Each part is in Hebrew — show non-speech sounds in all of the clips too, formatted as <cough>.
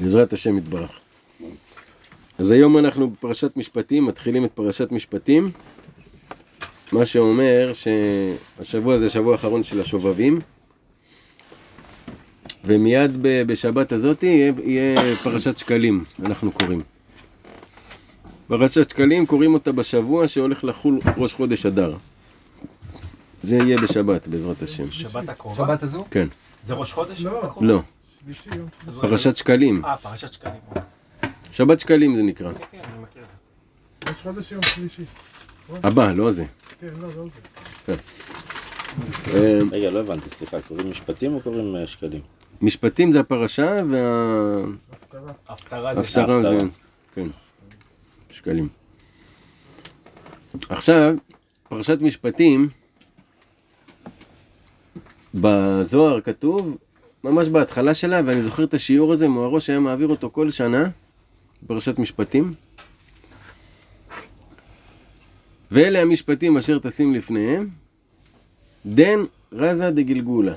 בעזרת השם יתברך. אז היום אנחנו בפרשת משפטים, מתחילים את פרשת משפטים, מה שאומר שהשבוע זה שבוע האחרון של השובבים, ומיד בשבת הזאת יהיה, יהיה פרשת שקלים, אנחנו קוראים. פרשת שקלים קוראים אותה בשבוע שהולך לחול ראש חודש אדר. זה יהיה בשבת בעזרת השם. שבת הקרובה? שבת הזו? כן. זה ראש חודש? לא. לא, פרשת שקלים. אה, פרשת שקלים. שבת שקלים זה נקרא. כן, כן, אני מכיר. ראש חודש יום שלישי. הבא, לא זה. כן, לא, לא זה. אה, רגע, לא הבנתי, סליחה, קוראים משפטים או קוראים אה, שקלים? משפטים זה הפרשה וההפטרה הפטרה. הפטרה זה... זה, ההפטרה. כן, שקלים. עכשיו, פרשת משפטים, בזוהר כתוב, ממש בהתחלה שלה, ואני זוכר את השיעור הזה, מוהרוש היה מעביר אותו כל שנה, פרשת משפטים. ואלה המשפטים אשר תשים לפניהם, דן רזה דגלגולה.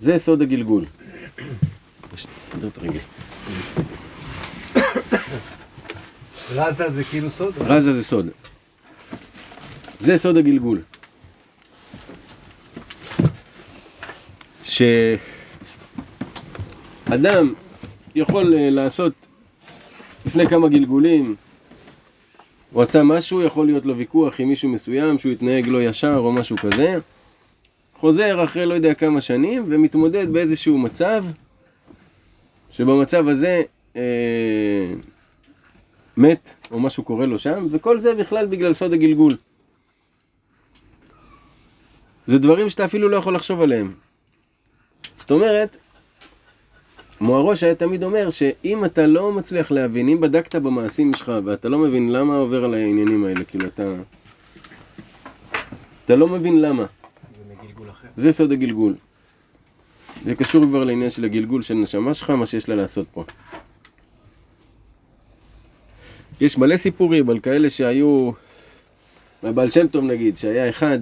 זה סוד הגלגול. נסדר את הרגל. רזה זה כאילו סוד? רזה זה סוד. זה סוד הגלגול. שאדם יכול אה, לעשות לפני כמה גלגולים, הוא עשה משהו, יכול להיות לו ויכוח עם מישהו מסוים, שהוא התנהג לא ישר או משהו כזה, חוזר אחרי לא יודע כמה שנים ומתמודד באיזשהו מצב, שבמצב הזה אה, מת, או משהו קורה לו שם, וכל זה בכלל בגלל סוד הגלגול. זה דברים שאתה אפילו לא יכול לחשוב עליהם. זאת אומרת, מוהרוש היה תמיד אומר שאם אתה לא מצליח להבין, אם בדקת במעשים שלך ואתה לא מבין למה עובר על העניינים האלה, כאילו אתה... אתה לא מבין למה. זה מגלגול אחר. זה סוד הגלגול. זה קשור כבר לעניין של הגלגול של נשמה שלך, מה שיש לה לעשות פה. יש מלא סיפורים על כאלה שהיו, מהבעל שם טוב נגיד, שהיה אחד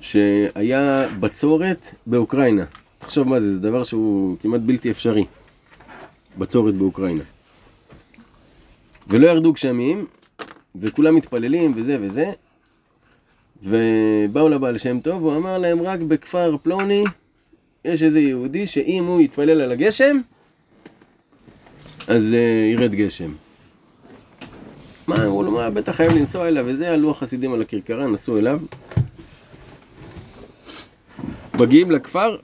שהיה בצורת באוקראינה. תחשוב מה זה, זה דבר שהוא כמעט בלתי אפשרי. בצורת באוקראינה. ולא ירדו גשמים, וכולם מתפללים וזה וזה, ובאו לבעל שם טוב, הוא אמר להם רק בכפר פלוני יש איזה יהודי שאם הוא יתפלל על הגשם, אז uh, ירד גשם. מה, אמרו לו, מה, בטח חייב לנסוע אליו וזה, עלו החסידים על הכרכרה, נסעו אליו. מגיעים לכפר,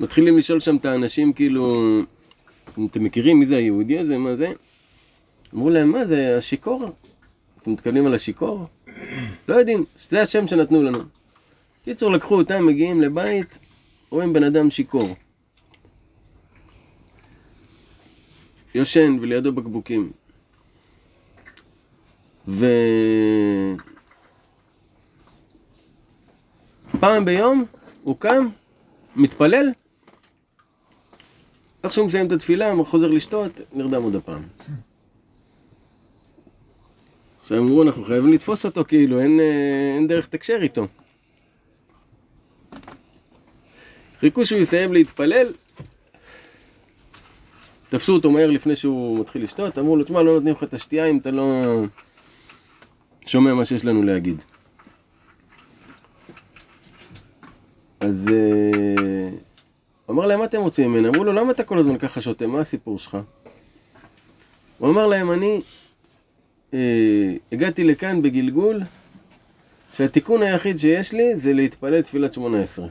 מתחילים לשאול שם את האנשים, כאילו, אתם מכירים מי זה היהודי הזה, מה זה? אמרו להם, מה זה, השיכור? אתם מתכוונים על השיכור? לא יודעים, זה השם שנתנו לנו. קיצור, לקחו אותם, מגיעים לבית, רואים בן אדם שיכור. יושן ולידו בקבוקים. ו... פעם ביום הוא קם, מתפלל, איך שהוא מסיים את התפילה, הוא חוזר לשתות, נרדם עוד הפעם. עכשיו אמרו, אנחנו חייבים לתפוס אותו, כאילו, אין, אה, אין דרך לתקשר איתו. חיכו שהוא יסיים להתפלל, תפסו אותו מהר לפני שהוא מתחיל לשתות, אמרו לו, תשמע, לא נותנים לך את השתייה אם אתה לא שומע מה שיש לנו להגיד. אז אה, אמר להם, מה אתם רוצים ממני? אמרו לו, למה אתה כל הזמן ככה שותה? מה הסיפור שלך? הוא אמר להם, אני אה, הגעתי לכאן בגלגול שהתיקון היחיד שיש לי זה להתפלל תפילת שמונה עשרה.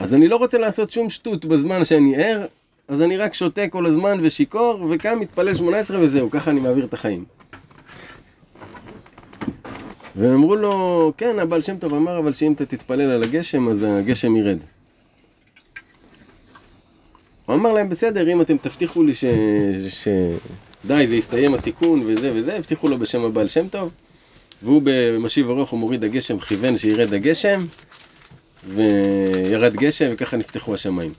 אז אני לא רוצה לעשות שום שטות בזמן שאני ער, אז אני רק שותה כל הזמן ושיכור, וקם מתפלל שמונה עשרה וזהו, ככה אני מעביר את החיים. והם אמרו לו, כן, הבעל שם טוב אמר, אבל שאם אתה תתפלל על הגשם, אז הגשם ירד. הוא אמר להם, בסדר, אם אתם תבטיחו לי ש... ש... די, זה יסתיים התיקון וזה וזה, הבטיחו לו בשם הבעל שם טוב, והוא במשיב ארוך, הוא מוריד הגשם, כיוון שירד הגשם, וירד גשם, וככה נפתחו השמיים.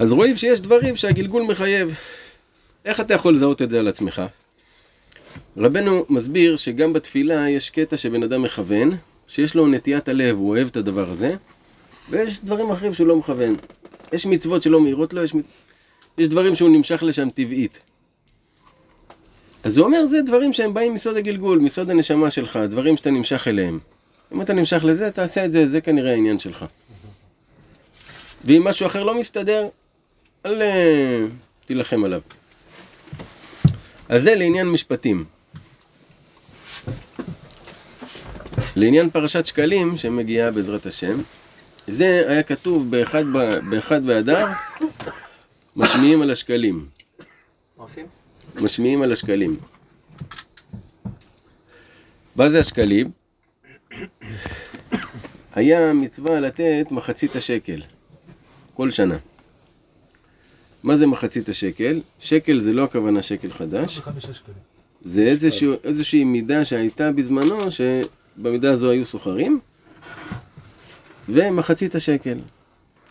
אז רואים שיש דברים שהגלגול מחייב. איך אתה יכול לזהות את זה על עצמך? רבנו מסביר שגם בתפילה יש קטע שבן אדם מכוון, שיש לו נטיית הלב, הוא אוהב את הדבר הזה, ויש דברים אחרים שהוא לא מכוון. יש מצוות שלא מהירות לו, יש, יש דברים שהוא נמשך לשם טבעית. אז הוא אומר, זה דברים שהם באים מסוד הגלגול, מסוד הנשמה שלך, דברים שאתה נמשך אליהם. אם אתה נמשך לזה, תעשה את זה, זה כנראה העניין שלך. ואם משהו אחר לא מסתדר, אל אה, תילחם עליו. אז זה לעניין משפטים. לעניין פרשת שקלים, שמגיעה בעזרת השם, זה היה כתוב באחד, ב- באחד באדר, משמיעים על השקלים. מה עושים? משמיעים על השקלים. מה זה השקלים? היה מצווה לתת מחצית השקל, כל שנה. מה זה מחצית השקל? שקל זה לא הכוונה שקל חדש. זה איזשהו, איזושהי מידה שהייתה בזמנו, שבמידה הזו היו סוחרים, ומחצית השקל.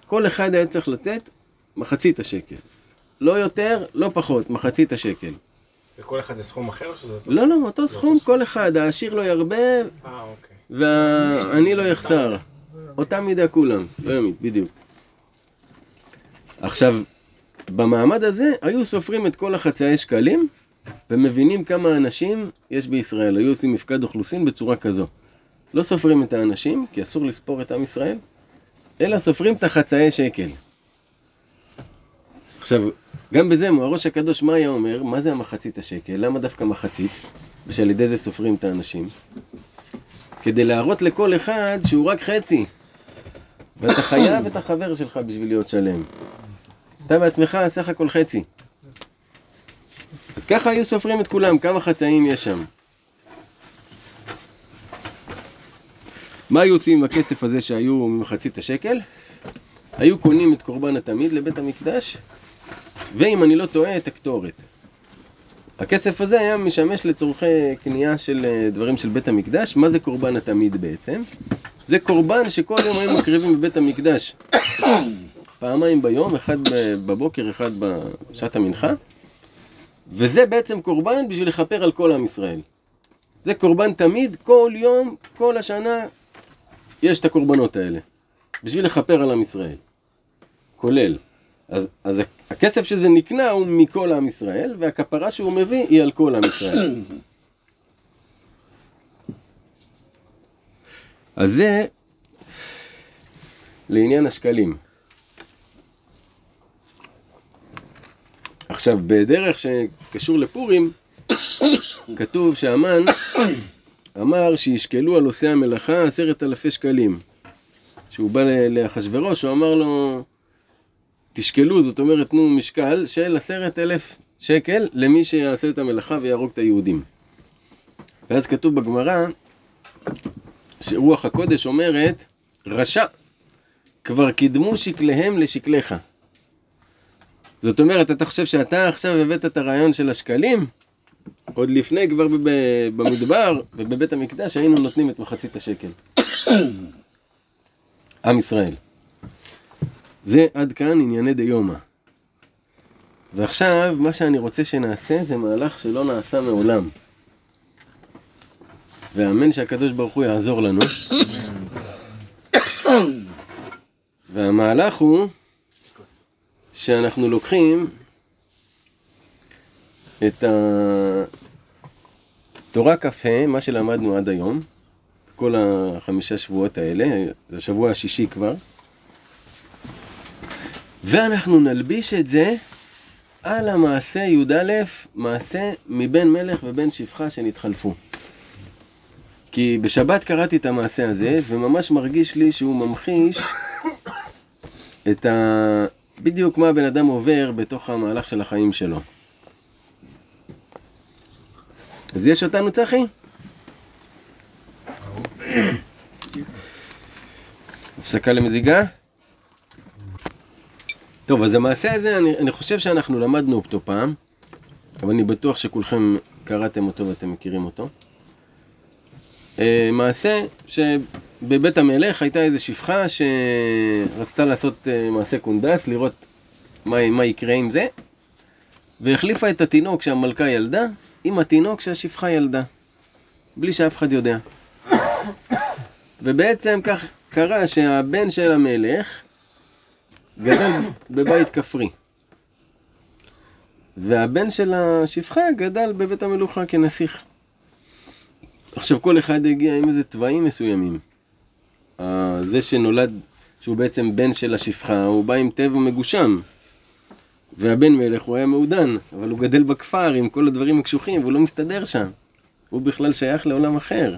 כל אחד היה צריך לתת מחצית השקל. לא יותר, לא פחות, מחצית השקל. וכל אחד זה סכום אחר? או שזה אותו לא, לא, אותו סכום, כל אחד, העשיר לא ירבה אה, אוקיי. והעני לא יחסר. אותה מידה כולם, לא בדיוק. עכשיו, במעמד הזה היו סופרים את כל החצאי שקלים ומבינים כמה אנשים יש בישראל. היו עושים מפקד אוכלוסין בצורה כזו. לא סופרים את האנשים, כי אסור לספור את עם ישראל, אלא סופרים את החצאי שקל. עכשיו, גם בזה מוהראש הקדוש מה היה אומר? מה זה המחצית השקל? למה דווקא מחצית? ושעל ידי זה סופרים את האנשים? כדי להראות לכל אחד שהוא רק חצי. ואתה חייב את החבר שלך בשביל להיות שלם. אתה בעצמך סך הכל חצי. אז ככה היו סופרים את כולם, כמה חצאים יש שם. מה היו עושים עם הכסף הזה שהיו ממחצית השקל? היו קונים את קורבן התמיד לבית המקדש, ואם אני לא טועה, את הקטורת. הכסף הזה היה משמש לצורכי קנייה של אה, דברים של בית המקדש. מה זה קורבן התמיד בעצם? זה קורבן שכל יום היו מקריבים בבית המקדש. פעמיים ביום, אחד בבוקר, אחד בשעת המנחה. וזה בעצם קורבן בשביל לכפר על כל עם ישראל. זה קורבן תמיד, כל יום, כל השנה, יש את הקורבנות האלה. בשביל לכפר על עם ישראל. כולל. אז, אז הכסף שזה נקנה הוא מכל עם ישראל, והכפרה שהוא מביא היא על כל עם ישראל. אז זה לעניין השקלים. עכשיו, בדרך שקשור לפורים, כתוב שהמן אמר שישקלו על עושי המלאכה עשרת אלפי שקלים. כשהוא בא לאחשוורוש, הוא אמר לו, תשקלו, זאת אומרת, תנו משקל של עשרת אלף שקל למי שיעשה את המלאכה ויהרוג את היהודים. ואז כתוב בגמרא, שרוח הקודש אומרת, רשע, כבר קידמו שקליהם לשקליך. זאת אומרת, אתה חושב שאתה עכשיו הבאת את הרעיון של השקלים? עוד לפני, כבר במדבר ובבית המקדש היינו נותנים את מחצית השקל. <coughs> עם ישראל. זה עד כאן ענייני דיומא. ועכשיו, מה שאני רוצה שנעשה זה מהלך שלא נעשה מעולם. ואמן שהקדוש ברוך הוא יעזור לנו. <coughs> והמהלך הוא שאנחנו לוקחים את התורה כ"ה, מה שלמדנו עד היום, כל החמישה שבועות האלה, זה השבוע השישי כבר, ואנחנו נלביש את זה על המעשה י"א, מעשה מבן מלך ובן שפחה שנתחלפו. כי בשבת קראתי את המעשה הזה, וממש מרגיש לי שהוא ממחיש את ה... בדיוק מה הבן אדם עובר בתוך המהלך של החיים שלו. אז יש אותנו, צחי? הפסקה למזיגה? טוב, אז המעשה הזה, אני, אני חושב שאנחנו למדנו אותו פעם, אבל אני בטוח שכולכם קראתם אותו ואתם מכירים אותו. אה, מעשה שבבית המלך הייתה איזו שפחה שרצתה לעשות אה, מעשה קונדס, לראות מה, מה יקרה עם זה, והחליפה את התינוק שהמלכה ילדה עם התינוק שהשפחה ילדה, בלי שאף אחד יודע. ובעצם כך קרה שהבן של המלך גדל בבית כפרי. והבן של השפחה גדל בבית המלוכה כנסיך. עכשיו כל אחד הגיע עם איזה תוואים מסוימים. אה, זה שנולד, שהוא בעצם בן של השפחה, הוא בא עם טבע מגושם. והבן מלך הוא היה מעודן, אבל הוא גדל בכפר עם כל הדברים הקשוחים והוא לא מסתדר שם. הוא בכלל שייך לעולם אחר.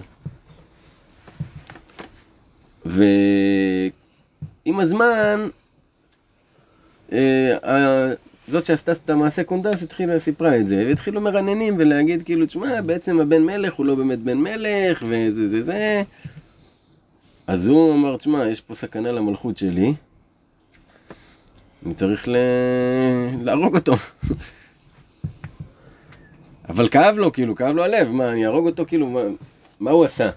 ועם הזמן, אה, זאת שעשתה את המעשה קונדס התחילה, סיפרה את זה, והתחילו מרננים ולהגיד כאילו, תשמע, בעצם הבן מלך הוא לא באמת בן מלך, וזה זה זה. אז הוא אמר, תשמע, יש פה סכנה למלכות שלי, אני צריך ל... להרוג אותו. אבל כאב לו, כאילו, כאב לו הלב, מה, אני אהרוג אותו, כאילו, מה, מה הוא עשה?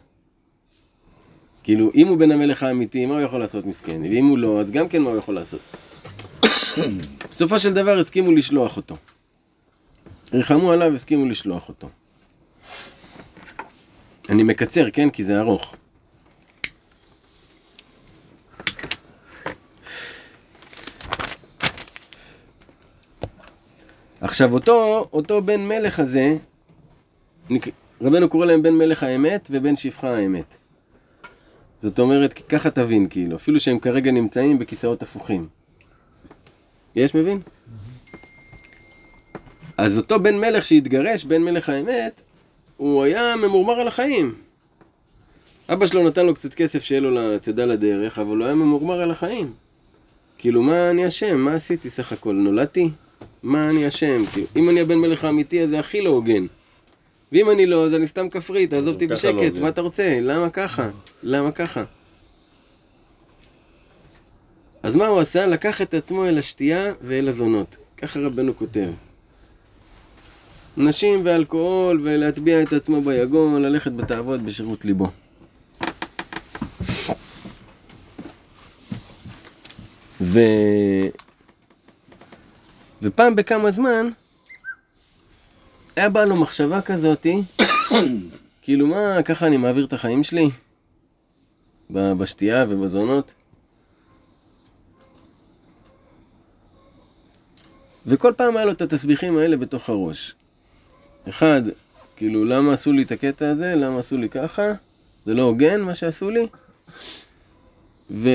כאילו, אם הוא בן המלך האמיתי, מה הוא יכול לעשות מסכן? ואם הוא לא, אז גם כן מה הוא יכול לעשות? בסופו של דבר הסכימו לשלוח אותו. ריחמו עליו, הסכימו לשלוח אותו. אני מקצר, כן? כי זה ארוך. עכשיו, אותו, אותו בן מלך הזה, רבנו קורא להם בן מלך האמת ובן שפחה האמת. זאת אומרת, ככה תבין, כאילו, אפילו שהם כרגע נמצאים בכיסאות הפוכים. יש מבין? אז אותו בן מלך שהתגרש, בן מלך האמת, הוא היה ממורמר על החיים. אבא שלו נתן לו קצת כסף שיהיה לו לצידה לדרך, אבל הוא היה ממורמר על החיים. כאילו, מה אני אשם? מה עשיתי סך הכל? נולדתי? מה אני אשם? כאילו, אם אני הבן מלך האמיתי, אז זה הכי לא הוגן. ואם אני לא, אז אני סתם כפרי, תעזוב אותי לא בשקט, הוגן. מה אתה רוצה? למה ככה? למה ככה? אז מה הוא עשה? לקח את עצמו אל השתייה ואל הזונות. ככה רבנו כותב. נשים ואלכוהול ולהטביע את עצמו ביגון, ללכת בתאוות בשירות ליבו. ו... ופעם בכמה זמן היה בא לו מחשבה כזאתי, <coughs> כאילו מה, ככה אני מעביר את החיים שלי? בשתייה ובזונות? וכל פעם היה לו את התסביכים האלה בתוך הראש. אחד, כאילו, למה עשו לי את הקטע הזה? למה עשו לי ככה? זה לא הוגן מה שעשו לי? ו...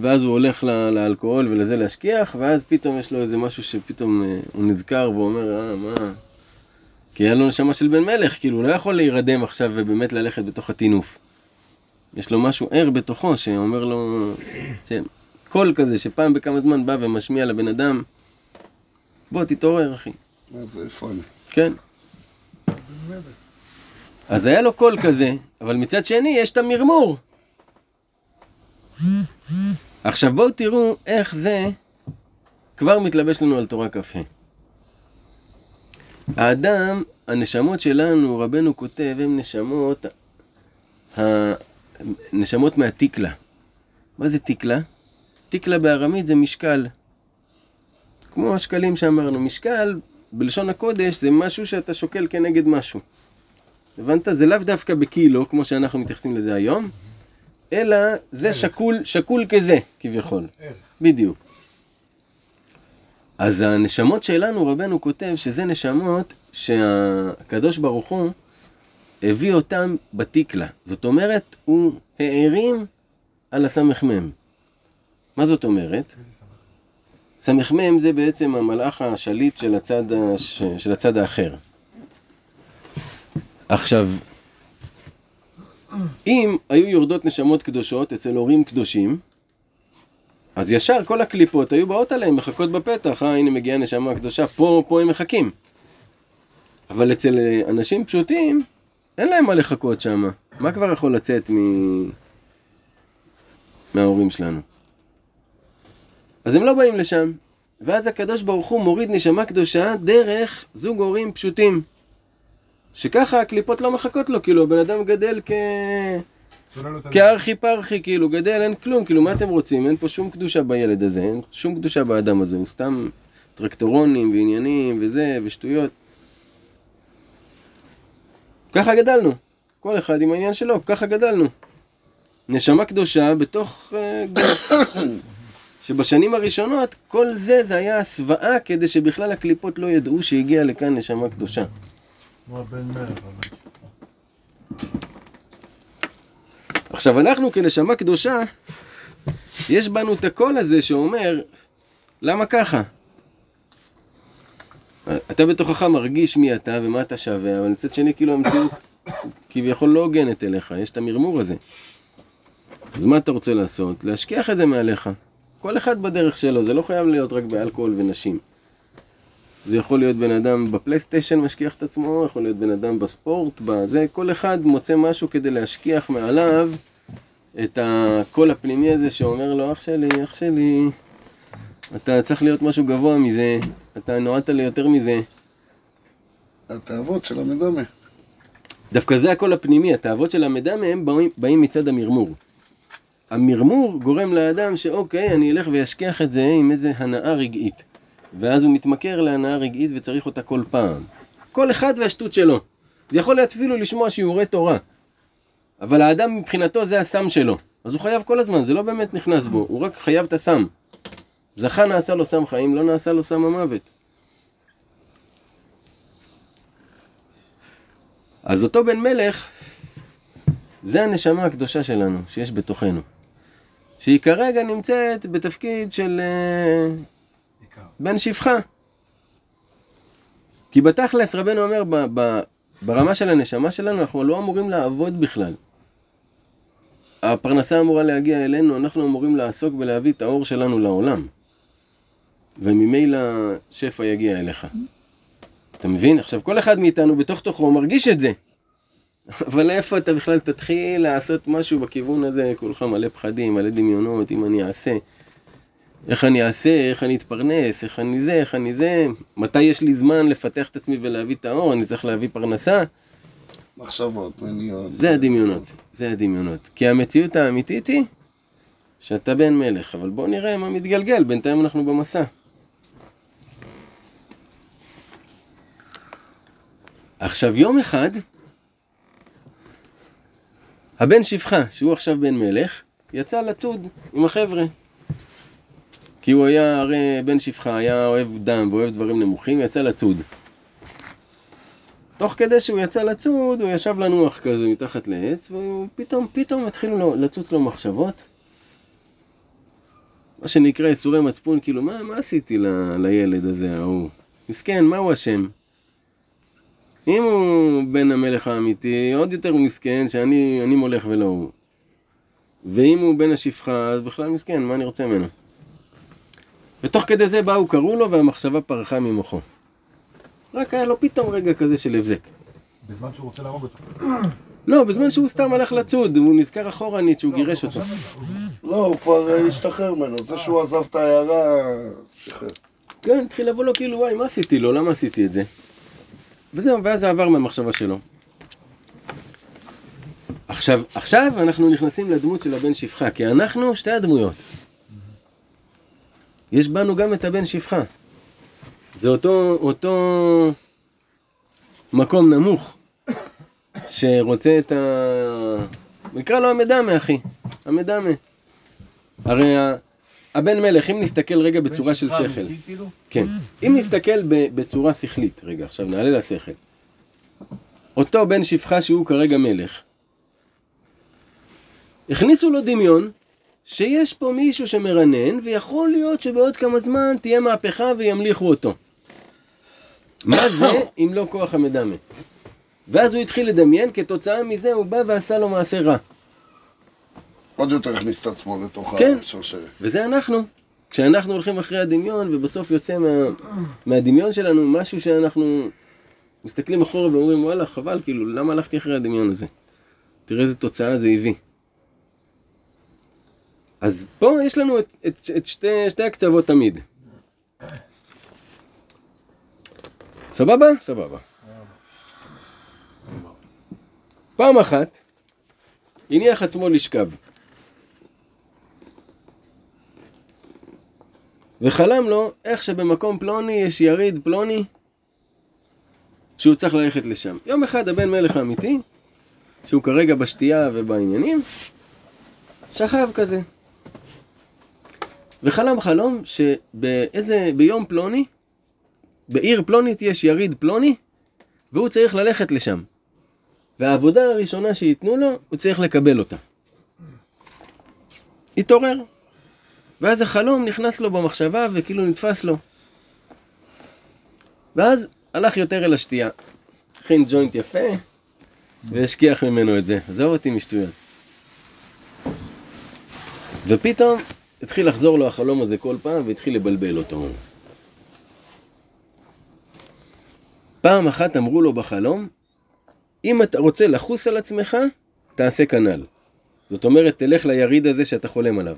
ואז הוא הולך ל... לאלכוהול ולזה להשכיח, ואז פתאום יש לו איזה משהו שפתאום אה, הוא נזכר ואומר, אה, מה... כי היה לו נשמה של בן מלך, כאילו, הוא לא יכול להירדם עכשיו ובאמת ללכת בתוך הטינוף. יש לו משהו ער בתוכו שאומר לו, קול כזה שפעם בכמה זמן בא ומשמיע לבן אדם, בוא תתעורר אחי. זה, איפה אני? כן. אז היה לו קול כזה, אבל מצד שני יש את המרמור. עכשיו בואו תראו איך זה כבר מתלבש לנו על תורה כ"ה. האדם, הנשמות שלנו, רבנו כותב, הם נשמות, ה- נשמות מהתיקלה. מה זה תיקלה? תיקלה בארמית זה משקל. כמו השקלים שאמרנו, משקל בלשון הקודש זה משהו שאתה שוקל כנגד משהו. הבנת? זה לאו דווקא בקילו, כמו שאנחנו מתייחסים לזה היום, אלא זה שקול, שקול כזה, כביכול. בדיוק. אז הנשמות שלנו, רבנו כותב שזה נשמות שהקדוש ברוך הוא הביא אותם בתיקלה. זאת אומרת, הוא הערים על הסמ"ם. מה זאת אומרת? סמ"ם זה בעצם המלאך השליט של הצד, הש... של הצד האחר. עכשיו, אם היו יורדות נשמות קדושות אצל הורים קדושים, אז ישר כל הקליפות היו באות עליהם, מחכות בפתח, אה, הנה מגיעה נשמה קדושה, פה, פה הם מחכים. אבל אצל אה, אנשים פשוטים, אין להם מה לחכות שם. מה כבר יכול לצאת מ... מההורים שלנו? אז הם לא באים לשם. ואז הקדוש ברוך הוא מוריד נשמה קדושה דרך זוג הורים פשוטים. שככה הקליפות לא מחכות לו, כאילו הבן אדם גדל כ... כארכי פרחי, כאילו, גדל, אין כלום, כאילו, מה אתם רוצים? אין פה שום קדושה בילד הזה, אין שום קדושה באדם הזה, הוא סתם טרקטורונים ועניינים וזה, ושטויות. ככה גדלנו. כל אחד עם העניין שלו, ככה גדלנו. נשמה קדושה בתוך אה, גוף. שבשנים הראשונות, כל זה, זה היה הסוואה כדי שבכלל הקליפות לא ידעו שהגיעה לכאן נשמה קדושה. עכשיו, אנחנו כנשמה קדושה, יש בנו את הקול הזה שאומר, למה ככה? אתה בתוכך מרגיש מי אתה ומה אתה שווה, אבל מצד שני, כאילו המציאות כביכול לא הוגנת אליך, יש את המרמור הזה. אז מה אתה רוצה לעשות? להשכיח את זה מעליך. כל אחד בדרך שלו, זה לא חייב להיות רק באלכוהול ונשים. זה יכול להיות בן אדם בפלייסטיישן משכיח את עצמו, יכול להיות בן אדם בספורט, בזה, כל אחד מוצא משהו כדי להשכיח מעליו את הקול הפנימי הזה שאומר לו, אח שלי, אח שלי, אתה צריך להיות משהו גבוה מזה, אתה נועדת ליותר מזה. התאוות של המדמה. דווקא זה הקול הפנימי, התאוות של המדמה הם באים, באים מצד המרמור. המרמור גורם לאדם שאוקיי, אני אלך ואשכח את זה עם איזה הנאה רגעית. ואז הוא מתמכר להנאה רגעית וצריך אותה כל פעם. כל אחד והשטות שלו. זה יכול להיות אפילו לשמוע שיעורי תורה. אבל האדם מבחינתו זה הסם שלו. אז הוא חייב כל הזמן, זה לא באמת נכנס בו, הוא רק חייב את הסם. זכה נעשה לו סם חיים, לא נעשה לו סם המוות. אז אותו בן מלך, זה הנשמה הקדושה שלנו, שיש בתוכנו. שהיא כרגע נמצאת בתפקיד של אה. בן שפחה. כי בתכלס רבנו אומר, ברמה של הנשמה שלנו, אנחנו לא אמורים לעבוד בכלל. הפרנסה אמורה להגיע אלינו, אנחנו אמורים לעסוק ולהביא את האור שלנו לעולם. וממילא שפע יגיע אליך. אתה מבין? עכשיו, כל אחד מאיתנו בתוך תוכו מרגיש את זה. אבל איפה אתה בכלל תתחיל לעשות משהו בכיוון הזה, כולך מלא פחדים, מלא דמיונות, אם אני אעשה. איך אני אעשה, איך אני אתפרנס, איך אני זה, איך אני זה, מתי יש לי זמן לפתח את עצמי ולהביא את האור, אני צריך להביא פרנסה. מחשבות, מניות. זה הדמיונות, זה הדמיונות. כי המציאות האמיתית היא שאתה בן מלך, אבל בוא נראה מה מתגלגל, בינתיים אנחנו במסע. עכשיו יום אחד, הבן שפחה, שהוא עכשיו בן מלך, יצא לצוד עם החבר'ה. כי הוא היה הרי בן שפחה, היה אוהב דם ואוהב דברים נמוכים, יצא לצוד. תוך כדי שהוא יצא לצוד, הוא ישב לנוח כזה מתחת לעץ, ופתאום, פתאום התחילו לו, לצוץ לו מחשבות. מה שנקרא ייסורי מצפון, כאילו, מה, מה עשיתי ל, לילד הזה, ההוא? מסכן, מה הוא אשם? אם הוא בן המלך האמיתי, עוד יותר מסכן שאני אני מולך ולא הוא. ואם הוא בן השפחה, אז בכלל מסכן, מה אני רוצה ממנו? ותוך כדי זה באו, קראו לו, והמחשבה פרחה ממוחו. רק היה לו פתאום רגע כזה של הבזק. בזמן שהוא רוצה להרוג אותו. לא, בזמן שהוא סתם הלך לצוד, הוא נזכר אחורנית שהוא גירש אותו. לא, הוא כבר אה, השתחרר ממנו. זה שהוא עזב את העיירה, שחרר. כן, התחיל לבוא לו כאילו, וואי, מה עשיתי לו? למה עשיתי את זה? וזהו, ואז זה עבר מהמחשבה שלו. עכשיו, עכשיו אנחנו נכנסים לדמות של הבן שפחה, כי אנחנו שתי הדמויות. יש בנו גם את הבן שפחה. זה אותו, אותו מקום נמוך שרוצה את ה... נקרא לו המדמה, אחי. המדמה. הרי הבן מלך, אם נסתכל רגע בצורה של שכל. כאילו? כן. אם נסתכל בצורה שכלית, רגע, עכשיו נעלה לשכל. אותו בן שפחה שהוא כרגע מלך. הכניסו לו דמיון שיש פה מישהו שמרנן, ויכול להיות שבעוד כמה זמן תהיה מהפכה וימליכו אותו. מה זה אם לא כוח המדמה? ואז הוא התחיל לדמיין, כתוצאה מזה הוא בא ועשה לו מעשה רע. עוד יותר הכניס את עצמו לתוך כן. השרשרת. וזה אנחנו. כשאנחנו הולכים אחרי הדמיון, ובסוף יוצא מה, מהדמיון שלנו משהו שאנחנו מסתכלים אחורה ואומרים, וואלה, חבל, כאילו, למה הלכתי אחרי הדמיון הזה? תראה איזה תוצאה זה הביא. אז פה יש לנו את, את, את שתי, שתי הקצוות תמיד. סבבה? סבבה. פעם אחת, הניח עצמו לשכב. וחלם לו איך שבמקום פלוני יש יריד פלוני שהוא צריך ללכת לשם. יום אחד הבן מלך האמיתי, שהוא כרגע בשתייה ובעניינים, שכב כזה. וחלם חלום שבאיזה, ביום פלוני, בעיר פלונית יש יריד פלוני, והוא צריך ללכת לשם. והעבודה הראשונה שייתנו לו, הוא צריך לקבל אותה. התעורר. ואז החלום נכנס לו במחשבה וכאילו נתפס לו. ואז הלך יותר אל השתייה. הכין ג'וינט יפה, והשכיח ממנו את זה. עזוב אותי משטויות. ופתאום התחיל לחזור לו החלום הזה כל פעם, והתחיל לבלבל אותו. פעם אחת אמרו לו בחלום, אם אתה רוצה לחוס על עצמך, תעשה כנ"ל. זאת אומרת, תלך ליריד הזה שאתה חולם עליו.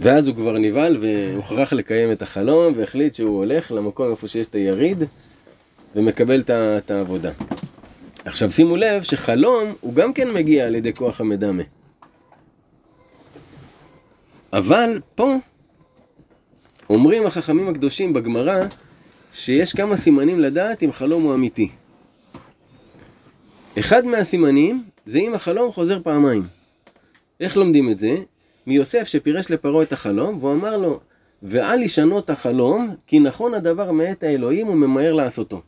ואז הוא כבר נבהל והוכרח לקיים את החלום והחליט שהוא הולך למקום איפה שיש את היריד ומקבל את העבודה. עכשיו שימו לב שחלום הוא גם כן מגיע על ידי כוח המדמה. אבל פה אומרים החכמים הקדושים בגמרא שיש כמה סימנים לדעת אם חלום הוא אמיתי. אחד מהסימנים זה אם החלום חוזר פעמיים. איך לומדים את זה? מיוסף שפירש לפרעה את החלום, והוא אמר לו, ואל ישנות החלום, כי נכון הדבר מאת האלוהים וממהר לעשותו.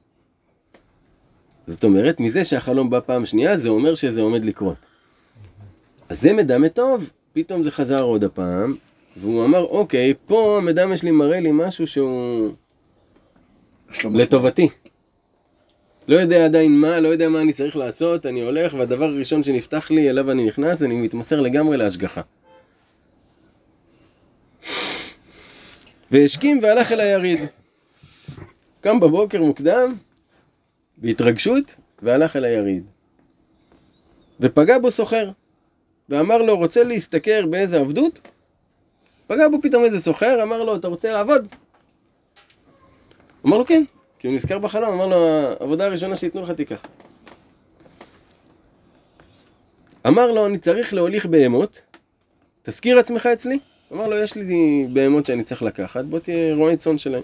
זאת אומרת, מזה שהחלום בא פעם שנייה, זה אומר שזה עומד לקרות. אז זה מדמה טוב, פתאום זה חזר עוד הפעם, והוא אמר, אוקיי, פה המדמה שלי מראה לי משהו שהוא לטובתי. לא יודע עדיין מה, לא יודע מה אני צריך לעשות, אני הולך, והדבר הראשון שנפתח לי, אליו אני נכנס, אני מתמסר לגמרי להשגחה. והשכים והלך אל היריד. קם בבוקר מוקדם, בהתרגשות, והלך אל היריד. ופגע בו סוחר, ואמר לו, רוצה להשתכר באיזה עבדות? פגע בו פתאום איזה סוחר, אמר לו, אתה רוצה לעבוד? אמר לו, כן. כי הוא נזכר בחלום, אמר לו, העבודה הראשונה שייתנו לך תיקח. אמר לו, אני צריך להוליך בהמות, תזכיר עצמך אצלי. אמר לו, יש לי בהמות שאני צריך לקחת, בוא תהיה רועה צאן שלהם.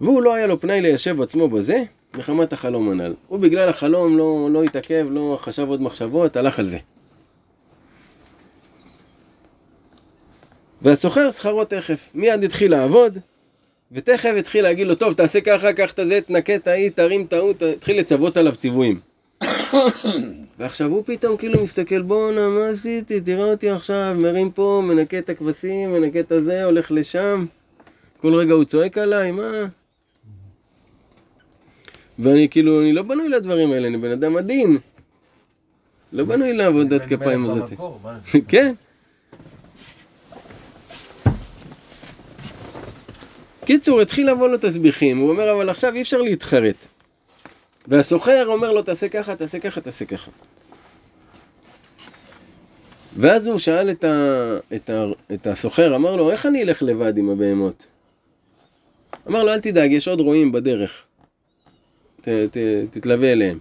והוא לא היה לו פנאי ליישב עצמו בזה, מחמת החלום הנ"ל. הוא בגלל החלום לא, לא התעכב, לא חשב עוד מחשבות, הלך על זה. והסוחר שכרו תכף, מיד התחיל לעבוד, ותכף התחיל להגיד לו, טוב, תעשה ככה, קח את הזה, תנקה את ההיא, תרים את ההוא, התחיל לצוות עליו ציוויים. ועכשיו הוא פתאום כאילו מסתכל, בואנה, מה עשיתי? תראה אותי עכשיו, מרים פה, מנקה את הכבשים, מנקה את הזה, הולך לשם. כל רגע הוא צועק עליי, מה? ואני כאילו, אני לא בנוי לדברים האלה, אני בן אדם עדין. לא בנוי לעבודת כפיים הזאת. <laughs> כן. קיצור, התחיל לבוא לו תסביכים, הוא אומר, אבל עכשיו אי אפשר להתחרט. והסוחר אומר לו, תעשה ככה, תעשה ככה, תעשה ככה. ואז הוא שאל את, ה, את, ה, את הסוחר, אמר לו, איך אני אלך לבד עם הבהמות? אמר לו, אל תדאג, יש עוד רועים בדרך. ת, ת, תתלווה אליהם.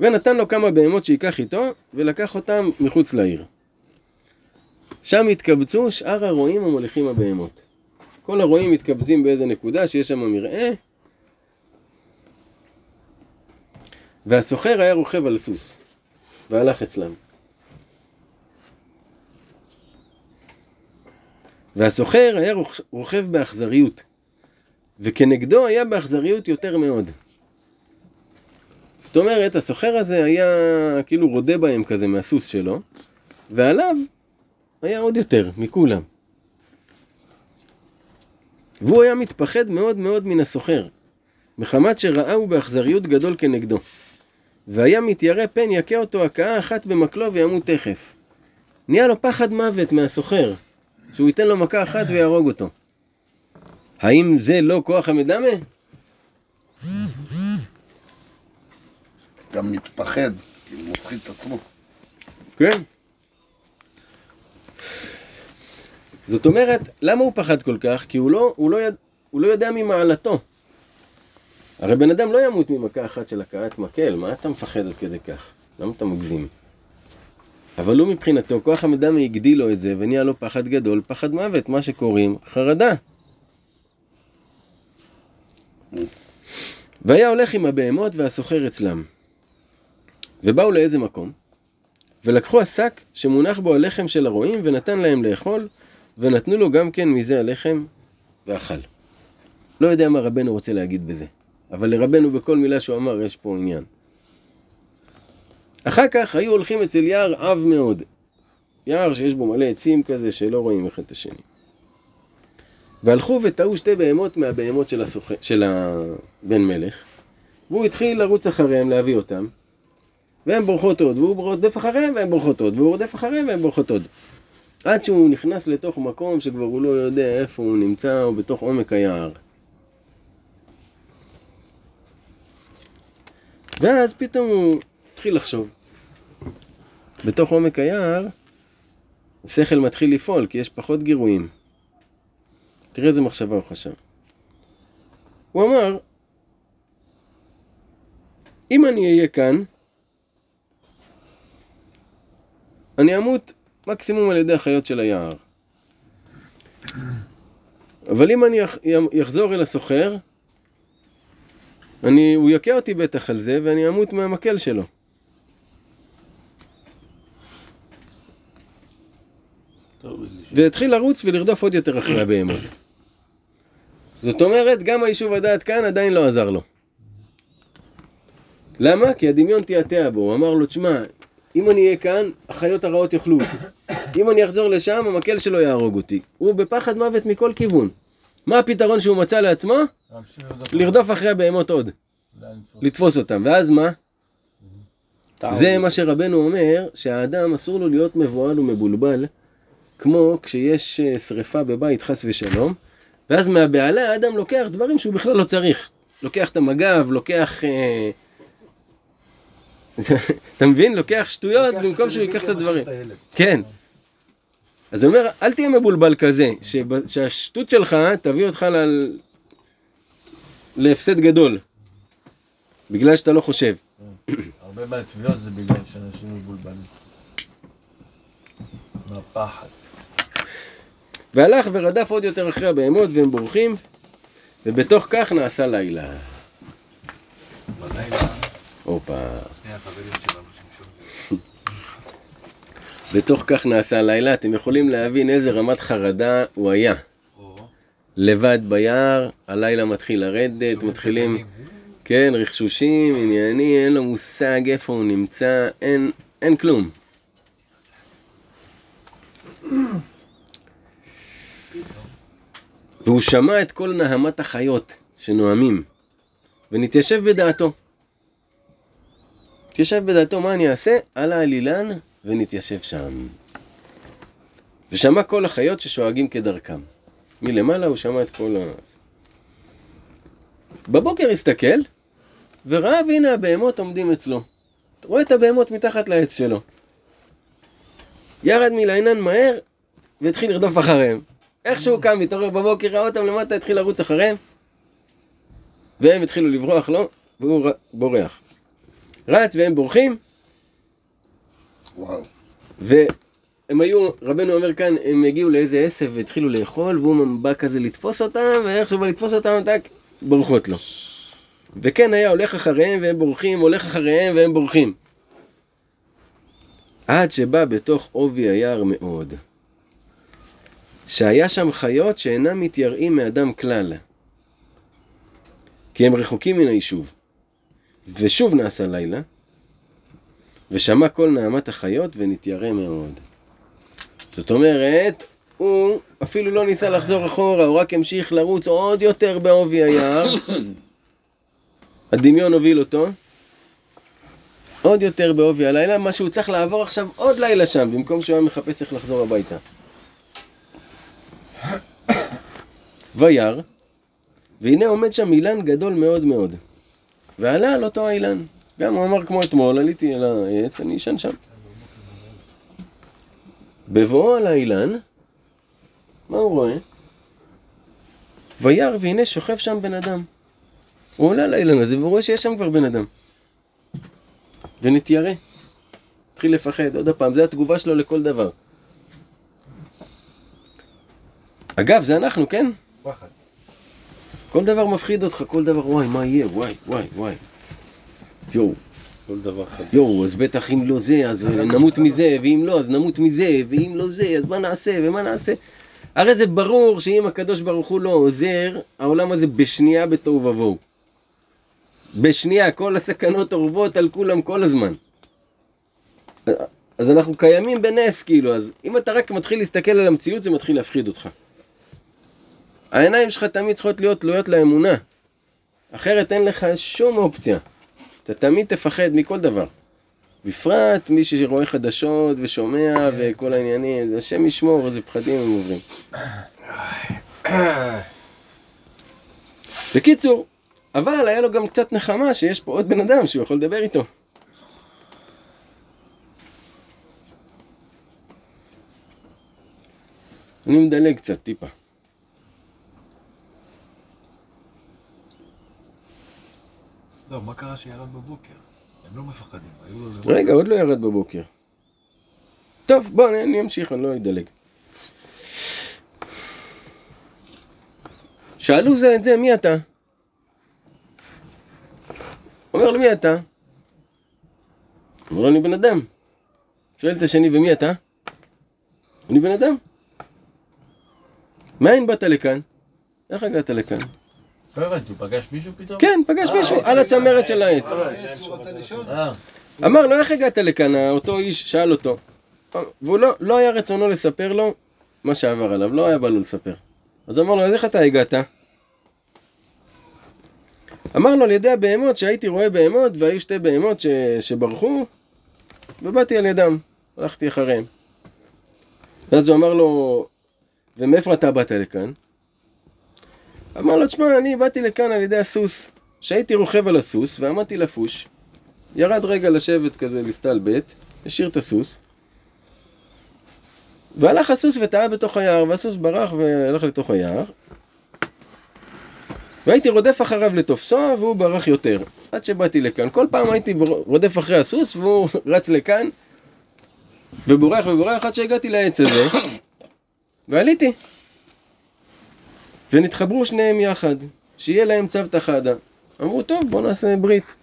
ונתן לו כמה בהמות שייקח איתו, ולקח אותם מחוץ לעיר. שם התקבצו שאר הרועים המוליכים הבהמות. כל הרועים מתקבצים באיזה נקודה שיש שם מרעה, והסוחר היה רוכב על סוס, והלך אצלם. והסוחר היה רוכ- רוכב באכזריות, וכנגדו היה באכזריות יותר מאוד. זאת אומרת, הסוחר הזה היה כאילו רודה בהם כזה מהסוס שלו, ועליו היה עוד יותר מכולם. והוא היה מתפחד מאוד מאוד מן הסוחר, מחמת שראהו באכזריות גדול כנגדו. והיה מתיירא פן יכה אותו הכאה אחת במקלו וימות תכף. נהיה לו פחד מוות מהסוחר, שהוא ייתן לו מכה אחת ויהרוג אותו. האם זה לא כוח המדמה? גם מתפחד, כאילו מפחיד את עצמו. כן. זאת אומרת, למה הוא פחד כל כך? כי הוא לא, הוא לא, יד, הוא לא יודע ממעלתו. הרי בן אדם לא ימות ממכה אחת של הכאת מקל, מה אתה מפחד עד כדי כך? למה אתה מגזים? אבל הוא מבחינתו, כוח המדמה הגדיל לו את זה, ונהיה לו פחד גדול, פחד מוות, מה שקוראים חרדה. והיה הולך עם הבהמות והסוחר אצלם. ובאו לאיזה מקום, ולקחו השק שמונח בו הלחם של הרועים, ונתן להם לאכול, ונתנו לו גם כן מזה הלחם, ואכל. לא יודע מה רבנו רוצה להגיד בזה, אבל לרבנו בכל מילה שהוא אמר יש פה עניין. אחר כך היו הולכים אצל יער עב מאוד. יער שיש בו מלא עצים כזה שלא רואים אחד את השני. והלכו וטעו שתי בהמות מהבהמות של, הסוח... של הבן מלך, והוא התחיל לרוץ אחריהם להביא אותם, והן בורחות עוד, והוא רודף אחריהם והן בורחות עוד, והוא רודף אחריהם והן בורחות עוד. עד שהוא נכנס לתוך מקום שכבר הוא לא יודע איפה הוא נמצא, הוא בתוך עומק היער. ואז פתאום הוא התחיל לחשוב. בתוך עומק היער, השכל מתחיל לפעול, כי יש פחות גירויים. תראה איזה מחשבה הוא חשב. הוא אמר, אם אני אהיה כאן, אני אמות מקסימום על ידי החיות של היער. אבל אם אני אח- אחזור אל הסוחר, אני, הוא יכה אותי בטח על זה, ואני אמות מהמקל שלו. והתחיל לרוץ ולרדוף עוד יותר אחרי הבהמות. זאת אומרת, גם היישוב הדעת כאן עדיין לא עזר לו. למה? כי הדמיון תיעתע בו. הוא אמר לו, תשמע, אם אני אהיה כאן, החיות הרעות יאכלו אותי. אם אני אחזור לשם, המקל שלו יהרוג אותי. הוא בפחד מוות מכל כיוון. מה הפתרון שהוא מצא לעצמו? לרדוף. אחרי הבהמות עוד, לתפוס? אותם. ואז מה? זה מה שרבנו אומר, שהאדם אסור לו להיות מבוהל ומבולבל, כמו כשיש אה, שריפה בבית חס ושלום, ואז מהבהלה האדם לוקח דברים שהוא בכלל לא צריך. לוקח את המגב, לוקח... אה, <laughs> אתה מבין? לוקח שטויות במקום שהוא ייקח את הדברים. כן. אז הוא אומר, אל תהיה מבולבל כזה, שהשטות שלך תביא אותך ל... להפסד גדול, בגלל שאתה לא חושב. <coughs> הרבה מהתביעות זה בגלל שאנשים מבולבלים. מהפחד. והלך ורדף עוד יותר אחרי הבהמות והם בורחים, ובתוך כך נעשה לילה. בלילה, הופה. שני החברים שלנו שמשון. בתוך כך נעשה לילה, אתם יכולים להבין איזה רמת חרדה הוא היה. לבד ביער, הלילה מתחיל לרדת, מתחילים, כן, רכשושים, ענייני, אין לו מושג איפה הוא נמצא, אין, אין כלום. והוא שמע את כל נהמת החיות שנואמים, ונתיישב בדעתו. התיישב בדעתו, מה אני אעשה? עלה על אילן ונתיישב שם. ושמע כל החיות ששואגים כדרכם. מלמעלה הוא שמע את כל ה... בבוקר הסתכל, וראה והנה הבהמות עומדים אצלו. אתה רואה את הבהמות מתחת לעץ שלו. ירד מלעינן מהר, והתחיל לרדוף אחריהם. איך שהוא קם, התעורר בבוקר, ראה אותם למטה, התחיל לרוץ אחריהם. והם התחילו לברוח לו, והוא בורח. רץ והם בורחים, והם היו, רבנו אומר כאן, הם הגיעו לאיזה עשב והתחילו לאכול, והוא בא כזה לתפוס אותם, ואיך שהוא בא לתפוס אותם, טק, בורחות לו. וכן היה הולך אחריהם והם בורחים, הולך אחריהם והם בורחים. עד שבא בתוך עובי היער מאוד. שהיה שם חיות שאינם מתייראים מאדם כלל. כי הם רחוקים מן היישוב. ושוב נעשה לילה, ושמע כל נעמת החיות ונתיירא מאוד. זאת אומרת, הוא אפילו לא ניסה לחזור אחורה, הוא רק המשיך לרוץ עוד יותר בעובי היער. <coughs> הדמיון הוביל אותו. עוד יותר בעובי הלילה, מה שהוא צריך לעבור עכשיו עוד לילה שם, במקום שהוא היה מחפש איך לחזור הביתה. <coughs> וירא, והנה עומד שם אילן גדול מאוד מאוד. ועלה על אותו האילן. גם הוא אמר כמו אתמול, עליתי על העץ, אני אשן שם. בבואו על האילן, מה הוא רואה? וירא והנה שוכב שם בן אדם. הוא עולה על האילן הזה והוא רואה שיש שם כבר בן אדם. ונתיירא. התחיל לפחד, עוד פעם, זו התגובה שלו לכל דבר. אגב, זה אנחנו, כן? פחד. כל דבר מפחיד אותך, כל דבר, וואי, מה יהיה, וואי, וואי, וואי. יואו, כל דבר חדש. יואו, אז בטח אם לא זה, אז נמות מזה, ואם לא, אז נמות מזה, ואם לא זה, אז מה נעשה, ומה נעשה. הרי זה ברור שאם הקדוש ברוך הוא לא עוזר, העולם הזה בשנייה בתוהו ובוהו. בשנייה, כל הסכנות אורבות על כולם כל הזמן. אז אנחנו קיימים בנס, כאילו, אז אם אתה רק מתחיל להסתכל על המציאות, זה מתחיל להפחיד אותך. העיניים שלך תמיד צריכות להיות תלויות לאמונה. אחרת אין לך שום אופציה. אתה תמיד תפחד מכל דבר. בפרט מי שרואה חדשות ושומע וכל העניינים, זה השם ישמור, איזה פחדים הם עוברים. <coughs> בקיצור, אבל היה לו גם קצת נחמה שיש פה עוד בן אדם שהוא יכול לדבר איתו. אני מדלג קצת, טיפה. לא, מה קרה שירד בבוקר? הם לא מפחדים, היו. רגע, עוד לא ירד בבוקר. טוב, בוא, אני, אני אמשיך, אני לא אדלג. שאלו זה את זה, מי אתה? אומר לו, מי אתה? אומר לו, אני בן אדם. שואל את השני, ומי אתה? אני בן אדם. מאין באת לכאן? איך הגעת לכאן? לא הבנתי, הוא פגש מישהו פתאום? כן, פגש מישהו על הצמרת של העץ. לישון? אה, אמר לו, איך הגעת לכאן? אותו איש שאל אותו. והוא לא, לא היה רצונו לספר לו מה שעבר עליו, לא היה בא לו לספר. אז אמר לו, אז איך אתה הגעת? אמר לו, על ידי הבהמות, שהייתי רואה בהמות, והיו שתי בהמות ש... שברחו, ובאתי על ידם, הלכתי אחריהם. ואז הוא אמר לו, ומאיפה אתה באת לכאן? אמר לו, תשמע, אני באתי לכאן על ידי הסוס. שהייתי רוכב על הסוס ועמדתי לפוש, ירד רגע לשבת כזה, להסתלבט, השאיר את הסוס, והלך הסוס וטעה בתוך היער, והסוס ברח והלך לתוך היער, והייתי רודף אחריו לתופסו, והוא ברח יותר. עד שבאתי לכאן. כל פעם הייתי רודף אחרי הסוס, והוא <laughs> רץ לכאן, ובורח ובורח עד שהגעתי לעץ הזה, <coughs> ועליתי. ונתחברו שניהם יחד, שיהיה להם צוותא חדא. אמרו, טוב, בוא נעשה ברית.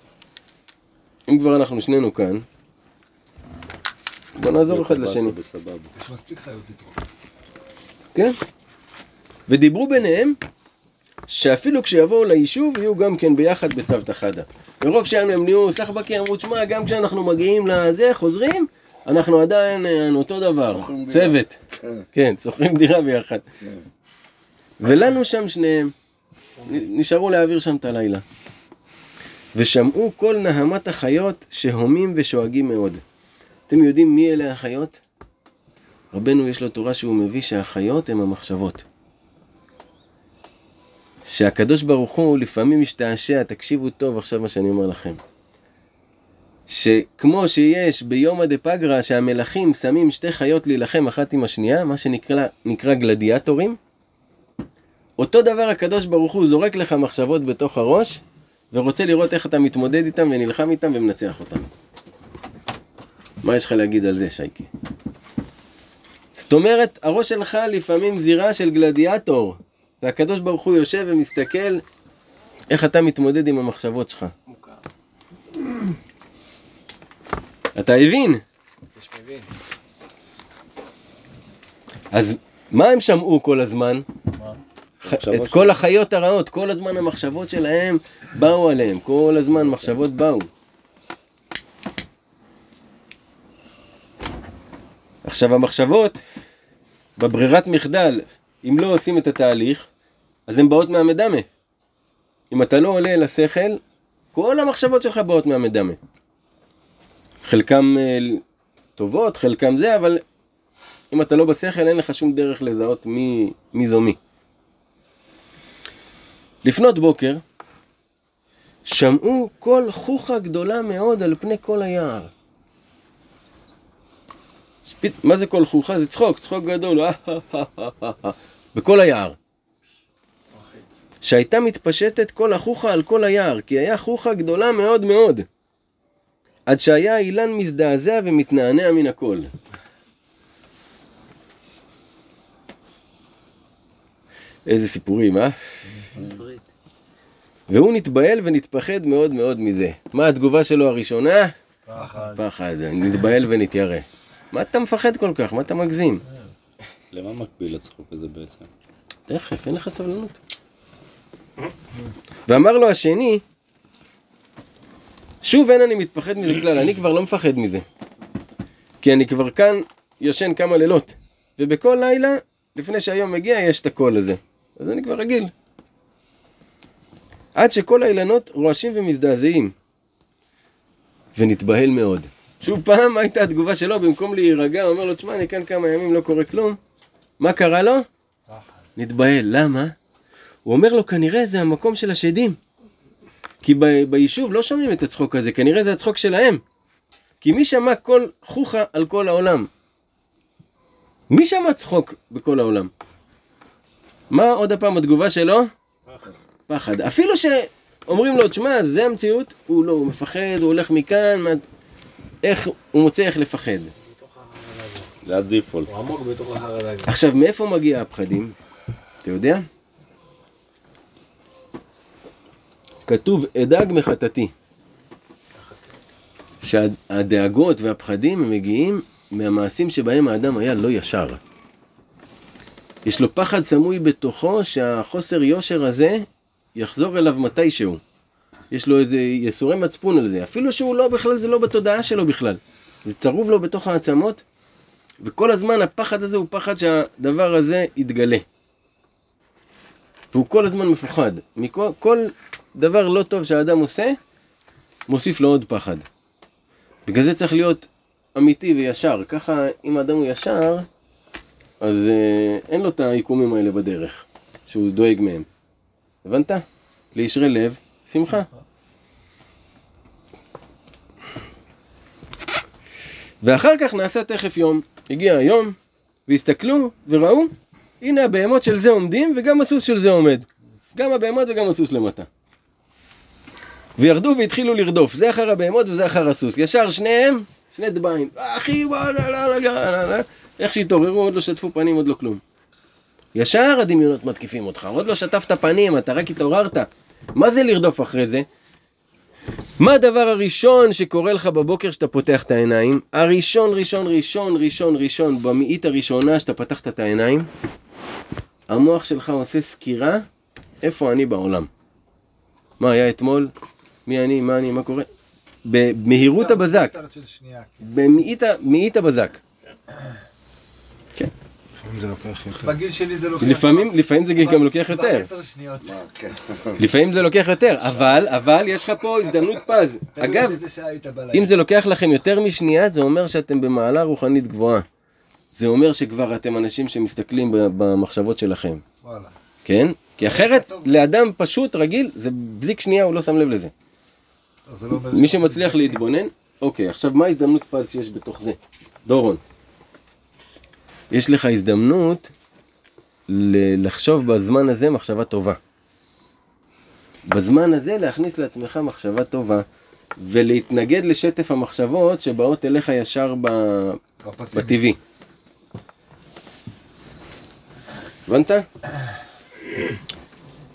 אם כבר אנחנו שנינו כאן, בוא נעזור אחד לשני. יש מספיק חיות לתרום. כן. ודיברו ביניהם שאפילו כשיבואו ליישוב יהיו גם כן ביחד בצוותא חדא. מרוב שהם הם נהיו סחבקי, אמרו, תשמע, גם כשאנחנו מגיעים לזה, חוזרים, אנחנו עדיין אה, אותו דבר, שוכרים דירה." צוות. כן. כן, שוכרים דירה ביחד. ולנו שם שניהם, נשארו להעביר שם את הלילה. ושמעו כל נהמת החיות שהומים ושואגים מאוד. אתם יודעים מי אלה החיות? רבנו יש לו תורה שהוא מביא שהחיות הם המחשבות. שהקדוש ברוך הוא לפעמים משתעשע, תקשיבו טוב עכשיו מה שאני אומר לכם. שכמו שיש ביומא דפגרא שהמלכים שמים שתי חיות להילחם אחת עם השנייה, מה שנקרא נקרא גלדיאטורים, אותו דבר הקדוש ברוך הוא זורק לך מחשבות בתוך הראש, ורוצה לראות איך אתה מתמודד איתם ונלחם איתם ומנצח אותם. מה יש לך להגיד על זה, שייקי? זאת אומרת, הראש שלך לפעמים זירה של גלדיאטור, והקדוש ברוך הוא יושב ומסתכל איך אתה מתמודד עם המחשבות שלך. מוכר. אתה הבין? יש מבין. אז מה הם שמעו כל הזמן? את כל החיות הרעות, כל הזמן המחשבות שלהם באו עליהם, כל הזמן מחשבות באו. עכשיו המחשבות, בברירת מחדל, אם לא עושים את התהליך, אז הן באות מהמדמה. אם אתה לא עולה אל השכל, כל המחשבות שלך באות מהמדמה. חלקם אה, טובות, חלקם זה, אבל אם אתה לא בשכל, אין לך שום דרך לזהות מי, מי זו מי. לפנות בוקר, שמעו קול חוכא גדולה מאוד על פני כל היער. שפית, מה זה קול חוכא? זה צחוק, צחוק גדול, אה, אה, אה, בכל היער. שהייתה מתפשטת כל החוכא על כל היער, כי היה חוכא גדולה מאוד מאוד. עד שהיה האילן מזדעזע ומתנענע מן הכל. איזה סיפורים, אה? והוא נתבהל ונתפחד מאוד מאוד מזה. מה התגובה שלו הראשונה? פחד. פחד, נתבהל ונתיירא. מה אתה מפחד כל כך? מה אתה מגזים? למה מקביל הצחוק הזה בעצם? תכף, אין לך סבלנות. ואמר לו השני, שוב אין אני מתפחד מזה כלל, אני כבר לא מפחד מזה. כי אני כבר כאן ישן כמה לילות, ובכל לילה, לפני שהיום מגיע, יש את הקול הזה. אז אני כבר רגיל. עד שכל האילנות רועשים ומזדעזעים. ונתבהל מאוד. שוב פעם, מה הייתה התגובה שלו? במקום להירגע, הוא אומר לו, תשמע, אני כאן כמה ימים, לא קורה כלום. מה קרה לו? נתבהל. למה? הוא אומר לו, כנראה זה המקום של השדים. כי ב- ביישוב לא שומעים את הצחוק הזה, כנראה זה הצחוק שלהם. כי מי שמע כל חוכא על כל העולם? מי שמע צחוק בכל העולם? מה עוד הפעם התגובה שלו? פחד. אפילו שאומרים לו, תשמע, זה המציאות, הוא לא, הוא מפחד, הוא הולך מכאן, מה... איך, הוא מוצא איך לפחד. זה הדיפולט. הוא עמוק בתוך החרדה. עכשיו, מאיפה מגיע הפחדים? אתה יודע? כתוב, אדאג מחטאתי. שהדאגות והפחדים הם מגיעים מהמעשים שבהם האדם היה לא ישר. יש לו פחד סמוי בתוכו שהחוסר יושר הזה יחזור אליו מתישהו. יש לו איזה יסורי מצפון על זה, אפילו שהוא לא בכלל, זה לא בתודעה שלו בכלל. זה צרוב לו בתוך העצמות, וכל הזמן הפחד הזה הוא פחד שהדבר הזה יתגלה. והוא כל הזמן מפוחד. מכל כל דבר לא טוב שהאדם עושה, מוסיף לו עוד פחד. בגלל זה צריך להיות אמיתי וישר. ככה, אם האדם הוא ישר, אז אה, אין לו את היקומים האלה בדרך, שהוא דואג מהם. הבנת? לישרי לב, שמחה. ואחר כך נעשה תכף יום. הגיע היום, והסתכלו, וראו, הנה הבהמות של זה עומדים, וגם הסוס של זה עומד. גם הבהמות וגם הסוס למטה. וירדו והתחילו לרדוף, זה אחר הבהמות וזה אחר הסוס. ישר שניהם, שני דביים. אחי, לא, לא, לא, לא. איך שהתעוררו, עוד לא שטפו פנים, עוד לא כלום. ישר הדמיונות מתקיפים אותך, עוד לא שטפת פנים, אתה רק התעוררת. מה זה לרדוף אחרי זה? מה הדבר הראשון שקורה לך בבוקר שאתה פותח את העיניים? הראשון, ראשון, ראשון, ראשון, ראשון, במאית הראשונה שאתה פתחת את העיניים, המוח שלך עושה סקירה איפה אני בעולם. מה היה אתמול? מי אני? מה אני? מה קורה? במהירות הבזק. כן. במאית הבזק. לפעמים זה לוקח יותר. בגיל שלי זה לוקח... לפעמים, לפעמים זה גם לוקח יותר. כן. <laughs> לפעמים זה לוקח יותר, אבל, אבל יש לך פה הזדמנות פז. אגב. אם זה לוקח לכם יותר משנייה, זה אומר שאתם במעלה רוחנית גבוהה. זה אומר שכבר אתם אנשים שמסתכלים במחשבות שלכם, וואלה. כן? כי אחרת, לאדם פשוט, רגיל, זה בזיק שנייה, הוא לא שם לב לזה. לא, לא מי שמצליח להתבונן, אוקיי, עכשיו מה ההזדמנות פז שיש בתוך זה? דורון. יש לך הזדמנות לחשוב בזמן הזה מחשבה טובה. בזמן הזה להכניס לעצמך מחשבה טובה ולהתנגד לשטף המחשבות שבאות אליך ישר ב... בטבעי. הבנת?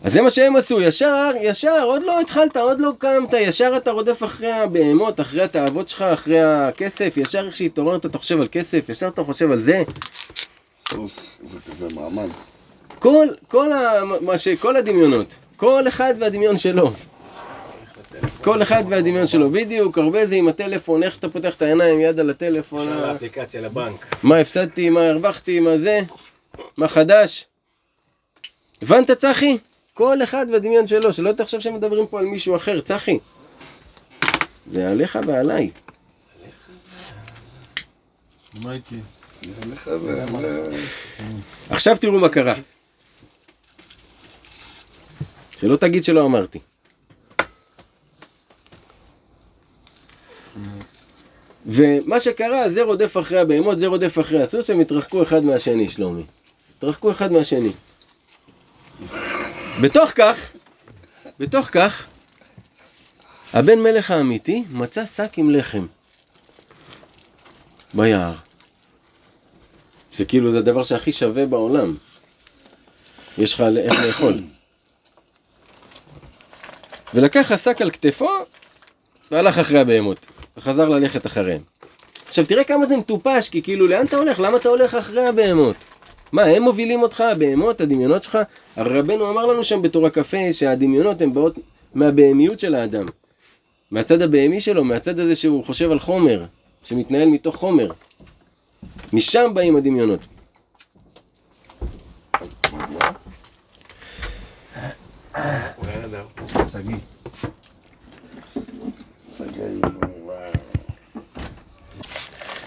אז זה מה שהם עשו, ישר, ישר, עוד לא התחלת, עוד לא קמת, ישר אתה רודף אחרי הבהמות, אחרי התאוות שלך, אחרי הכסף, ישר איך שהתעוררת אתה חושב על כסף, ישר אתה חושב על זה. סוס, זה כזה מעמד. כל, כל, ה, מה ש, כל הדמיונות, כל אחד והדמיון שלו. כל אחד והדמיון שלו, בדיוק, הרבה זה עם הטלפון, איך שאתה פותח את העיניים, יד על הטלפון, אפשר לאפליקציה לבנק. מה הפסדתי, מה הרווחתי, מה זה, מה חדש. הבנת צחי? כל אחד והדמיון שלו, שלא תחשוב שמדברים פה על מישהו אחר, צחי. זה עליך ועליי. עכשיו תראו מה קרה. שלא תגיד שלא אמרתי. ומה שקרה, זה רודף אחרי הבהמות, זה רודף אחרי הסוס, הם התרחקו אחד מהשני, שלומי. התרחקו אחד מהשני. בתוך כך, בתוך כך, הבן מלך האמיתי מצא שק עם לחם. ביער. שכאילו זה הדבר שהכי שווה בעולם. יש לך איך לאכול. ולקח השק על כתפו, והלך אחרי הבהמות, וחזר ללכת אחריהם. עכשיו תראה כמה זה מטופש, כי כאילו לאן אתה הולך? למה אתה הולך אחרי הבהמות? מה, הם מובילים אותך, הבהמות, הדמיונות שלך? הרי רבנו אמר לנו שם בתורה קפה שהדמיונות הן באות מהבהמיות של האדם. מהצד הבהמי שלו, מהצד הזה שהוא חושב על חומר, שמתנהל מתוך חומר. משם באים הדמיונות.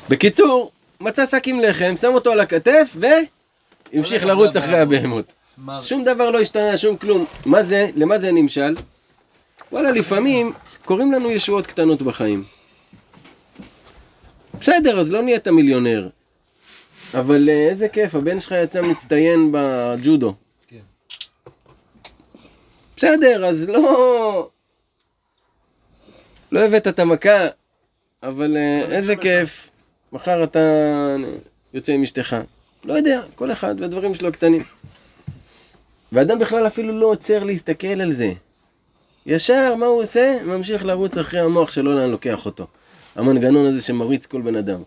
בקיצור, מצא שק עם לחם, שם אותו על הכתף, והמשיך לרוץ אחרי הבהמות. שום דבר לא השתנה, שום כלום. מה זה? למה זה נמשל? וואלה, לפעמים קורים לנו ישועות קטנות בחיים. בסדר, אז לא נהיית מיליונר. אבל אה, איזה כיף, הבן שלך יצא מצטיין בג'ודו. כן. בסדר, אז לא... לא הבאת את המכה, אבל אה, איזה כיף. מחר אתה יוצא עם אשתך. לא יודע, כל אחד והדברים שלו הקטנים. ואדם בכלל אפילו לא עוצר להסתכל על זה. ישר, מה הוא עושה? ממשיך לרוץ אחרי המוח שלו לאן לוקח אותו. המנגנון הזה שמריץ כל בן אדם.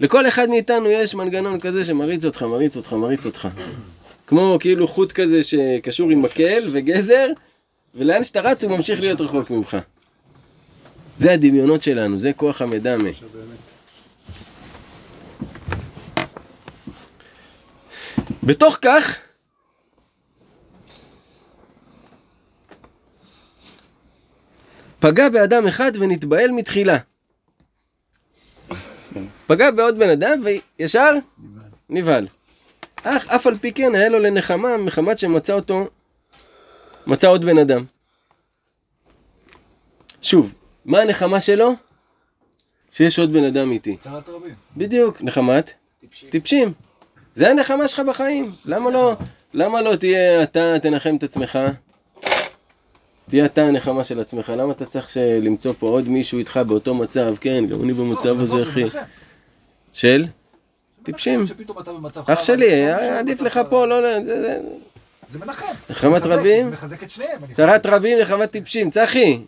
לכל אחד מאיתנו יש מנגנון כזה שמריץ אותך, מריץ אותך, מריץ אותך. כמו כאילו חוט כזה שקשור עם מקל וגזר, ולאן שאתה רץ הוא ממשיך להיות רחוק ממך. זה הדמיונות שלנו, זה כוח המדמה. בתוך כך, פגע באדם אחד ונתבהל מתחילה. פגע בעוד בן אדם וישר נבהל. אך אף על פי כן היה לו לנחמה מחמת שמצא אותו, מצא עוד בן אדם. שוב, מה הנחמה שלו? שיש עוד בן אדם איתי. צרת רבים. בדיוק, נחמת טיפשים. זה הנחמה שלך בחיים. למה לא, למה לא תהיה אתה, תנחם את עצמך? תהיה אתה הנחמה של עצמך. למה אתה צריך למצוא פה עוד מישהו איתך באותו מצב? כן, גם אני במצב לא, הזה, זה אחי. של? טיפשים. אח שלי, במצב עדיף לך. פה, לא... לא- זה- זה- זה מנחם. נחמת רבים? מחזק את שניהם. צרת רבים, נחמת טיפשים. צחי,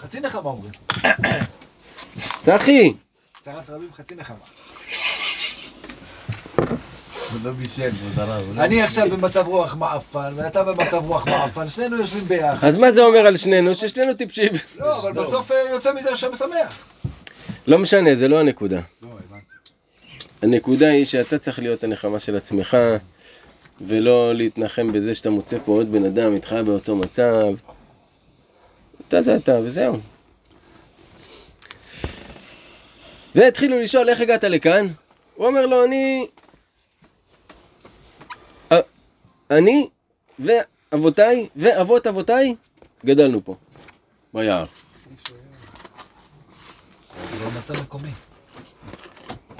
חצי נחמה אומרים. צחי. צרת רבים חצי נחמה. לא בישל, כבוד הרב. לא אני. עכשיו במצב רוח מעפן, ואתה במצב רוח מעפן, שנינו יושבים ביחד. אז מה זה אומר על שנינו? ששנינו טיפשים. לא, אבל בסוף אה, יוצא מזה השם משמח. לא משנה, זה לא הנקודה. לא. הנקודה היא שאתה צריך להיות הנחמה של עצמך, ולא להתנחם בזה שאתה מוצא פה עוד בן אדם איתך באותו מצב. אתה זה אתה, וזהו. והתחילו לשאול, איך הגעת לכאן? הוא אומר לו, אני... א- אני ואבותיי ואבות אבותיי גדלנו פה, ביער.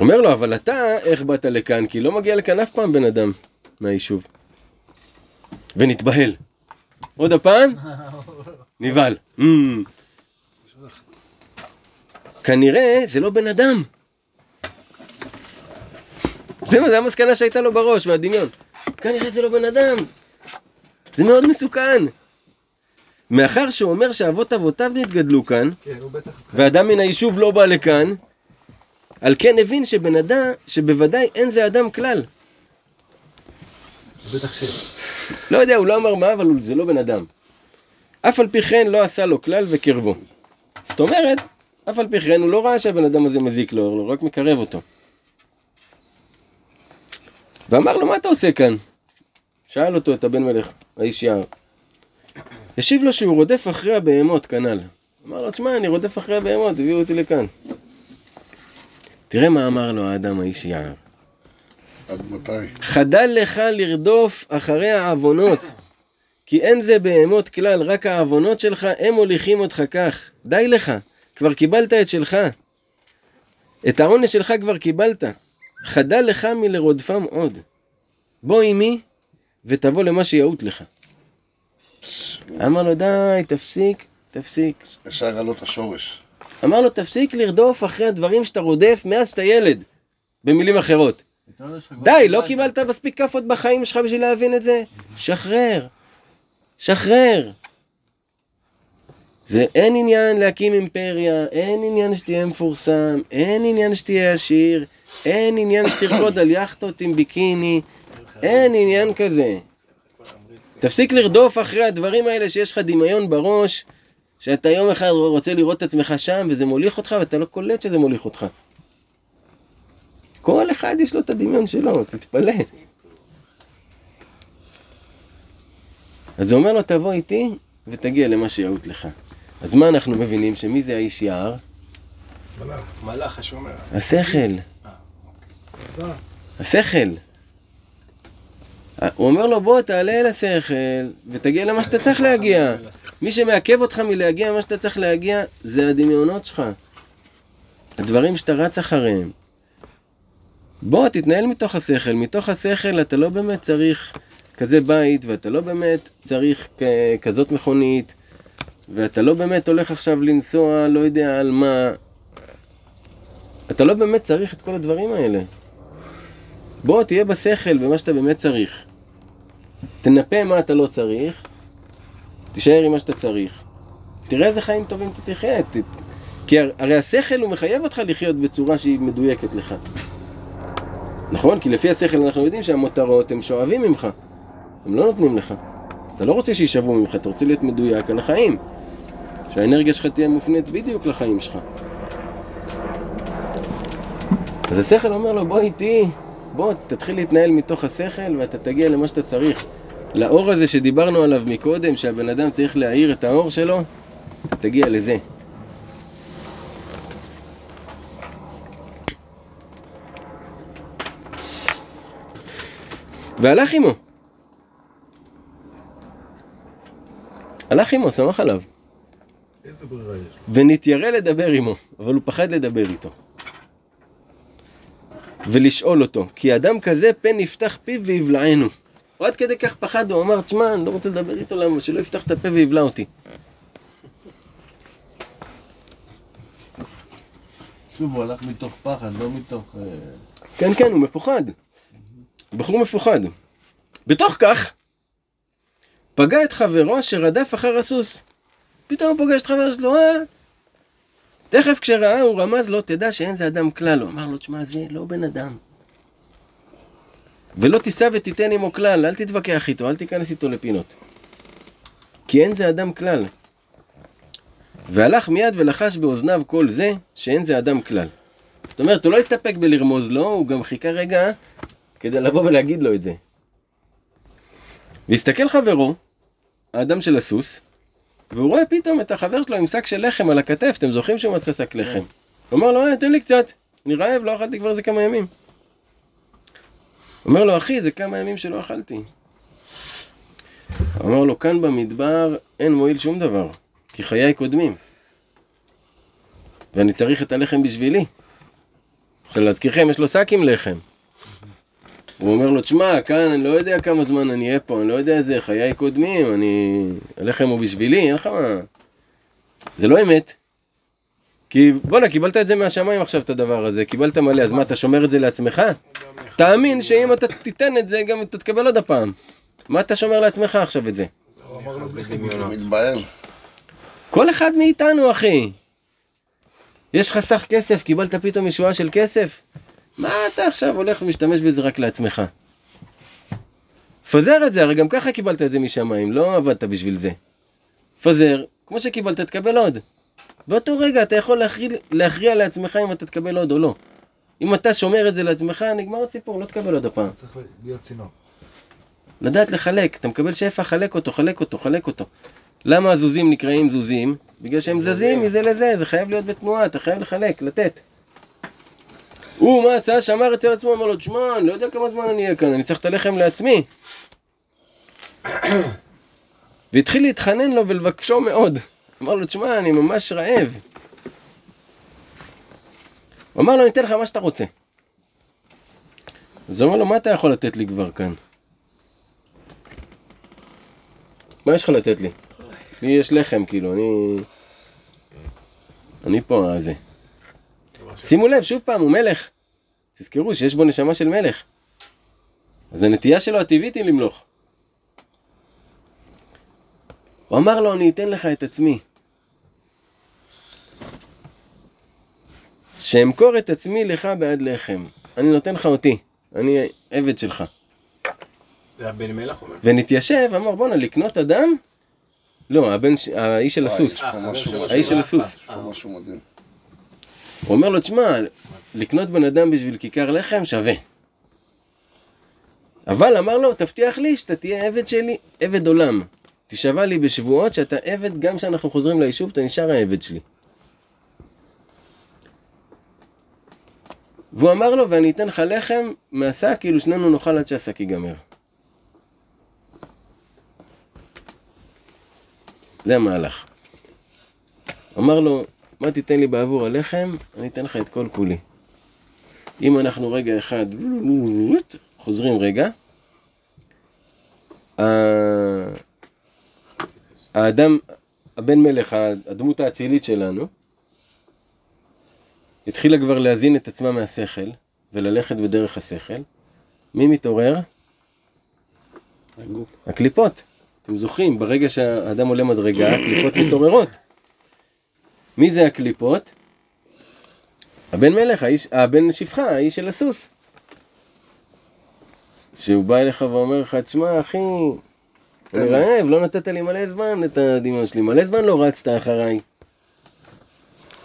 אומר לו, אבל אתה, איך באת לכאן? כי לא מגיע לכאן אף פעם בן אדם מהיישוב. ונתבהל. עוד הפעם? <laughs> נבהל. Mm. כנראה זה לא בן אדם. זה המסקנה שהייתה לו בראש, מהדמיון. כנראה זה לא בן אדם. זה מאוד מסוכן. מאחר שהוא אומר שאבות אבותיו נתגדלו כאן, כן. ואדם מן היישוב לא בא לכאן, על כן הבין שבן אדם, שבוודאי אין זה אדם כלל. בטח ש... לא יודע, הוא לא אמר מה, אבל זה לא בן אדם. אף על פי כן לא עשה לו כלל וקרבו. זאת אומרת, אף על פי כן הוא לא ראה שהבן אדם הזה מזיק לו, הוא רק מקרב אותו. ואמר לו, מה אתה עושה כאן? שאל אותו את הבן מלך, האיש יער. השיב לו שהוא רודף אחרי הבהמות כנ"ל. אמר לו, תשמע, אני רודף אחרי הבהמות, הביאו אותי לכאן. תראה מה אמר לו האדם האיש יער. עד מתי? חדל לך לרדוף אחרי העוונות, כי אין זה בהמות כלל, רק העוונות שלך הם מוליכים אותך כך. די לך, כבר קיבלת את שלך. את העונש שלך כבר קיבלת. חדל לך מלרודפם עוד. בוא עמי ותבוא למה שיעוט לך. אמר לו די, תפסיק, תפסיק. ישר עלות השורש. אמר לו תפסיק לרדוף אחרי הדברים שאתה רודף מאז שאתה ילד. במילים אחרות. את די, לא קיבלת מספיק כאפות בחיים שלך בשביל להבין את זה? שחרר. שחרר. זה אין עניין להקים אימפריה, אין עניין שתהיה מפורסם, אין עניין שתהיה עשיר, אין עניין שתרקוד על יכטות עם ביקיני, אין עניין כזה. תפסיק לרדוף אחרי הדברים האלה שיש לך דמיון בראש, שאתה יום אחד רוצה לראות את עצמך שם וזה מוליך אותך ואתה לא קולט שזה מוליך אותך. כל אחד יש לו את הדמיון שלו, תתפלא. אז הוא אומר לו, תבוא איתי ותגיע למה שיעוט לך. אז מה אנחנו מבינים? שמי זה האיש יער? מלאך השומר. השכל. השכל. הוא אומר לו, בוא תעלה אל השכל ותגיע למה שאתה צריך להגיע. מי שמעכב אותך מלהגיע למה שאתה צריך להגיע, זה הדמיונות שלך. הדברים שאתה רץ אחריהם. בוא, תתנהל מתוך השכל. מתוך השכל אתה לא באמת צריך כזה בית, ואתה לא באמת צריך כזאת מכונית, ואתה לא באמת הולך עכשיו לנסוע לא יודע על מה. אתה לא באמת צריך את כל הדברים האלה. בוא, תהיה בשכל במה שאתה באמת צריך. תנפה מה אתה לא צריך, תישאר עם מה שאתה צריך. תראה איזה חיים טובים אתה תחיה. ת... כי הר- הרי השכל הוא מחייב אותך לחיות בצורה שהיא מדויקת לך. נכון? כי לפי השכל אנחנו יודעים שהמותרות הם שואבים ממך. הם לא נותנים לך. אתה לא רוצה שישאבו ממך, אתה רוצה להיות מדויק על החיים. שהאנרגיה שלך תהיה מופנית בדיוק לחיים שלך. אז השכל אומר לו, בוא איתי, בוא תתחיל להתנהל מתוך השכל ואתה תגיע למה שאתה צריך. לאור הזה שדיברנו עליו מקודם, שהבן אדם צריך להאיר את האור שלו, אתה תגיע לזה. והלך עמו. הלך עמו, סמך עליו. איזה ברירה יש? ונתיירא לדבר עמו, אבל הוא פחד לדבר איתו. ולשאול אותו, כי אדם כזה פן יפתח פיו ויבלענו. הוא עד כדי כך פחד, הוא אמר, תשמע, אני לא רוצה לדבר איתו למה, שלא יפתח את הפה ויבלע אותי. שוב, הוא הלך מתוך פחד, לא מתוך... אה, כן, כן, הוא מפוחד. בחור מפוחד. בתוך כך, פגע את חברו שרדף אחר הסוס. פתאום הוא פוגש את חבר שלו, אה? תכף כשראה הוא רמז לו, תדע שאין זה אדם כלל. הוא אמר לו, תשמע, זה לא בן אדם. ולא תישא ותיתן עמו כלל, אל תתווכח איתו, אל תיכנס איתו לפינות. כי אין זה אדם כלל. והלך מיד ולחש באוזניו כל זה, שאין זה אדם כלל. זאת אומרת, הוא לא הסתפק בלרמוז לו, הוא גם חיכה רגע כדי לבוא ולהגיד לו את זה. והסתכל חברו, האדם של הסוס, והוא רואה פתאום את החבר שלו עם שק של לחם על הכתף, אתם זוכרים שהוא מצא שק לחם? הוא אומר לו, אה, תן לי קצת, אני רעב, לא אכלתי כבר איזה כמה ימים. אומר לו, אחי, זה כמה ימים שלא אכלתי. אומר לו, כאן במדבר אין מועיל שום דבר, כי חיי קודמים. ואני צריך את הלחם בשבילי. עכשיו להזכירכם, יש לו שק עם לחם. הוא אומר לו, תשמע, כאן אני לא יודע כמה זמן אני אהיה פה, אני לא יודע איזה חיי קודמים, אני... הלחם הוא בשבילי, אין לך מה... זה לא אמת. כי בואנה, קיבלת את זה מהשמיים עכשיו, את הדבר הזה, קיבלת מלא, אז מה, אתה שומר את זה לעצמך? תאמין שאם אתה תיתן את זה, גם אתה תקבל עוד הפעם. מה אתה שומר לעצמך עכשיו את זה? כל אחד מאיתנו, אחי. יש לך סך כסף, קיבלת פתאום ישועה של כסף? מה אתה עכשיו הולך ומשתמש בזה רק לעצמך? פזר את זה, הרי גם ככה קיבלת את זה משמיים, לא עבדת בשביל זה. פזר, כמו שקיבלת, תקבל עוד. באותו רגע אתה יכול להכריע, להכריע לעצמך אם אתה תקבל עוד או לא. אם אתה שומר את זה לעצמך, נגמר הסיפור, לא תקבל עוד הפעם. צריך להיות צינור. לדעת לחלק, אתה מקבל שפע, חלק אותו, חלק אותו, חלק אותו. למה הזוזים נקראים זוזים? בגלל שהם זזים מזה לזה, זה חייב להיות בתנועה, אתה חייב לחלק, לתת. הוא, מה עשה? שמר אצל עצמו, אמר לו, תשמע, אני לא יודע כמה זמן אני אהיה כאן, אני צריך את הלחם לעצמי. <coughs> והתחיל להתחנן לו ולבקשו מאוד. אמר לו, תשמע, אני ממש רעב. הוא אמר לו, אני אתן לך מה שאתה רוצה. אז הוא אומר לו, מה אתה יכול לתת לי כבר כאן? מה יש לך לתת לי? לי יש לחם, כאילו, אני... אני פה, הזה. שימו לב, שוב פעם, הוא מלך. תזכרו שיש בו נשמה של מלך. אז הנטייה שלו הטבעית היא למלוך. הוא אמר לו, אני אתן לך את עצמי. שאמכור את עצמי לך בעד לחם. אני נותן לך אותי, אני עבד שלך. זה הבן מלך אומר. ונתיישב, אמר, בואנה, לקנות אדם? לא, הבן, האיש של הסוס. אה, האיש של אה, הסוס. אה. הוא אומר לו, תשמע, לקנות בן אדם בשביל כיכר לחם שווה. אבל אמר לו, תבטיח לי שאתה תהיה עבד שלי, עבד עולם. תשבע לי בשבועות שאתה עבד, גם כשאנחנו חוזרים ליישוב, אתה נשאר העבד שלי. והוא אמר לו, ואני אתן לך לחם מהשק, כאילו שנינו נאכל עד שהשק ייגמר. זה המהלך. אמר לו, מה תיתן לי בעבור הלחם? אני אתן לך את כל כולי. אם אנחנו רגע אחד, חוזרים רגע, האדם, הבן מלך, הדמות האצילית שלנו, התחילה כבר להזין את עצמה מהשכל, וללכת בדרך השכל. מי מתעורר? הגוף. הקליפות. אתם זוכרים, ברגע שהאדם עולה מדרגה, הקליפות מתעוררות. מי זה הקליפות? הבן מלך, האיש, הבן שפחה, האיש של הסוס. שהוא בא אליך ואומר לך, תשמע אחי, אני רעב, לא נתת לי מלא זמן את הדמיון שלי, מלא זמן לא רצת אחריי.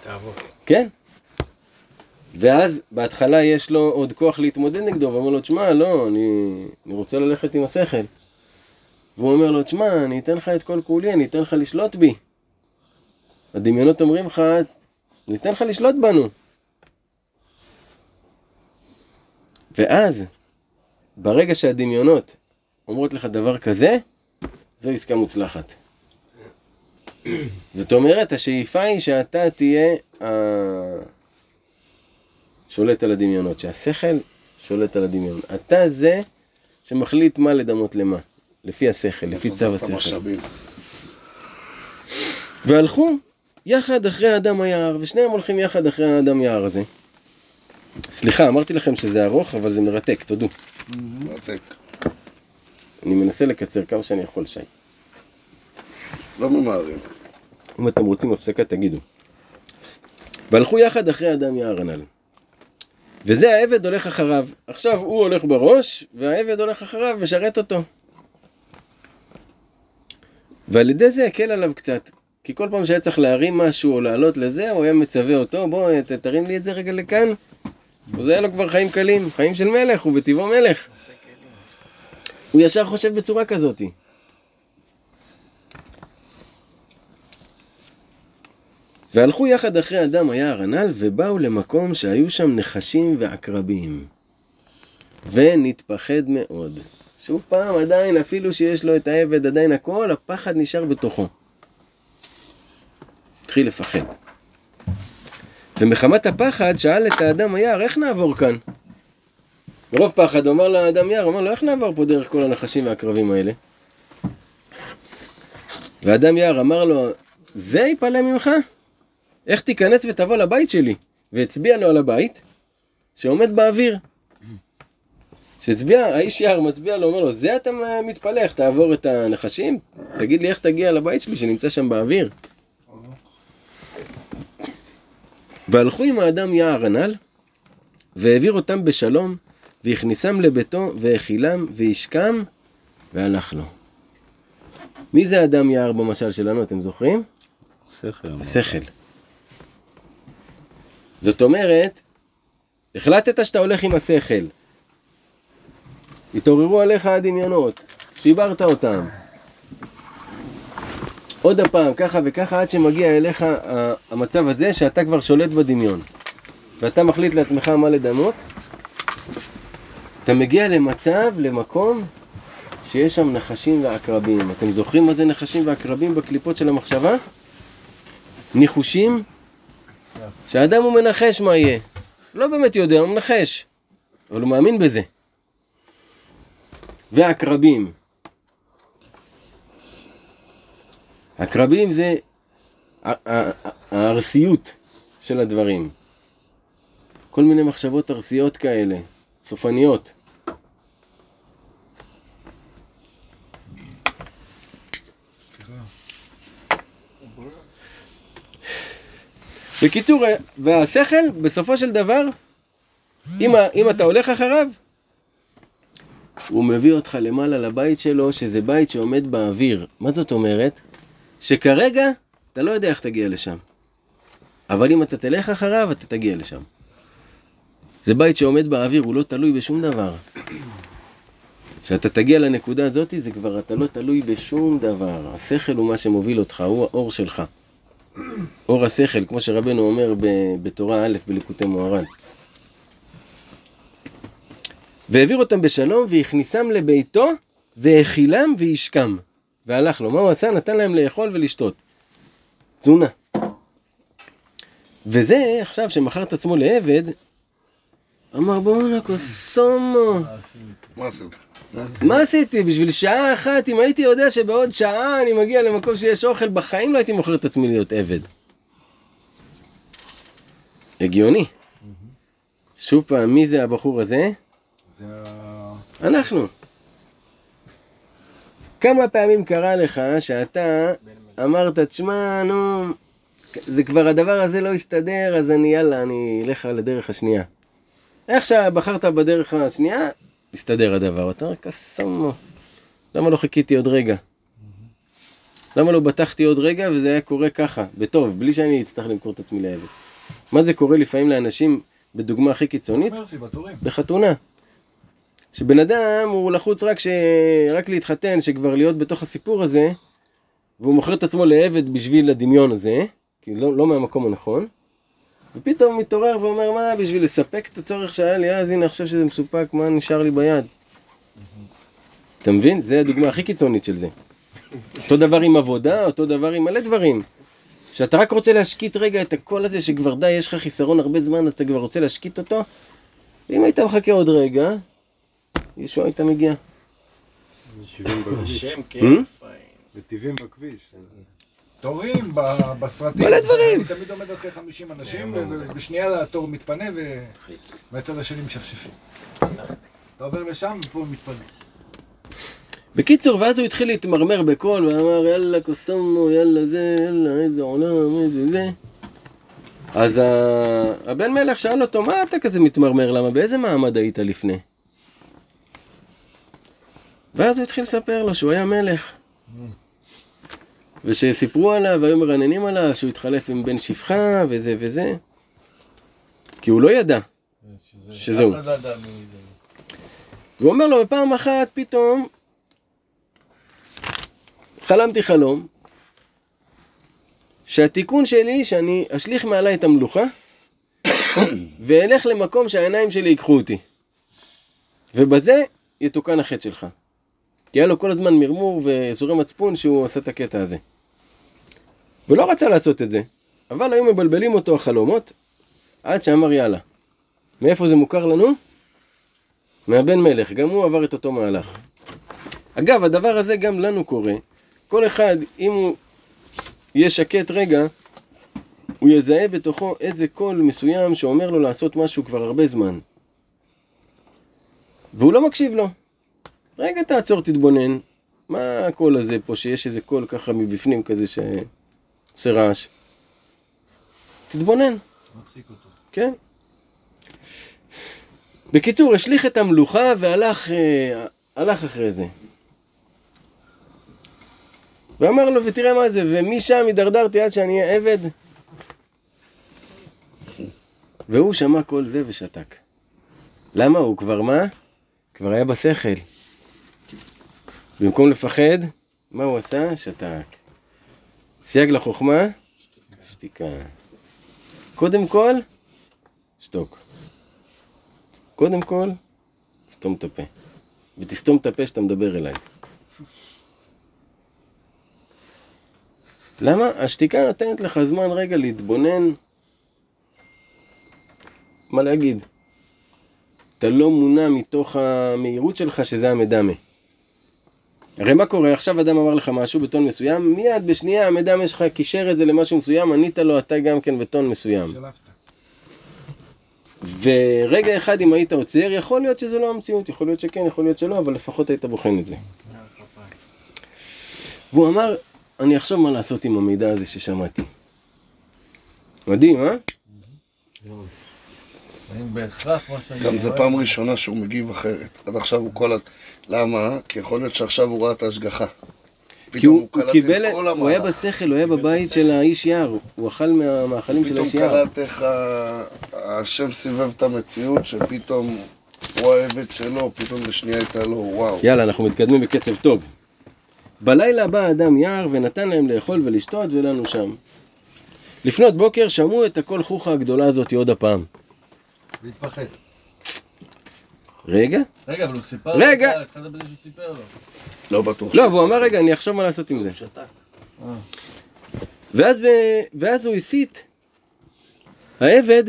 תעבור. כן. ואז בהתחלה יש לו עוד כוח להתמודד נגדו, ואומר לו, תשמע, לא, אני, אני רוצה ללכת עם השכל. והוא אומר לו, תשמע, אני אתן לך את כל כולי, אני אתן לך לשלוט בי. הדמיונות אומרים לך, אני אתן לך לשלוט בנו. ואז, ברגע שהדמיונות אומרות לך דבר כזה, זו עסקה מוצלחת. זאת אומרת, השאיפה היא שאתה תהיה השולט על הדמיונות, שהשכל שולט על הדמיון. אתה זה שמחליט מה לדמות למה, לפי השכל, לפי צו השכל. והלכו יחד אחרי האדם היער, ושניהם הולכים יחד אחרי האדם יער הזה. סליחה, אמרתי לכם שזה ארוך, אבל זה מרתק, תודו. מרתק. אני מנסה לקצר כמה שאני יכול, שי. לא ממהרים. אם אתם רוצים הפסקה, תגידו. והלכו יחד אחרי אדם יער הנ"ל. וזה העבד הולך אחריו. עכשיו הוא הולך בראש, והעבד הולך אחריו, משרת אותו. ועל ידי זה הקל עליו קצת. כי כל פעם שהיה צריך להרים משהו או לעלות לזה, הוא היה מצווה אותו, בוא תרים לי את זה רגע לכאן. אז היה לו כבר חיים קלים, חיים של מלך, הוא בטבעו מלך. הוא ישר חושב בצורה כזאתי. והלכו יחד אחרי אדם היער הנ"ל, ובאו למקום שהיו שם נחשים ועקרבים. ונתפחד מאוד. שוב פעם, עדיין, אפילו שיש לו את העבד, עדיין הכל, הפחד נשאר בתוכו. התחיל לפחד. ומחמת הפחד שאל את האדם היער, איך נעבור כאן? מרוב פחד, הוא אמר לאדם יער, הוא אמר לו, איך נעבור פה דרך כל הנחשים והעקרבים האלה? ואדם יער אמר לו, זה יפלא ממך? איך תיכנס ותבוא לבית שלי? והצביע לו על הבית שעומד באוויר. שהצביע, האיש יער מצביע לו, אומר לו, זה אתה מתפלא, איך תעבור את הנחשים? תגיד לי איך תגיע לבית שלי שנמצא שם באוויר. והלכו עם האדם יער הנ"ל, והעביר אותם בשלום, והכניסם לביתו, והאכילם, והשקם, והלך לו. מי זה אדם יער במשל שלנו, אתם זוכרים? שכל. השכל. זאת אומרת, החלטת שאתה הולך עם השכל. התעוררו עליך הדמיונות, שיברת אותם. עוד הפעם, ככה וככה, עד שמגיע אליך המצב הזה שאתה כבר שולט בדמיון. ואתה מחליט לעצמך מה לדמות. אתה מגיע למצב, למקום, שיש שם נחשים ועקרבים. אתם זוכרים מה זה נחשים ועקרבים בקליפות של המחשבה? ניחושים, שהאדם הוא מנחש מה יהיה. לא באמת יודע, הוא מנחש, אבל הוא מאמין בזה. ועקרבים. עקרבים זה הארסיות של הדברים. כל מיני מחשבות ארסיות כאלה, סופניות. בקיצור, והשכל, בסופו של דבר, אם, אם אתה הולך אחריו, הוא מביא אותך למעלה לבית שלו, שזה בית שעומד באוויר. מה זאת אומרת? שכרגע אתה לא יודע איך תגיע לשם. אבל אם אתה תלך אחריו, אתה תגיע לשם. זה בית שעומד באוויר, הוא לא תלוי בשום דבר. כשאתה תגיע לנקודה הזאת, זה כבר, אתה לא תלוי בשום דבר. השכל הוא מה שמוביל אותך, הוא האור שלך. אור השכל, כמו שרבנו אומר בתורה א' בליקוטי מוהר"ן. והעביר אותם בשלום והכניסם לביתו והאכילם וישכם. והלך לו. מה הוא עשה? נתן להם לאכול ולשתות. תזונה. וזה, עכשיו שמכר את עצמו לעבד, אמר בואנה קוסומו, מה עשית? מה עשיתי? בשביל שעה אחת, אם הייתי יודע שבעוד שעה אני מגיע למקום שיש אוכל, בחיים לא הייתי מוכר את עצמי להיות עבד. הגיוני. שוב פעם, מי זה הבחור הזה? זה ה... אנחנו. כמה פעמים קרה לך שאתה אמרת, תשמע, נו, זה כבר הדבר הזה לא הסתדר, אז אני יאללה, אני אלך לדרך השנייה. איך שבחרת בדרך השנייה, הסתדר הדבר. אתה אומר, קסומו, למה לא חיכיתי עוד רגע? למה לא בטחתי עוד רגע וזה היה קורה ככה, בטוב, בלי שאני אצטרך למכור את עצמי לעבד. מה זה קורה לפעמים לאנשים, בדוגמה הכי קיצונית? בחתונה. שבן אדם הוא לחוץ רק, ש... רק להתחתן, שכבר להיות בתוך הסיפור הזה, והוא מוכר את עצמו לעבד בשביל הדמיון הזה, כי לא, לא מהמקום הנכון, ופתאום מתעורר ואומר, מה, בשביל לספק את הצורך שהיה לי אז, הנה עכשיו שזה מסופק, מה נשאר לי ביד? אתה מבין? זה הדוגמה הכי קיצונית של זה. אותו דבר עם עבודה, אותו דבר עם מלא דברים. שאתה רק רוצה להשקיט רגע את הקול הזה, שכבר די, יש לך חיסרון הרבה זמן, אז אתה כבר רוצה להשקיט אותו, ואם היית מחכה עוד רגע, ישוע היית מגיע. השם, כן. Hmm? נתיבים בכביש. תורים בסרטים. מלא דברים. אני תמיד עומד אחרי 50 אנשים, ו- ובשנייה התור מתפנה, ו- והצד השני משפשפים. אתה עובר לשם, ופה הוא מתפנה. בקיצור, ואז הוא התחיל להתמרמר בקול, ואמר, יאללה קוסומו, יאללה זה, יאללה, איזה עולם, איזה זה. אז הבן מלך שאל אותו, מה אתה כזה מתמרמר? למה? באיזה מעמד היית לפני? ואז הוא התחיל לספר לו שהוא היה מלך. ושסיפרו עליו, והיו מרננים עליו, שהוא התחלף עם בן שפחה, וזה וזה. כי הוא לא ידע. אף אחד לא. והוא אומר לו, בפעם אחת פתאום חלמתי חלום שהתיקון שלי שאני אשליך מעליי את המלוכה ואלך למקום שהעיניים שלי ייקחו אותי. ובזה יתוקן החטא שלך. כי היה לו כל הזמן מרמור ואזורי מצפון שהוא עושה את הקטע הזה. ולא רצה לעשות את זה, אבל היו מבלבלים אותו החלומות עד שאמר יאללה. מאיפה זה מוכר לנו? מהבן מלך, גם הוא עבר את אותו מהלך. אגב, הדבר הזה גם לנו קורה. כל אחד, אם הוא יהיה שקט רגע, הוא יזהה בתוכו איזה קול מסוים שאומר לו לעשות משהו כבר הרבה זמן. והוא לא מקשיב לו. רגע תעצור, תתבונן. מה הקול הזה פה, שיש איזה קול ככה מבפנים כזה שעושה רעש? תתבונן. כן. בקיצור, השליך את המלוכה והלך אה, הלך אחרי זה. ואמר לו, ותראה מה זה, ומשם הידרדרתי עד שאני אהיה עבד. והוא שמע כל זה ושתק. למה? הוא כבר מה? כבר היה בשכל. במקום לפחד, מה הוא עשה? שתק. סייג לחוכמה? שתיקה. קודם כל, שתוק. קודם כל, סתום את הפה. ותסתום את הפה שאתה מדבר אליי. למה? השתיקה נותנת לך זמן רגע להתבונן. מה להגיד? אתה לא מונע מתוך המהירות שלך שזה המדמה. הרי מה קורה? עכשיו אדם אמר לך משהו בטון מסוים, מיד בשנייה המדמה שלך קישר את זה למשהו מסוים, ענית לו אתה גם כן בטון מסוים. ורגע אחד אם היית עוצר, יכול להיות שזה לא המציאות, יכול להיות שכן, יכול להיות שלא, אבל לפחות היית בוחן את זה. והוא אמר, אני אחשוב מה לעשות עם המידע הזה ששמעתי. מדהים, אה? האם בהכרח מה שאני גם זו פעם ראשונה שהוא מגיב אחרת. עד עכשיו הוא כל ה... למה? כי יכול להיות שעכשיו הוא ראה את ההשגחה. כי פתאום הוא, הוא קיבל, את כל הוא היה. בשכל, הוא היה בבית של האיש יער, הוא אכל מהמאכלים של פתאום האיש יער. קלט איך ה- השם סיבב את המציאות, שפתאום הוא העבד שלו, פתאום בשנייה הייתה לו, וואו. יאללה, אנחנו מתקדמים בקצב טוב. בלילה בא אדם יער ונתן להם לאכול ולשתות ולנו שם. לפנות בוקר שמעו את הקול חוכה הגדולה הזאת עוד הפעם. והתפחד. רגע? רגע, אבל הוא סיפר רגע. לו, התחלת בזה שהוא סיפר לו. לא בטוח. לא, והוא אמר רגע, אני אחשוב מה לעשות עם זה. ואז, ב... ואז הוא הסית, העבד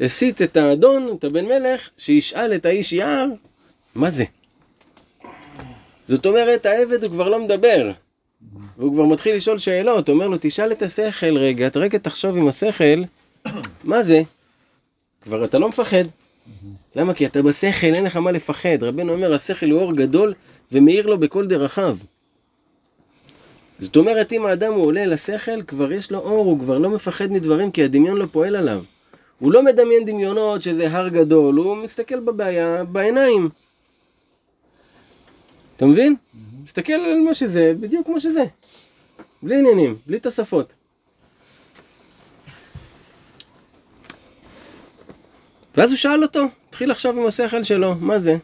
הסית את האדון, את הבן מלך, שישאל את האיש יער, מה זה? זאת אומרת, העבד הוא כבר לא מדבר, והוא כבר מתחיל לשאול שאלות, אומר לו, תשאל את השכל רגע, אתה רגע תחשוב עם השכל, מה זה? כבר אתה לא מפחד. למה? כי אתה בשכל, אין לך מה לפחד. רבנו אומר, השכל הוא אור גדול ומאיר לו בכל דרכיו. זאת אומרת, אם האדם הוא עולה לשכל, כבר יש לו אור, הוא כבר לא מפחד מדברים, כי הדמיון לא פועל עליו. הוא לא מדמיין דמיונות שזה הר גדול, הוא מסתכל בבעיה בעיניים. אתה מבין? מסתכל על מה שזה, בדיוק כמו שזה. בלי עניינים, בלי תוספות. ואז הוא שאל אותו, התחיל עכשיו עם השכל שלו, מה זה?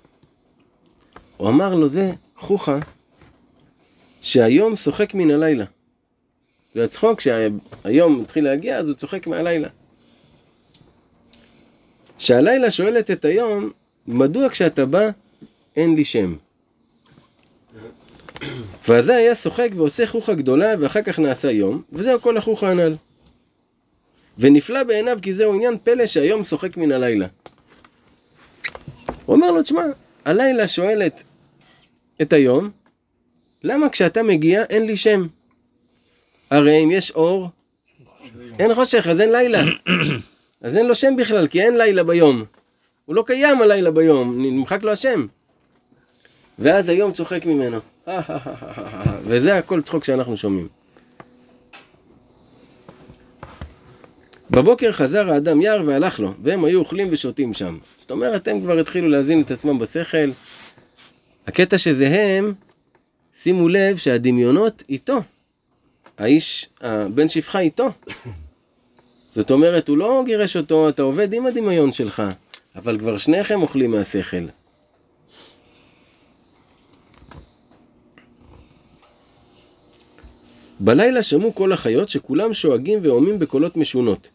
הוא אמר לו, זה חוכה שהיום צוחק מן הלילה. זה הצחוק, כשהיום מתחיל להגיע, אז הוא צוחק מהלילה. שהלילה שואלת את היום, מדוע כשאתה בא, אין לי שם? <clears throat> וזה היה צוחק ועושה חוכה גדולה, ואחר כך נעשה יום, וזהו כל החוכה הנ"ל. ונפלא בעיניו כי זהו עניין פלא שהיום צוחק מן הלילה. הוא אומר לו, תשמע, הלילה שואלת את היום, למה כשאתה מגיע אין לי שם? הרי אם יש אור, אין חושך, אז אין לילה. <clears throat> אז אין לו שם בכלל, כי אין לילה ביום. הוא לא קיים הלילה ביום, נמחק לו השם. ואז היום צוחק ממנו. <laughs> וזה הכל צחוק שאנחנו שומעים. בבוקר חזר האדם יער והלך לו, והם היו אוכלים ושותים שם. זאת אומרת, הם כבר התחילו להזין את עצמם בשכל. הקטע שזה הם, שימו לב שהדמיונות איתו. האיש, הבן שפחה איתו. <coughs> זאת אומרת, הוא לא גירש אותו, אתה עובד עם הדמיון שלך, אבל כבר שניכם אוכלים מהשכל. בלילה שמעו כל החיות שכולם שואגים והומים בקולות משונות.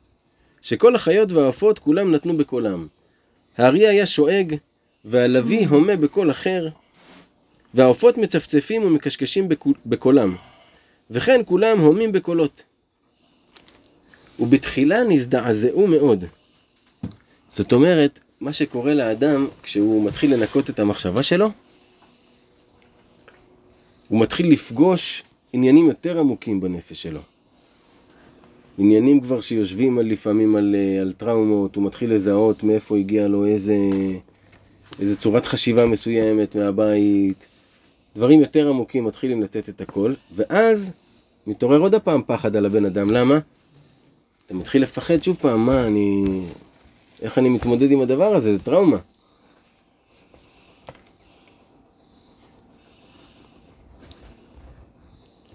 שכל החיות והעופות כולם נתנו בקולם. האריה היה שואג, והלוי הומה בקול אחר, והעופות מצפצפים ומקשקשים בקול- בקולם. וכן כולם הומים בקולות. ובתחילה נזדעזעו מאוד. זאת אומרת, מה שקורה לאדם כשהוא מתחיל לנקות את המחשבה שלו, הוא מתחיל לפגוש עניינים יותר עמוקים בנפש שלו. עניינים כבר שיושבים על, לפעמים על, אה, על טראומות, הוא מתחיל לזהות מאיפה הגיע לו איזה, איזה צורת חשיבה מסוימת מהבית, דברים יותר עמוקים מתחילים לתת את הכל, ואז מתעורר עוד הפעם פחד על הבן אדם, למה? אתה מתחיל לפחד שוב פעם, מה אני... איך אני מתמודד עם הדבר הזה, זה טראומה.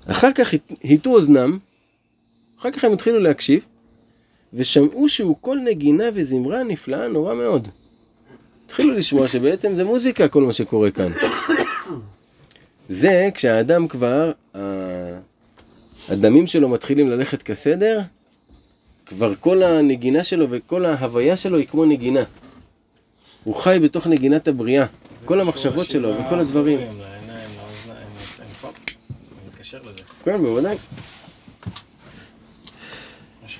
אחר כך הטו אוזנם, אחר כך הם התחילו להקשיב, ושמעו שהוא קול נגינה וזמרה נפלאה נורא מאוד. התחילו לשמוע שבעצם זה מוזיקה כל מה שקורה כאן. זה כשהאדם כבר, הדמים שלו מתחילים ללכת כסדר, כבר כל הנגינה שלו וכל ההוויה שלו היא כמו נגינה. הוא חי בתוך נגינת הבריאה. כל המחשבות שלו וכל הדברים. כן, בוודאי. מה שלמדנו על יציר מדע דייגו.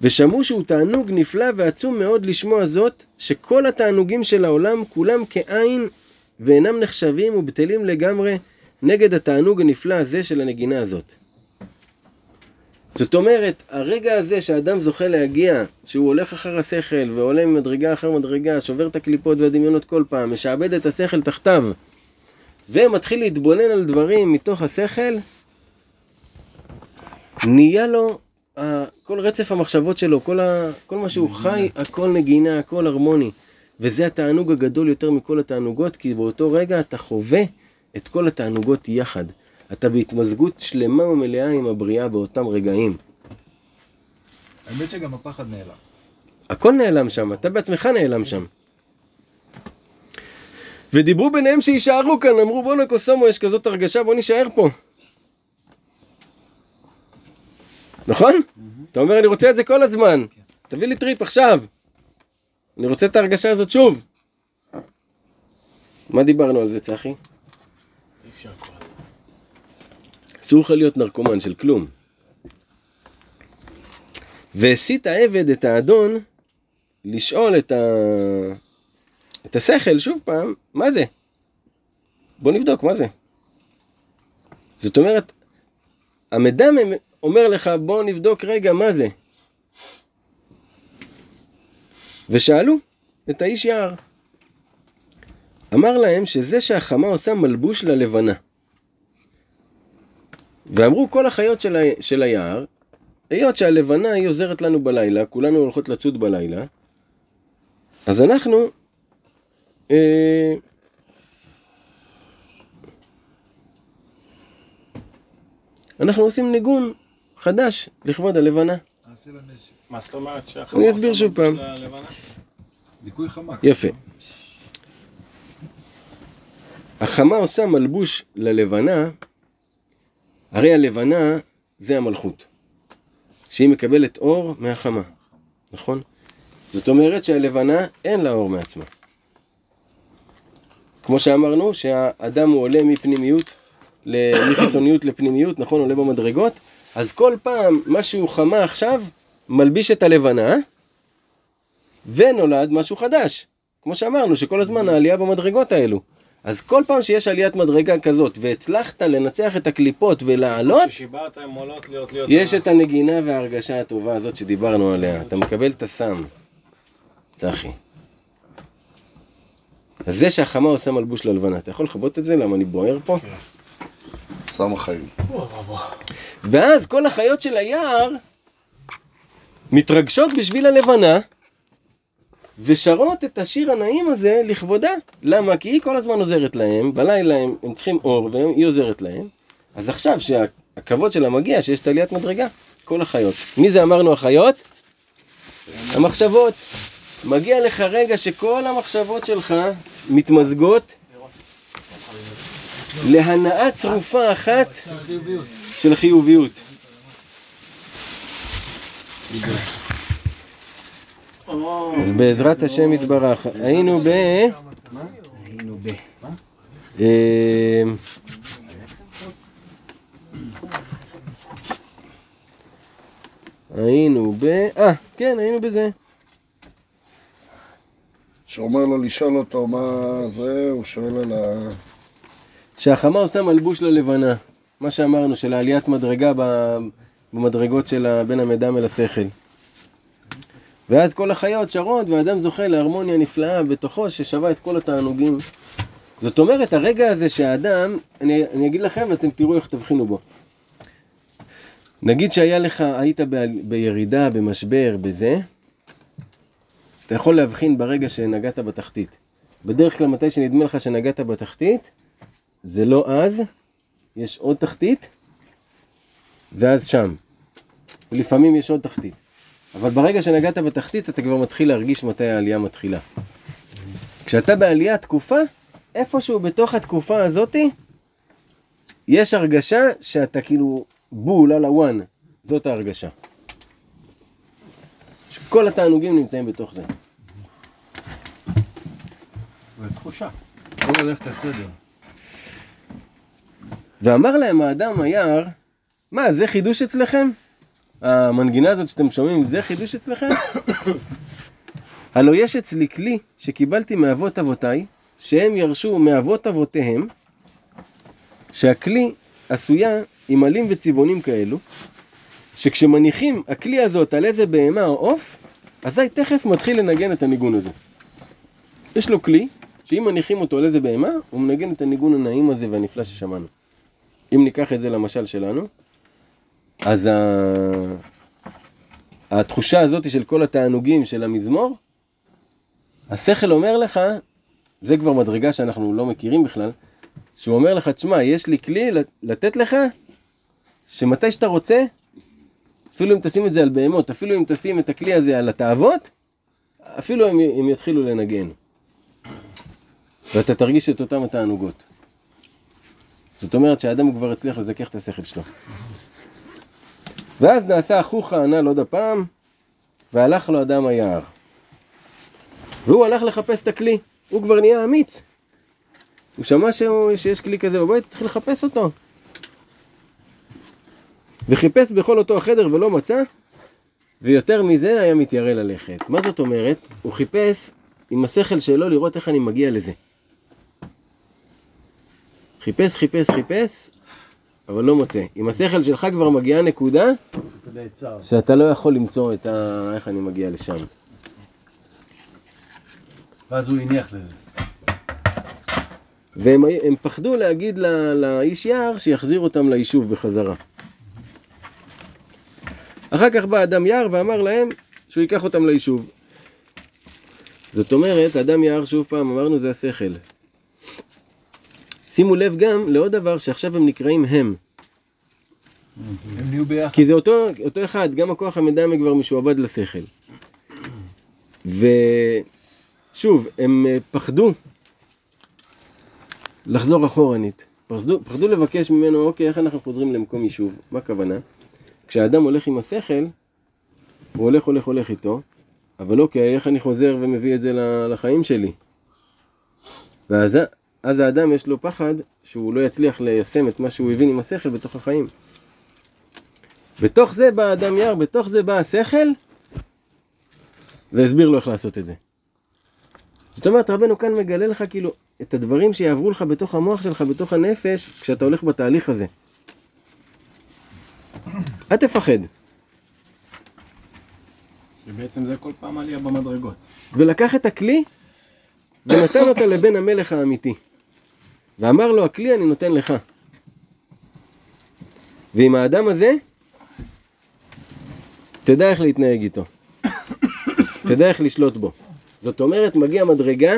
ושמעו שהוא תענוג נפלא ועצום מאוד לשמוע זאת, שכל התענוגים של העולם כולם כעין ואינם נחשבים ובטלים לגמרי נגד התענוג הנפלא הזה של הנגינה הזאת. זאת אומרת, הרגע הזה שאדם זוכה להגיע, שהוא הולך אחר השכל ועולה ממדרגה אחר מדרגה, שובר את הקליפות והדמיונות כל פעם, משעבד את השכל תחתיו, ומתחיל להתבונן על דברים מתוך השכל, נהיה לו, ה- כל רצף המחשבות שלו, כל, ה, כל מה שהוא חי, הכל נגינה, הכל הרמוני. וזה התענוג הגדול יותר מכל התענוגות, כי באותו רגע אתה חווה את כל התענוגות יחד. אתה בהתמזגות שלמה ומלאה עם הבריאה באותם רגעים. האמת שגם הפחד נעלם. הכל נעלם שם, אתה בעצמך נעלם שם. ודיברו ביניהם שיישארו כאן, אמרו בואנה קוסומו, יש כזאת הרגשה, בוא נישאר פה. נכון? אתה אומר, אני רוצה את זה כל הזמן. תביא לי טריפ עכשיו. אני רוצה את ההרגשה הזאת שוב. מה דיברנו על זה, צחי? אסור לך להיות נרקומן של כלום. והסית העבד את האדון לשאול את, ה... את השכל שוב פעם, מה זה? בוא נבדוק, מה זה? זאת אומרת, המדמם אומר לך, בוא נבדוק רגע מה זה. ושאלו את האיש יער. אמר להם שזה שהחמה עושה מלבוש ללבנה. ואמרו כל החיות של, ה... של היער, היות שהלבנה היא עוזרת לנו בלילה, כולנו הולכות לצוד בלילה, אז אנחנו אה, אנחנו עושים ניגון חדש לכבוד הלבנה. מה זאת אומרת שהחמור אני אסביר שוב פעם. ליקוי חמק. יפה. החמה עושה מלבוש ללבנה, הרי הלבנה זה המלכות, שהיא מקבלת אור מהחמה, נכון? זאת אומרת שהלבנה אין לה אור מעצמה. כמו שאמרנו, שהאדם הוא עולה מפנימיות, <coughs> מחיצוניות לפנימיות, נכון? עולה במדרגות, אז כל פעם משהו חמה עכשיו מלביש את הלבנה, ונולד משהו חדש. כמו שאמרנו, שכל הזמן העלייה במדרגות האלו. אז כל פעם שיש עליית מדרגה כזאת, והצלחת לנצח את הקליפות ולעלות, כששיברת הן עולות להיות להיות... יש את הנגינה וההרגשה הטובה הזאת שדיברנו עליה. אתה מקבל את הסם, צחי. אז זה שהחמה עושה מלבוש ללבנה, אתה יכול לכבות את זה? למה אני בוער פה? סם החיים. ואז כל החיות של היער מתרגשות בשביל הלבנה ושרות את השיר הנעים הזה לכבודה. למה? כי היא כל הזמן עוזרת להם, בלילה הם, הם צריכים אור והיא עוזרת להם. אז עכשיו שהכבוד שלה מגיע, שיש את עליית מדרגה, כל החיות. מי זה אמרנו החיות? המחשבות. מגיע לך רגע שכל המחשבות שלך מתמזגות להנאה צרופה אחת של חיוביות. אז בעזרת השם יתברך, היינו ב... היינו ב... אה, היינו ב... אה, כן, היינו בזה. שאומר לו לשאול אותו מה זה, הוא שואל על ה... שהחמה עושה מלבוש ללבנה. מה שאמרנו, של העליית מדרגה במדרגות של בין המדם אל השכל. ואז כל החיות שרות, והאדם זוכה להרמוניה נפלאה בתוכו, ששווה את כל התענוגים. זאת אומרת, הרגע הזה שהאדם, אני, אני אגיד לכם ואתם תראו איך תבחינו בו. נגיד שהיה לך, היית ב, בירידה, במשבר, בזה, אתה יכול להבחין ברגע שנגעת בתחתית. בדרך כלל מתי שנדמה לך שנגעת בתחתית, זה לא אז, יש עוד תחתית, ואז שם. ולפעמים יש עוד תחתית. אבל ברגע שנגעת בתחתית, אתה כבר מתחיל להרגיש מתי העלייה מתחילה. כשאתה בעלייה תקופה, איפשהו בתוך התקופה הזאתי, יש הרגשה שאתה כאילו בול על הוואן. זאת ההרגשה. שכל התענוגים נמצאים בתוך זה. זה תחושה. בוא נלך לסדר. ואמר להם האדם היער, מה, זה חידוש אצלכם? המנגינה הזאת שאתם שומעים, זה חידוש אצלכם? <coughs> הלא יש אצלי כלי שקיבלתי מאבות אבותיי, שהם ירשו מאבות אבותיהם, שהכלי עשויה עם עלים וצבעונים כאלו, שכשמניחים הכלי הזאת על איזה בהמה או עוף, אזי תכף מתחיל לנגן את הניגון הזה. יש לו כלי, שאם מניחים אותו על איזה בהמה, הוא מנגן את הניגון הנעים הזה והנפלא ששמענו. אם ניקח את זה למשל שלנו, אז ה... התחושה הזאת של כל התענוגים של המזמור, השכל אומר לך, זה כבר מדרגה שאנחנו לא מכירים בכלל, שהוא אומר לך, תשמע, יש לי כלי לת- לתת לך, שמתי שאתה רוצה, אפילו אם תשים את זה על בהמות, אפילו אם תשים את הכלי הזה על התאוות, אפילו הם, הם יתחילו לנגן. ואתה תרגיש את אותם התענוגות. זאת אומרת שהאדם כבר הצליח לזכך את השכל שלו. ואז נעשה החוך הנ"ל עוד הפעם, והלך לו אדם היער. והוא הלך לחפש את הכלי, הוא כבר נהיה אמיץ. הוא שמע שיש כלי כזה בבית, התחיל לחפש אותו. וחיפש בכל אותו החדר ולא מצא, ויותר מזה היה מתיירא ללכת. מה זאת אומרת? הוא חיפש עם השכל שלו לראות איך אני מגיע לזה. חיפש, חיפש, חיפש, אבל לא מוצא. עם השכל שלך כבר מגיעה נקודה. שאתה לא יכול למצוא את ה... איך אני מגיע לשם. ואז הוא הניח לזה. והם הם פחדו להגיד ל, לאיש יער שיחזיר אותם ליישוב בחזרה. אחר כך בא אדם יער ואמר להם שהוא ייקח אותם ליישוב. זאת אומרת, אדם יער, שוב פעם, אמרנו זה השכל. שימו לב גם לעוד דבר שעכשיו הם נקראים הם. הם נהיו ביחד. כי זה אותו, אותו אחד, גם הכוח המדמה כבר משועבד לשכל. ושוב, הם אה, פחדו לחזור אחורנית. פחדו, פחדו לבקש ממנו, אוקיי, איך אנחנו חוזרים למקום יישוב? מה הכוונה? כשאדם הולך עם השכל, הוא הולך, הולך, הולך איתו, אבל אוקיי, איך אני חוזר ומביא את זה לחיים שלי? ואז אז האדם יש לו פחד שהוא לא יצליח ליישם את מה שהוא הבין עם השכל בתוך החיים. בתוך זה בא אדם יער, בתוך זה בא השכל, והסביר לו איך לעשות את זה. זאת אומרת, רבנו כאן מגלה לך כאילו את הדברים שיעברו לך בתוך המוח שלך, בתוך הנפש, כשאתה הולך בתהליך הזה. אל תפחד. ובעצם זה כל פעם עלייה במדרגות. ולקח את הכלי ונתן אותה לבן המלך האמיתי. ואמר לו, הכלי אני נותן לך. ועם האדם הזה, תדע איך להתנהג איתו. <coughs> תדע איך לשלוט בו. זאת אומרת, מגיע מדרגה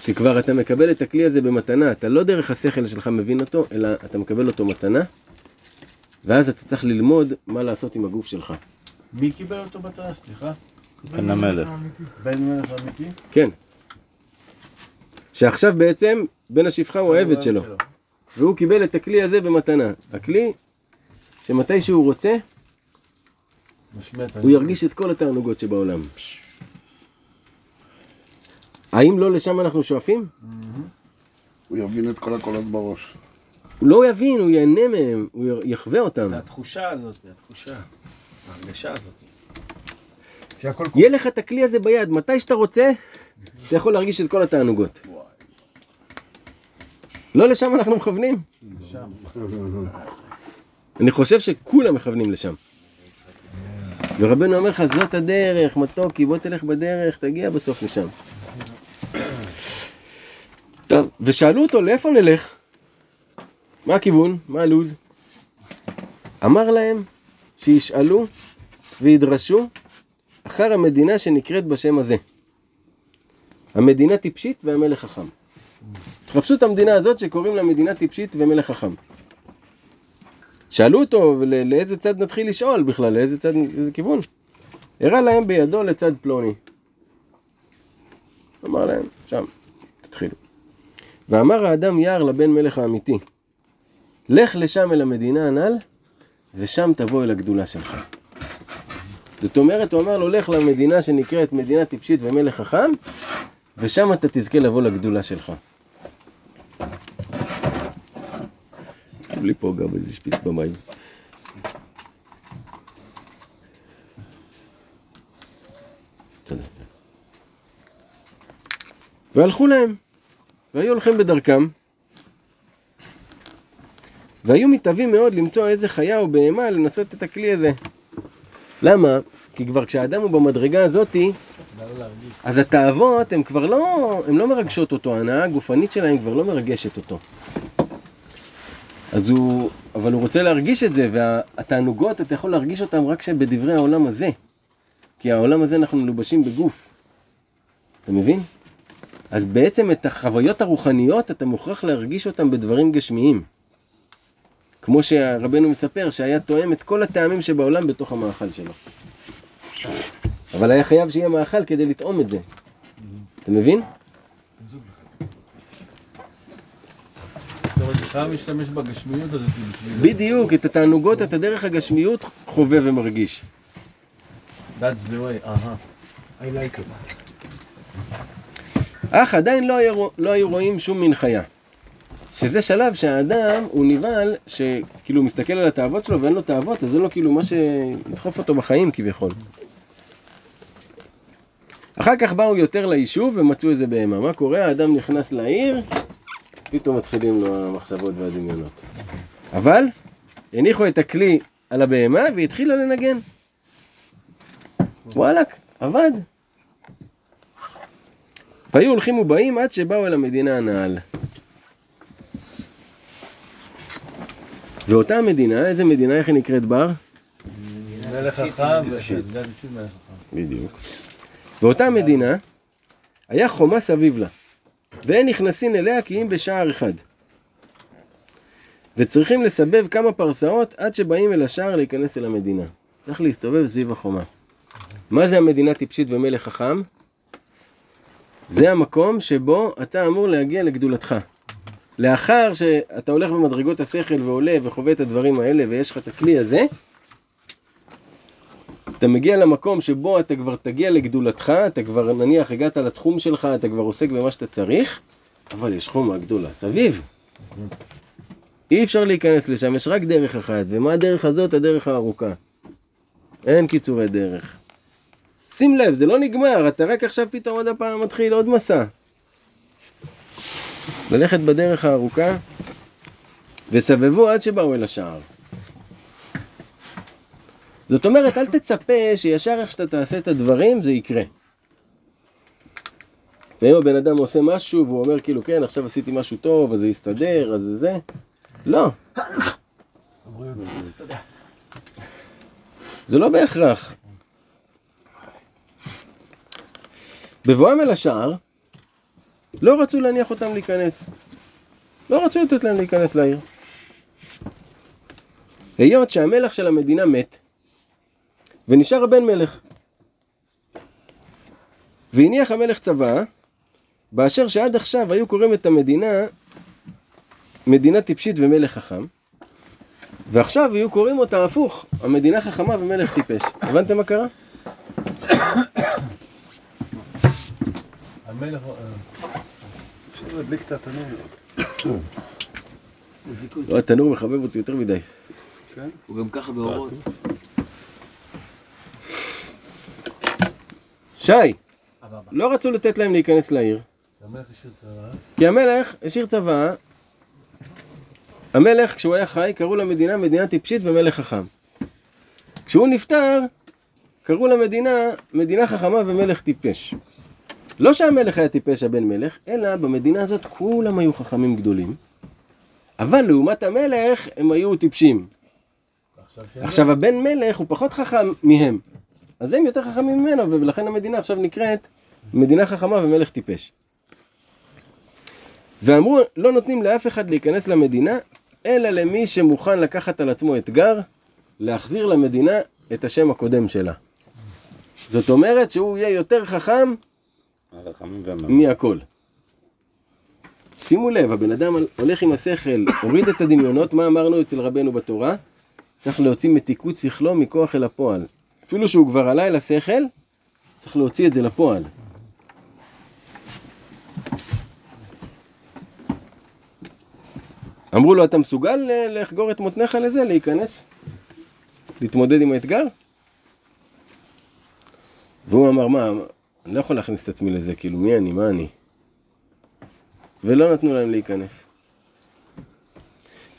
שכבר אתה מקבל את הכלי הזה במתנה. אתה לא דרך השכל שלך מבין אותו, אלא אתה מקבל אותו מתנה, ואז אתה צריך ללמוד מה לעשות עם הגוף שלך. מי קיבל אותו בתורה? סליחה? בן המלך. בן מלך אמיתי? כן. שעכשיו בעצם בן השפחה הוא העבד שלו, והוא קיבל את הכלי הזה במתנה. הכלי שמתי שהוא רוצה, הוא ירגיש את כל התענוגות שבעולם. האם לא לשם אנחנו שואפים? הוא יבין את כל הקולות בראש. הוא לא יבין, הוא ייהנה מהם, הוא יחווה אותם. זה התחושה הזאת, התחושה. ההרגשה הזאת. יהיה לך את הכלי הזה ביד, מתי שאתה רוצה, אתה יכול להרגיש את כל התענוגות. לא לשם אנחנו מכוונים. אני חושב שכולם מכוונים לשם. ורבנו אומר לך, זאת הדרך, מתוקי, בוא תלך בדרך, תגיע בסוף לשם. טוב, ושאלו אותו, לאיפה נלך? מה הכיוון? מה הלו"ז? אמר להם שישאלו וידרשו אחר המדינה שנקראת בשם הזה. המדינה טיפשית והמלך חכם. תחפשו את המדינה הזאת שקוראים לה מדינה טיפשית ומלך חכם. שאלו אותו לאיזה צד נתחיל לשאול בכלל, לאיזה צד, איזה כיוון. הראה להם בידו לצד פלוני. אמר להם, שם, תתחילו. ואמר האדם יער לבן מלך האמיתי, לך לשם אל המדינה הנ"ל, ושם תבוא אל הגדולה שלך. זאת אומרת, הוא אמר לו, לך למדינה שנקראת מדינה טיפשית ומלך חכם, ושם אתה תזכה לבוא לגדולה שלך. תנו לי פה גם איזה שפיץ במים. והלכו להם, והיו הולכים בדרכם, והיו מתאווים מאוד למצוא איזה חיה או בהמה לנסות את הכלי הזה. למה? כי כבר כשהאדם הוא במדרגה הזאתי, אז התאוות הן כבר לא, הן לא מרגשות אותו, ההנאה הגופנית שלהם כבר לא מרגשת אותו. אז הוא, אבל הוא רוצה להרגיש את זה, והתענוגות, אתה יכול להרגיש אותם רק בדברי העולם הזה. כי העולם הזה אנחנו מלובשים בגוף. אתה מבין? אז בעצם את החוויות הרוחניות אתה מוכרח להרגיש אותם בדברים גשמיים. כמו שרבנו מספר, שהיה תואם את כל הטעמים שבעולם בתוך המאכל שלו. אבל היה חייב שיהיה מאכל כדי לטעום את זה. אתה מבין? זאת אומרת, אתה חייב להשתמש בגשמיות הזאת בשביל זה. בדיוק, את התענוגות, את הדרך הגשמיות חווה ומרגיש. That's the way, אהה. I like it. אך עדיין לא, היה, לא היו רואים שום מין חיה. שזה שלב שהאדם הוא נבהל, שכאילו הוא מסתכל על התאוות שלו ואין לו תאוות, אז זה לא כאילו מה שידחוף אותו בחיים כביכול. אחר כך באו יותר ליישוב ומצאו איזה בהמה. מה קורה? האדם נכנס לעיר, פתאום מתחילים לו המחשבות והדמיונות. אבל הניחו את הכלי על הבהמה והיא התחילה לנגן. וואלכ, עבד. והיו הולכים ובאים עד שבאו אל המדינה הנעל. ואותה מדינה, איזה מדינה, איך היא נקראת בר? מלך חכם, זה בשביל מלך חכם. בדיוק. ואותה מדינה, היה חומה סביב לה, ואין נכנסין אליה כי אם בשער אחד. וצריכים לסבב כמה פרסאות עד שבאים אל השער להיכנס אל המדינה. צריך להסתובב סביב החומה. מה זה המדינה טיפשית ומלך חכם? זה המקום שבו אתה אמור להגיע לגדולתך. לאחר שאתה הולך במדרגות השכל ועולה וחווה את הדברים האלה ויש לך את הכלי הזה, אתה מגיע למקום שבו אתה כבר תגיע לגדולתך, אתה כבר נניח הגעת לתחום שלך, אתה כבר עוסק במה שאתה צריך, אבל יש חומה גדולה סביב. אי אפשר להיכנס לשם, יש רק דרך אחת, ומה הדרך הזאת? הדרך הארוכה. אין קיצורי דרך. שים לב, זה לא נגמר, אתה רק עכשיו פתאום עוד הפעם מתחיל עוד מסע. ללכת בדרך הארוכה, וסבבו עד שבאו אל השער. זאת אומרת, אל תצפה שישר איך שאתה תעשה את הדברים, זה יקרה. ואם הבן אדם עושה משהו והוא אומר כאילו, כן, עכשיו עשיתי משהו טוב, אז זה יסתדר, אז זה זה, לא. זה לא בהכרח. בבואם אל השער, לא רצו להניח אותם להיכנס. לא רצו לתת להם להיכנס לעיר. היות שהמלך של המדינה מת, ונשאר הבן מלך. והניח המלך צבא, באשר שעד עכשיו היו קוראים את המדינה מדינה טיפשית ומלך חכם, ועכשיו יהיו קוראים אותה הפוך, המדינה חכמה ומלך טיפש. הבנתם מה קרה? המלך... אה, אפשר להדליק את התנור. לא, התנור מחבב אותי יותר מדי. הוא גם ככה באורות. שי, לא רצו לתת להם להיכנס לעיר. כי המלך השאיר צבא, המלך כשהוא היה חי קראו למדינה מדינה טיפשית ומלך חכם. כשהוא נפטר, קראו למדינה מדינה חכמה ומלך טיפש. לא שהמלך היה טיפש הבן מלך, אלא במדינה הזאת כולם היו חכמים גדולים, אבל לעומת המלך הם היו טיפשים. עכשיו. עכשיו הבן מלך הוא פחות חכם מהם, אז הם יותר חכמים ממנו, ולכן המדינה עכשיו נקראת מדינה חכמה ומלך טיפש. ואמרו, לא נותנים לאף אחד להיכנס למדינה, אלא למי שמוכן לקחת על עצמו אתגר, להחזיר למדינה את השם הקודם שלה. זאת אומרת שהוא יהיה יותר חכם. מהכל. שימו לב, הבן אדם הולך עם השכל, הוריד את הדמיונות, מה אמרנו אצל רבנו בתורה? צריך להוציא מתיקות שכלו מכוח אל הפועל. אפילו שהוא כבר עלה אל השכל, צריך להוציא את זה לפועל. אמרו לו, אתה מסוגל אה, לחגור את מותניך לזה, להיכנס? להתמודד עם האתגר? והוא אמר, מה, אני לא יכול להכניס את עצמי לזה, כאילו, מי אני, מה אני? ולא נתנו להם להיכנס.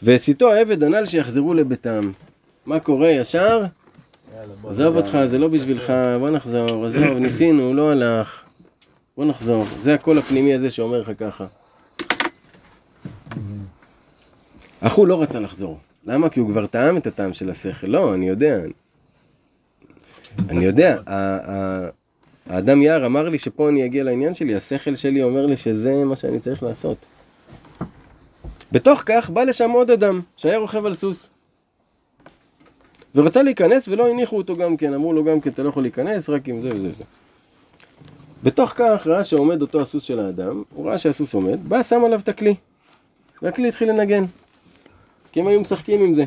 והסיתו העבד הנ"ל שיחזרו לביתם. מה קורה ישר? עזוב אותך, זה לא בשבילך, בוא נחזור, עזוב, <coughs> ניסינו, לא הלך. בוא נחזור. זה הקול הפנימי הזה שאומר לך ככה. אך הוא לא רצה לחזור. למה? כי הוא כבר טעם את הטעם של השכל. לא, אני יודע. אני יודע, האדם יער אמר לי שפה אני אגיע לעניין שלי, השכל שלי אומר לי שזה מה שאני צריך לעשות. בתוך כך בא לשם עוד אדם שהיה רוכב על סוס. ורצה להיכנס ולא הניחו אותו גם כן, אמרו לו גם כן אתה לא יכול להיכנס רק עם זה וזה וזה. בתוך כך ראה שעומד אותו הסוס של האדם, הוא ראה שהסוס עומד, בא שם עליו את הכלי. והכלי התחיל לנגן. כי הם היו משחקים עם זה.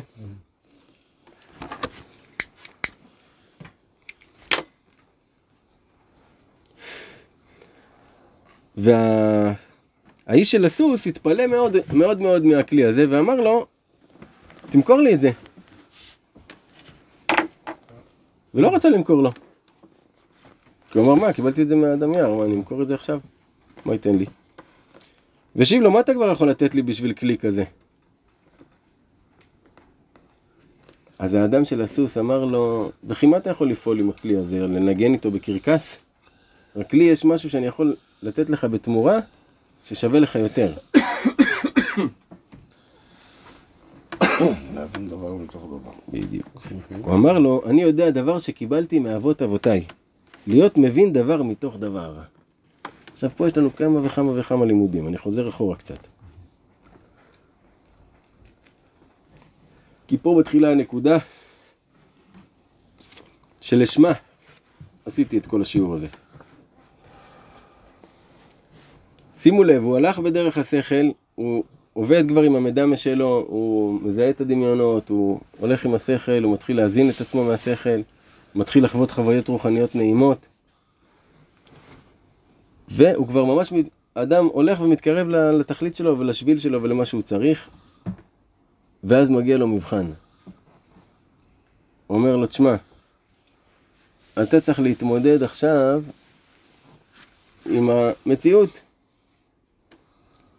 והאיש של הסוס התפלא מאוד מאוד מאוד מהכלי הזה ואמר לו, תמכור לי את זה. ולא רצה למכור לו. כי הוא אמר, מה, קיבלתי את זה מהאדם יער, מה, אני אמכור את זה עכשיו? מה ייתן לי? והשיב לו, מה אתה כבר יכול לתת לי בשביל כלי כזה? אז האדם של הסוס אמר לו, וכי מה אתה יכול לפעול עם הכלי הזה? לנגן איתו בקרקס? רק לי יש משהו שאני יכול לתת לך בתמורה ששווה לך יותר. להבין דבר מתוך דבר. בדיוק. הוא אמר לו, אני יודע דבר שקיבלתי מאבות אבותיי. להיות מבין דבר מתוך דבר. עכשיו פה יש לנו כמה וכמה וכמה לימודים, אני חוזר אחורה קצת. כי פה מתחילה הנקודה שלשמה עשיתי את כל השיעור הזה. שימו לב, הוא הלך בדרך השכל, הוא עובד כבר עם המידע משלו, הוא מזהה את הדמיונות, הוא הולך עם השכל, הוא מתחיל להזין את עצמו מהשכל, מתחיל לחוות חוויות רוחניות נעימות. והוא כבר ממש, האדם הולך ומתקרב לתכלית שלו ולשביל שלו ולמה שהוא צריך, ואז מגיע לו מבחן. הוא אומר לו, תשמע, אתה צריך להתמודד עכשיו עם המציאות.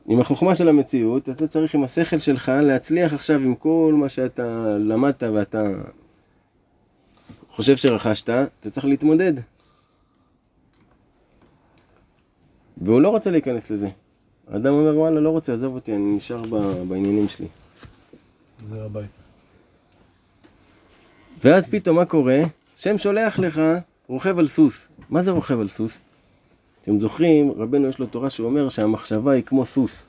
עם החוכמה של המציאות, אתה צריך עם השכל שלך להצליח עכשיו עם כל מה שאתה למדת ואתה חושב שרכשת, אתה צריך להתמודד. והוא לא רוצה להיכנס לזה. האדם אומר, וואלה, לא רוצה, עזוב אותי, אני נשאר ב- בעניינים שלי. זה הביתה. ואז פתאום מה קורה? שם שולח לך רוכב על סוס. מה זה רוכב על סוס? אתם זוכרים, רבנו יש לו תורה שהוא אומר שהמחשבה היא כמו סוס.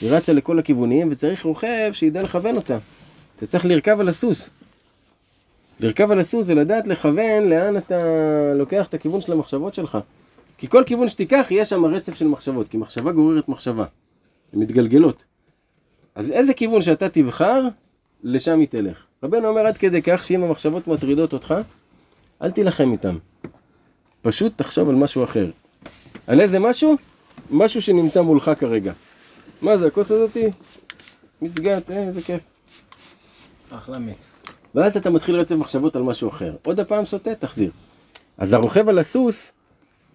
היא רצה לכל הכיוונים וצריך רוכב שידע לכוון אותה. אתה צריך לרכב על הסוס. לרכב על הסוס זה לדעת לכוון לאן אתה לוקח את הכיוון של המחשבות שלך. כי כל כיוון שתיקח יהיה שם רצף של מחשבות, כי מחשבה גוררת מחשבה. הן מתגלגלות. אז איזה כיוון שאתה תבחר, לשם היא תלך. רבנו אומר עד כדי כך שאם המחשבות מטרידות אותך, אל תילחם איתם. פשוט תחשוב על משהו אחר. על איזה משהו? משהו שנמצא מולך כרגע. מה זה, הכוס הזאתי? מצגת, אה, איזה כיף. אחלה מיץ. ואז אתה מתחיל רצף מחשבות על משהו אחר. עוד הפעם סוטה, תחזיר. אז הרוכב על הסוס,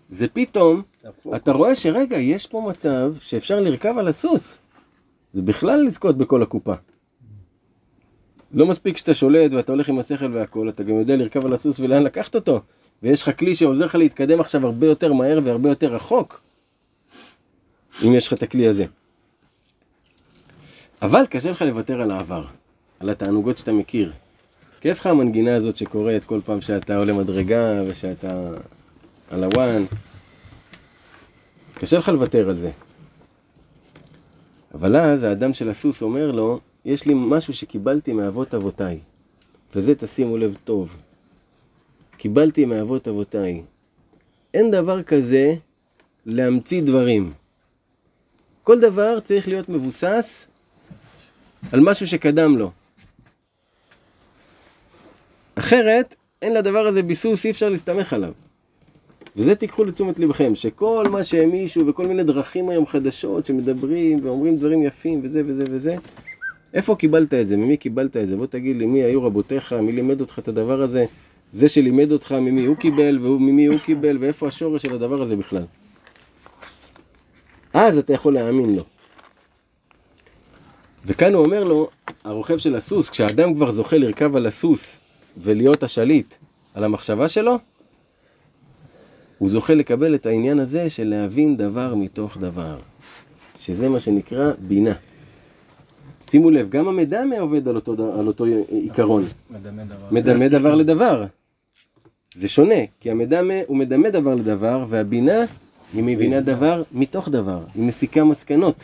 זה פתאום, אתה רואה שרגע, יש פה מצב שאפשר לרכב על הסוס. זה בכלל לזכות בכל הקופה. לא מספיק שאתה שולט ואתה הולך עם השכל והכל, אתה גם יודע לרכב על הסוס ולאן לקחת אותו. ויש לך כלי שעוזר לך להתקדם עכשיו הרבה יותר מהר והרבה יותר רחוק. אם יש לך את הכלי הזה. אבל קשה לך לוותר על העבר, על התענוגות שאתה מכיר. כיף לך המנגינה הזאת שקורית כל פעם שאתה עולה מדרגה ושאתה על הוואן. קשה לך לוותר על זה. אבל אז האדם של הסוס אומר לו, יש לי משהו שקיבלתי מאבות אבותיי, וזה תשימו לב טוב. קיבלתי מאבות אבותיי. אין דבר כזה להמציא דברים. כל דבר צריך להיות מבוסס על משהו שקדם לו. אחרת, אין לדבר הזה ביסוס, אי אפשר להסתמך עליו. וזה תיקחו לתשומת לבכם, שכל מה שהעמישו וכל מיני דרכים היום חדשות שמדברים ואומרים דברים יפים וזה וזה וזה, איפה קיבלת את זה? ממי קיבלת את זה? בוא תגיד לי מי היו רבותיך, מי לימד אותך את הדבר הזה, זה שלימד אותך ממי הוא קיבל וממי הוא קיבל ואיפה השורש של הדבר הזה בכלל. אז אתה יכול להאמין לו. וכאן הוא אומר לו, הרוכב של הסוס, כשאדם כבר זוכה לרכב על הסוס ולהיות השליט על המחשבה שלו, הוא זוכה לקבל את העניין הזה של להבין דבר מתוך דבר, שזה מה שנקרא בינה. שימו לב, גם המדמה עובד על אותו, על אותו עיקרון. מדמה דבר. מדמה דבר לדבר. זה שונה, כי המדמה הוא מדמה דבר לדבר, והבינה היא מבינה דבר מתוך דבר, היא מסיקה מסקנות.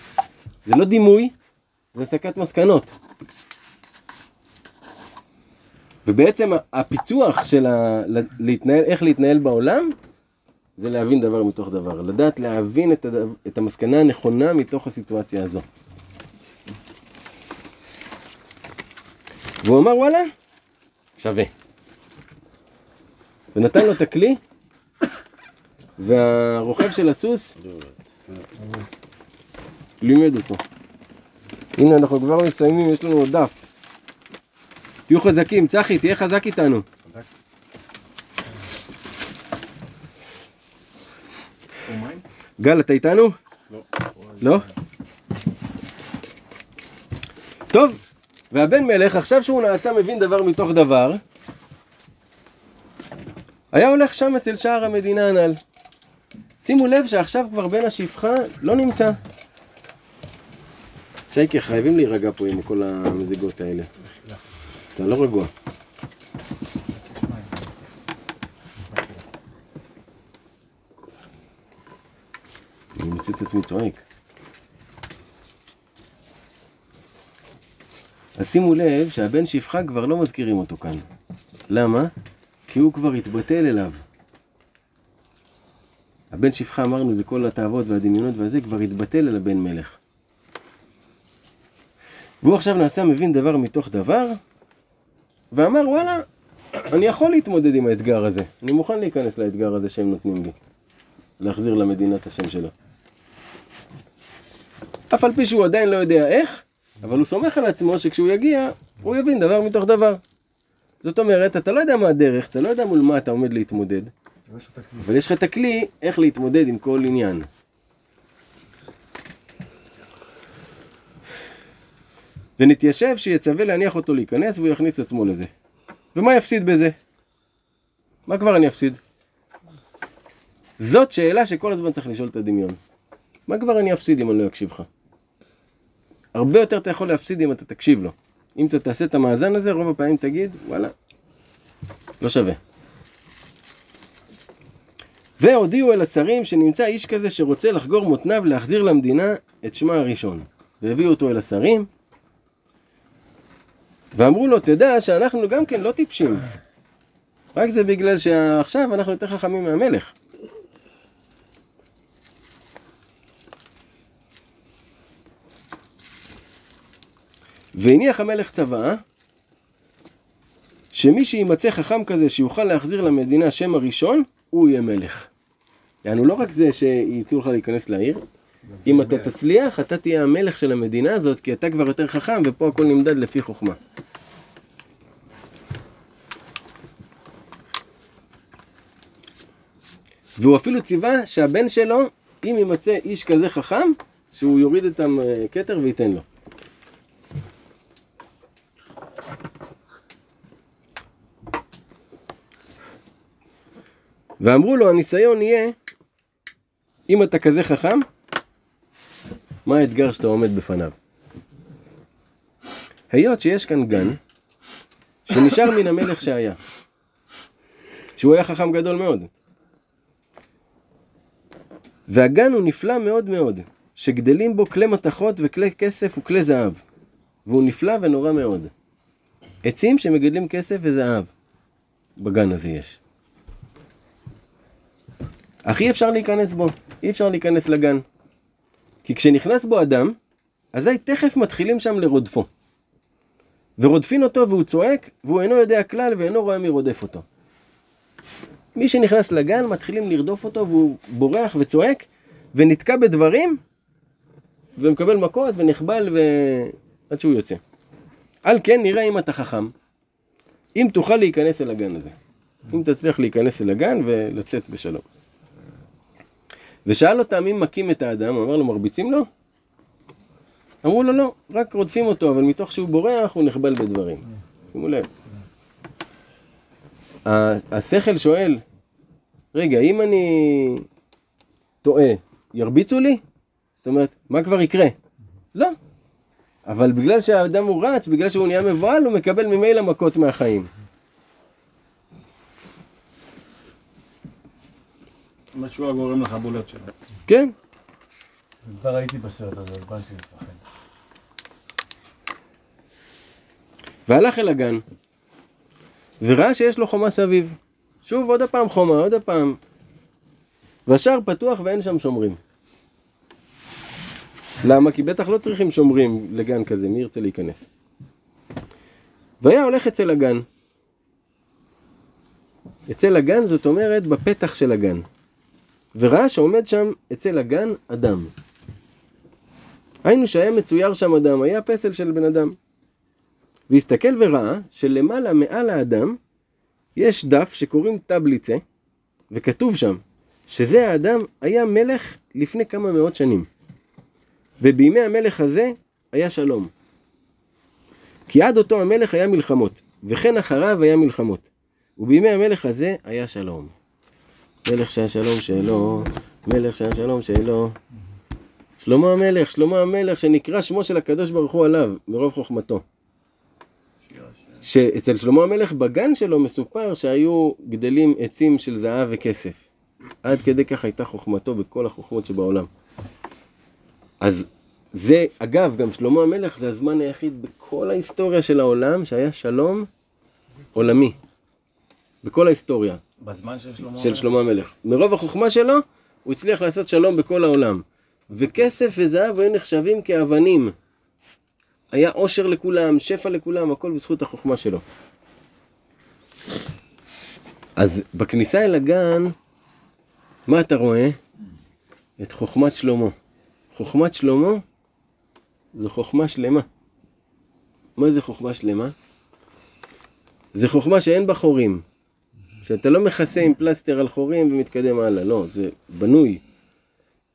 זה לא דימוי, זה הסקת מסקנות. ובעצם הפיצוח של ה... להתנהל, איך להתנהל בעולם, זה להבין דבר מתוך דבר. לדעת להבין את, הדבר, את המסקנה הנכונה מתוך הסיטואציה הזו. והוא אמר וואלה, שווה. ונתן לו את הכלי, והרוכב של הסוס לימד אותו. הנה אנחנו כבר מסיימים, יש לנו עוד דף. תהיו חזקים, צחי, תהיה חזק איתנו. גל, אתה איתנו? לא. לא? טוב, והבן מלך, עכשיו שהוא נעשה מבין דבר מתוך דבר, היה הולך שם אצל שער המדינה הנ"ל. שימו לב שעכשיו כבר בן השפחה לא נמצא. שייקה, חייבים להירגע פה עם כל המזיגות האלה. אתה לא רגוע. אני מוצא את עצמי צועק. אז שימו לב שהבן שפחה כבר לא מזכירים אותו כאן. למה? כי הוא כבר התבטל אליו. הבן שפחה אמרנו זה כל התאוות והדמיונות והזה כבר התבטל אל הבן מלך. והוא עכשיו נעשה מבין דבר מתוך דבר, ואמר וואלה, אני יכול להתמודד עם האתגר הזה, אני מוכן להיכנס לאתגר הזה שהם נותנים לי, להחזיר למדינה את השם שלו. אף על פי שהוא עדיין לא יודע איך, אבל הוא סומך על עצמו שכשהוא יגיע, הוא יבין דבר מתוך דבר. זאת אומרת, אתה לא יודע מה הדרך, אתה לא יודע מול מה אתה עומד להתמודד, את. אבל יש לך את הכלי איך להתמודד עם כל עניין. ונתיישב שיצווה להניח אותו להיכנס והוא יכניס עצמו לזה. ומה יפסיד בזה? מה כבר אני אפסיד? זאת שאלה שכל הזמן צריך לשאול את הדמיון. מה כבר אני אפסיד אם אני לא אקשיב לך? הרבה יותר אתה יכול להפסיד אם אתה תקשיב לו. אם אתה תעשה את המאזן הזה, רוב הפעמים תגיד, וואלה, לא שווה. והודיעו אל השרים שנמצא איש כזה שרוצה לחגור מותניו להחזיר למדינה את שמה הראשון. והביאו אותו אל השרים, ואמרו לו, תדע שאנחנו גם כן לא טיפשים. רק זה בגלל שעכשיו אנחנו יותר חכמים מהמלך. והניח המלך צוואה, שמי שימצא חכם כזה שיוכל להחזיר למדינה שם הראשון, הוא יהיה מלך. יענו לא רק זה שייתנו לך להיכנס לעיר, אם אתה תצליח, אתה תהיה המלך של המדינה הזאת, כי אתה כבר יותר חכם, ופה הכל נמדד לפי חוכמה. והוא אפילו ציווה שהבן שלו, אם יימצא איש כזה חכם, שהוא יוריד את הכתר וייתן לו. ואמרו לו, הניסיון יהיה, אם אתה כזה חכם, מה האתגר שאתה עומד בפניו? היות שיש כאן גן, שנשאר מן המלך שהיה, שהוא היה חכם גדול מאוד. והגן הוא נפלא מאוד מאוד, שגדלים בו כלי מתכות וכלי כסף וכלי זהב, והוא נפלא ונורא מאוד. עצים שמגדלים כסף וזהב, בגן הזה יש. אך אי אפשר להיכנס בו, אי אפשר להיכנס לגן. כי כשנכנס בו אדם, אזי תכף מתחילים שם לרודפו. ורודפין אותו והוא צועק, והוא אינו יודע כלל ואינו רואה מי רודף אותו. מי שנכנס לגן מתחילים לרדוף אותו והוא בורח וצועק, ונתקע בדברים, ומקבל מכות ונחבל ו... עד שהוא יוצא. על כן נראה אם אתה חכם, אם תוכל להיכנס אל הגן הזה. אם תצליח להיכנס אל הגן ולצאת בשלום. ושאל אותם אם מכים את האדם, הוא אמר לו מרביצים לו? אמרו לו לא, רק רודפים אותו, אבל מתוך שהוא בורח הוא נחבל בדברים. שימו לב. השכל שואל, רגע, אם אני טועה, ירביצו לי? זאת אומרת, מה כבר יקרה? לא. אבל בגלל שהאדם הוא רץ, בגלל שהוא נהיה מבוהל, הוא מקבל ממילא מכות מהחיים. משהו הגורם לחבולות שלו. כן? כבר הייתי בסרט הזה, אז באתי לפחד. והלך אל הגן, וראה שיש לו חומה סביב. שוב, עוד הפעם חומה, עוד הפעם. והשער פתוח ואין שם שומרים. למה? כי בטח לא צריכים שומרים לגן כזה, מי ירצה להיכנס? והיה הולך אצל הגן. אצל הגן זאת אומרת בפתח של הגן. וראה שעומד שם אצל הגן אדם. היינו שהיה מצויר שם אדם, היה פסל של בן אדם. והסתכל וראה שלמעלה מעל האדם יש דף שקוראים טבליצה, וכתוב שם שזה האדם היה מלך לפני כמה מאות שנים. ובימי המלך הזה היה שלום. כי עד אותו המלך היה מלחמות, וכן אחריו היה מלחמות. ובימי המלך הזה היה שלום. מלך שהשלום שלו, מלך שהשלום שלו. שלמה המלך, שלמה המלך, שנקרא שמו של הקדוש ברוך הוא עליו, מרוב חוכמתו. שאצל שלמה המלך בגן שלו מסופר שהיו גדלים עצים של זהב וכסף. עד כדי כך הייתה חוכמתו בכל החוכמות שבעולם. אז זה, אגב, גם שלמה המלך זה הזמן היחיד בכל ההיסטוריה של העולם שהיה שלום עולמי. בכל ההיסטוריה בזמן של שלמה של שלמה המלך. מרוב החוכמה שלו, הוא הצליח לעשות שלום בכל העולם. וכסף וזהב היו נחשבים כאבנים. היה עושר לכולם, שפע לכולם, הכל בזכות החוכמה שלו. אז בכניסה אל הגן, מה אתה רואה? את חוכמת שלמה. חוכמת שלמה זו חוכמה שלמה. מה זה חוכמה שלמה? זה חוכמה שאין בה חורים. שאתה לא מכסה עם פלסטר על חורים ומתקדם הלאה, לא, זה בנוי.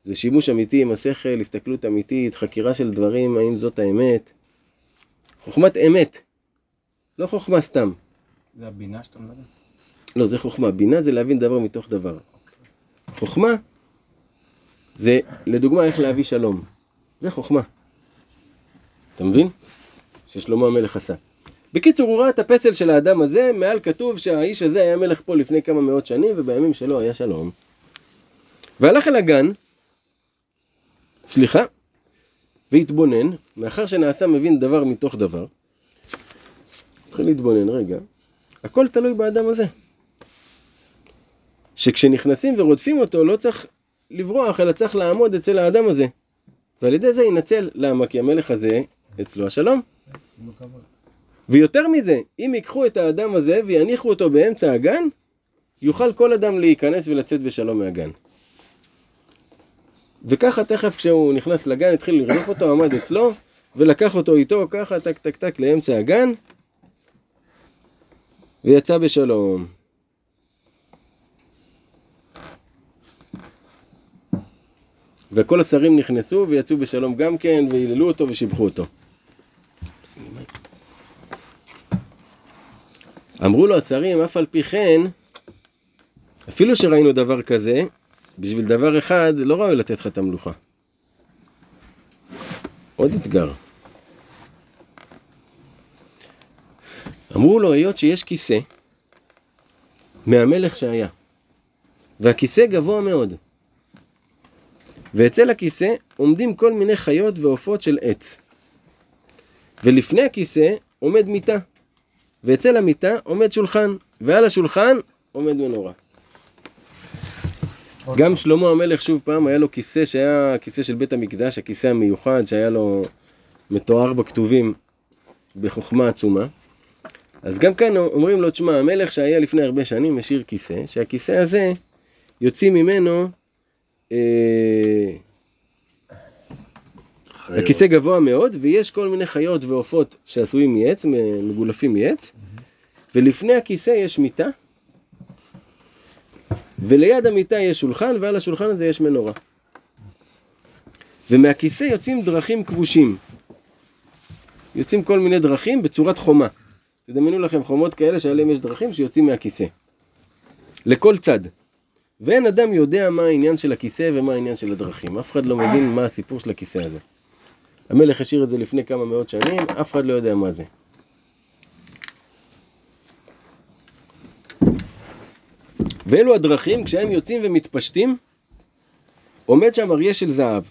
זה שימוש אמיתי עם השכל, הסתכלות אמיתית, חקירה של דברים, האם זאת האמת. חוכמת אמת, לא חוכמה סתם. זה הבינה שאתה מדבר? לא, זה חוכמה. בינה זה להבין דבר מתוך דבר. חוכמה זה, לדוגמה, איך להביא שלום. זה חוכמה. אתה מבין? ששלמה המלך עשה. בקיצור, הוא ראה את הפסל של האדם הזה, מעל כתוב שהאיש הזה היה מלך פה לפני כמה מאות שנים, ובימים שלו היה שלום. והלך אל הגן, סליחה, והתבונן, מאחר שנעשה מבין דבר מתוך דבר, התחיל להתבונן, רגע, הכל תלוי באדם הזה. שכשנכנסים ורודפים אותו, לא צריך לברוח, אלא צריך לעמוד אצל האדם הזה. ועל ידי זה ינצל. למה? כי המלך הזה, אצלו השלום. ויותר מזה, אם ייקחו את האדם הזה ויניחו אותו באמצע הגן, יוכל כל אדם להיכנס ולצאת בשלום מהגן. וככה תכף כשהוא נכנס לגן, התחיל לרדוף אותו, עמד אצלו, ולקח אותו איתו ככה, טק טק טק, לאמצע הגן, ויצא בשלום. וכל השרים נכנסו ויצאו בשלום גם כן, והיללו אותו ושיבחו אותו. אמרו לו השרים, אף על פי כן, אפילו שראינו דבר כזה, בשביל דבר אחד לא ראוי לתת לך את המלוכה. עוד אתגר. אמרו לו, היות שיש כיסא מהמלך שהיה, והכיסא גבוה מאוד, ואצל הכיסא עומדים כל מיני חיות ועופות של עץ. ולפני הכיסא עומד מיטה, ואצל המיטה עומד שולחן, ועל השולחן עומד מנורה. גם שלמה המלך שוב פעם היה לו כיסא שהיה כיסא של בית המקדש, הכיסא המיוחד שהיה לו מתואר בכתובים בחוכמה עצומה. אז גם כאן אומרים לו, תשמע, המלך שהיה לפני הרבה שנים השאיר כיסא, שהכיסא הזה יוצאים ממנו, אה, חיות. הכיסא גבוה מאוד, ויש כל מיני חיות ועופות שעשויים מעץ, מגולפים מעץ, ולפני הכיסא יש מיטה, וליד המיטה יש שולחן, ועל השולחן הזה יש מנורה. ומהכיסא יוצאים דרכים כבושים. יוצאים כל מיני דרכים בצורת חומה. תדמיינו לכם חומות כאלה שעליהם יש דרכים שיוצאים מהכיסא. לכל צד. ואין אדם יודע מה העניין של הכיסא ומה העניין של הדרכים. אף אחד לא מבין מה הסיפור של הכיסא הזה. המלך השאיר את זה לפני כמה מאות שנים, אף אחד לא יודע מה זה. ואלו הדרכים, כשהם יוצאים ומתפשטים, עומד שם אריה של זהב.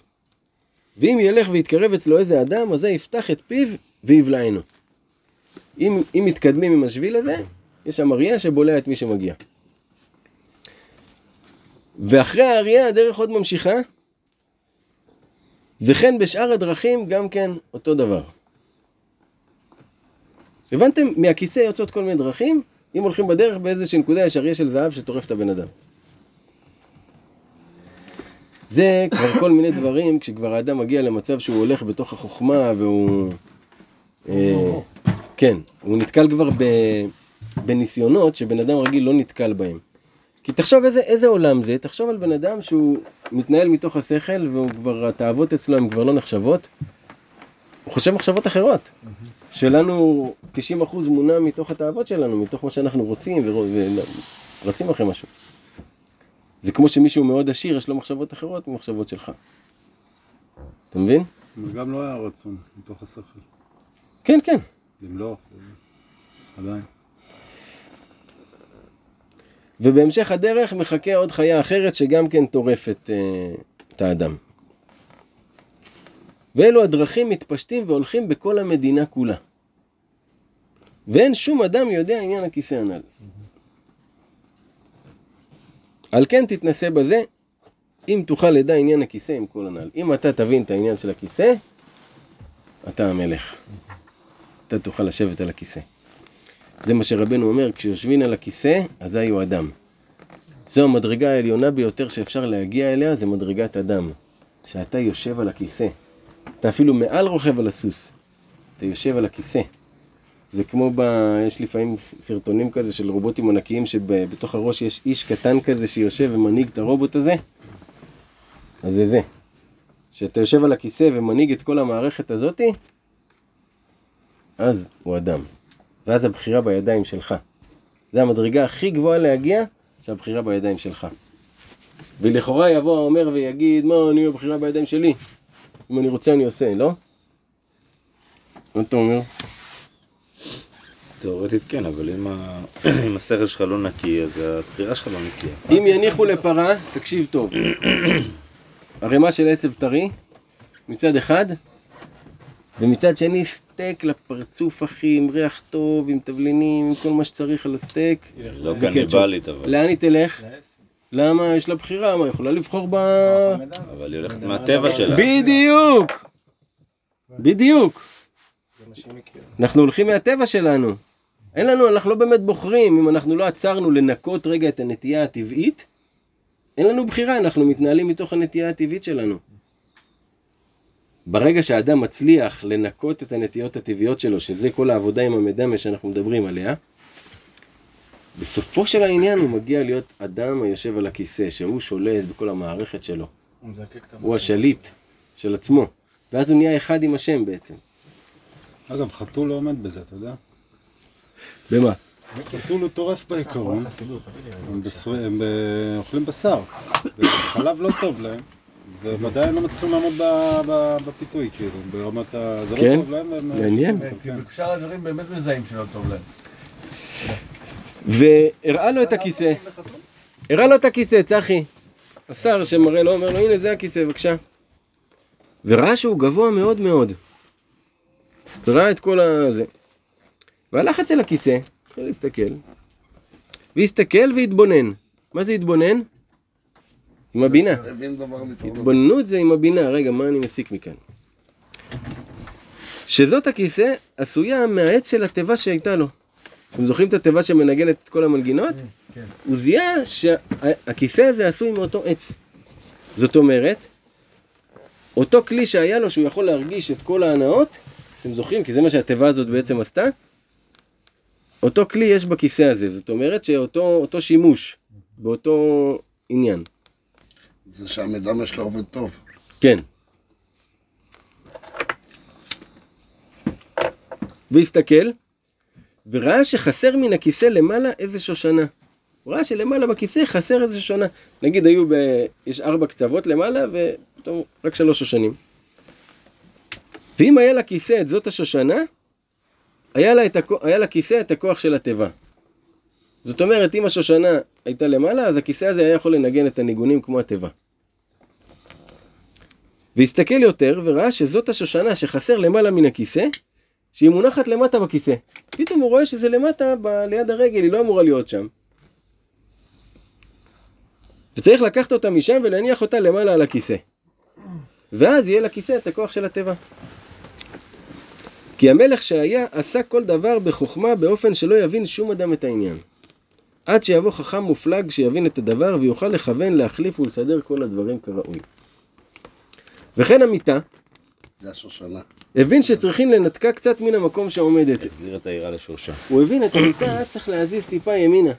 ואם ילך ויתקרב אצלו איזה אדם, אז זה יפתח את פיו ויבלענו. אם, אם מתקדמים עם השביל הזה, יש שם אריה שבולע את מי שמגיע. ואחרי האריה הדרך עוד ממשיכה, וכן בשאר הדרכים גם כן אותו דבר. הבנתם? מהכיסא יוצאות כל מיני דרכים, אם הולכים בדרך באיזושהי נקודה יש אריה של זהב שטורף את הבן אדם. זה כבר כל מיני דברים, כשכבר האדם מגיע למצב שהוא הולך בתוך החוכמה והוא... אה, כן, הוא נתקל כבר ב, בניסיונות שבן אדם רגיל לא נתקל בהם. כי תחשוב איזה, איזה עולם זה, תחשוב על בן אדם שהוא מתנהל מתוך השכל והוא כבר, התאוות אצלו הן כבר לא נחשבות. הוא חושב מחשבות אחרות. שלנו 90% מונע מתוך התאוות שלנו, מתוך מה שאנחנו רוצים ורצים אחרי משהו. זה כמו שמישהו מאוד עשיר, יש לו מחשבות אחרות ממחשבות שלך. אתה מבין? גם לא היה רצון מתוך השכל. כן, כן. למלוך, עדיין. ובהמשך הדרך מחכה עוד חיה אחרת שגם כן טורפת אה, את האדם. ואלו הדרכים מתפשטים והולכים בכל המדינה כולה. ואין שום אדם יודע עניין הכיסא הנ"ל. על כן תתנסה בזה, אם תוכל לדע עניין הכיסא עם כל הנ"ל. אם אתה תבין את העניין של הכיסא, אתה המלך. אתה תוכל לשבת על הכיסא. זה מה שרבנו אומר, כשיושבים על הכיסא, אזי הוא אדם. זו המדרגה העליונה ביותר שאפשר להגיע אליה, זה מדרגת אדם. שאתה יושב על הכיסא. אתה אפילו מעל רוכב על הסוס. אתה יושב על הכיסא. זה כמו ב... יש לפעמים סרטונים כזה של רובוטים ענקיים שבתוך הראש יש איש קטן כזה שיושב ומנהיג את הרובוט הזה. אז זה זה. שאתה יושב על הכיסא ומנהיג את כל המערכת הזאתי, אז הוא אדם. ואז הבחירה בידיים שלך. זה המדרגה הכי גבוהה להגיע, שהבחירה בידיים שלך. ולכאורה יבוא האומר ויגיד, מה, אני הבחירה בידיים שלי. אם אני רוצה אני עושה, לא? מה אתה אומר? תאורטית כן, אבל אם, ה... אם השכל שלך לא נקי, אז הבחירה שלך לא נקייה. אם יניחו לפרה, תקשיב טוב. ערימה של עשב טרי, מצד אחד, ומצד שני סטייק לפרצוף אחי, עם ריח טוב, עם תבלינים, עם כל מה שצריך על הסטייק. לא. קניבלית, אבל. לאן היא תלך? למה? יש לה בחירה, מה, היא יכולה לבחור ב... אבל היא הולכת מהטבע שלה. בדיוק! בדיוק! אנחנו הולכים מהטבע שלנו. אין לנו, אנחנו לא באמת בוחרים, אם אנחנו לא עצרנו לנקות רגע את הנטייה הטבעית, אין לנו בחירה, אנחנו מתנהלים מתוך הנטייה הטבעית שלנו. ברגע שהאדם מצליח לנקות את הנטיות הטבעיות שלו, שזה כל העבודה עם המדמה שאנחנו מדברים עליה, בסופו של העניין הוא מגיע להיות אדם היושב על הכיסא, שהוא שולט בכל המערכת שלו. הוא השליט של עצמו. ואז הוא נהיה אחד עם השם בעצם. אגב, חתול לא עומד בזה, אתה יודע? במה? חתול הוא טורף בעיקרון. הם בבקשה. בשר- הם ב- אוכלים בשר, וחלב לא טוב להם, וודאי הם לא מצליחים לעמוד ב- ב- בפיתוי, כאילו, ברמת ה... זה כן? לא טוב להם, והם... מעניין. כן. בשאר הדברים באמת מזהים שלא טוב להם. והראה לו את הכיסא. הראה לו את הכיסא, צחי. השר שמראה לו, אומר לו, הנה זה הכיסא, בבקשה. וראה שהוא גבוה מאוד מאוד. וראה את כל הזה. והלך אצל הכיסא, התחיל להסתכל, והסתכל והתבונן. מה זה התבונן? עם הבינה. התבוננות זה עם הבינה, רגע, מה אני מסיק מכאן? שזאת הכיסא עשויה מהעץ של התיבה שהייתה לו. אתם זוכרים את התיבה שמנגנת את כל המנגינות? כן. הוא זיהה שהכיסא הזה עשוי מאותו עץ. זאת אומרת, אותו כלי שהיה לו שהוא יכול להרגיש את כל ההנאות, אתם זוכרים? כי זה מה שהתיבה הזאת בעצם עשתה. אותו כלי יש בכיסא הזה, זאת אומרת שאותו אותו שימוש באותו עניין. זה שהמדמה שלו עובד טוב. כן. והסתכל, וראה שחסר מן הכיסא למעלה איזה שושנה. הוא ראה שלמעלה בכיסא חסר איזה שושנה. נגיד היו ב... יש ארבע קצוות למעלה, ופתאום רק שלוש שושנים. ואם היה לכיסא את זאת השושנה, היה, לה הכ... היה לכיסא את הכוח של התיבה. זאת אומרת, אם השושנה הייתה למעלה, אז הכיסא הזה היה יכול לנגן את הניגונים כמו התיבה. והסתכל יותר וראה שזאת השושנה שחסר למעלה מן הכיסא, שהיא מונחת למטה בכיסא. פתאום הוא רואה שזה למטה ב... ליד הרגל, היא לא אמורה להיות שם. וצריך לקחת אותה משם ולהניח אותה למעלה על הכיסא. ואז יהיה לכיסא את הכוח של התיבה. כי המלך שהיה עשה כל דבר בחוכמה באופן שלא יבין שום אדם את העניין. עד שיבוא חכם מופלג שיבין את הדבר ויוכל לכוון, להחליף ולסדר כל הדברים כראוי. וכן המיטה, זה השושנה. הבין שצריכים לנתקה קצת מן המקום שעומדת. החזיר את העירה לשורשה. הוא הבין את המיטה צריך להזיז טיפה ימינה.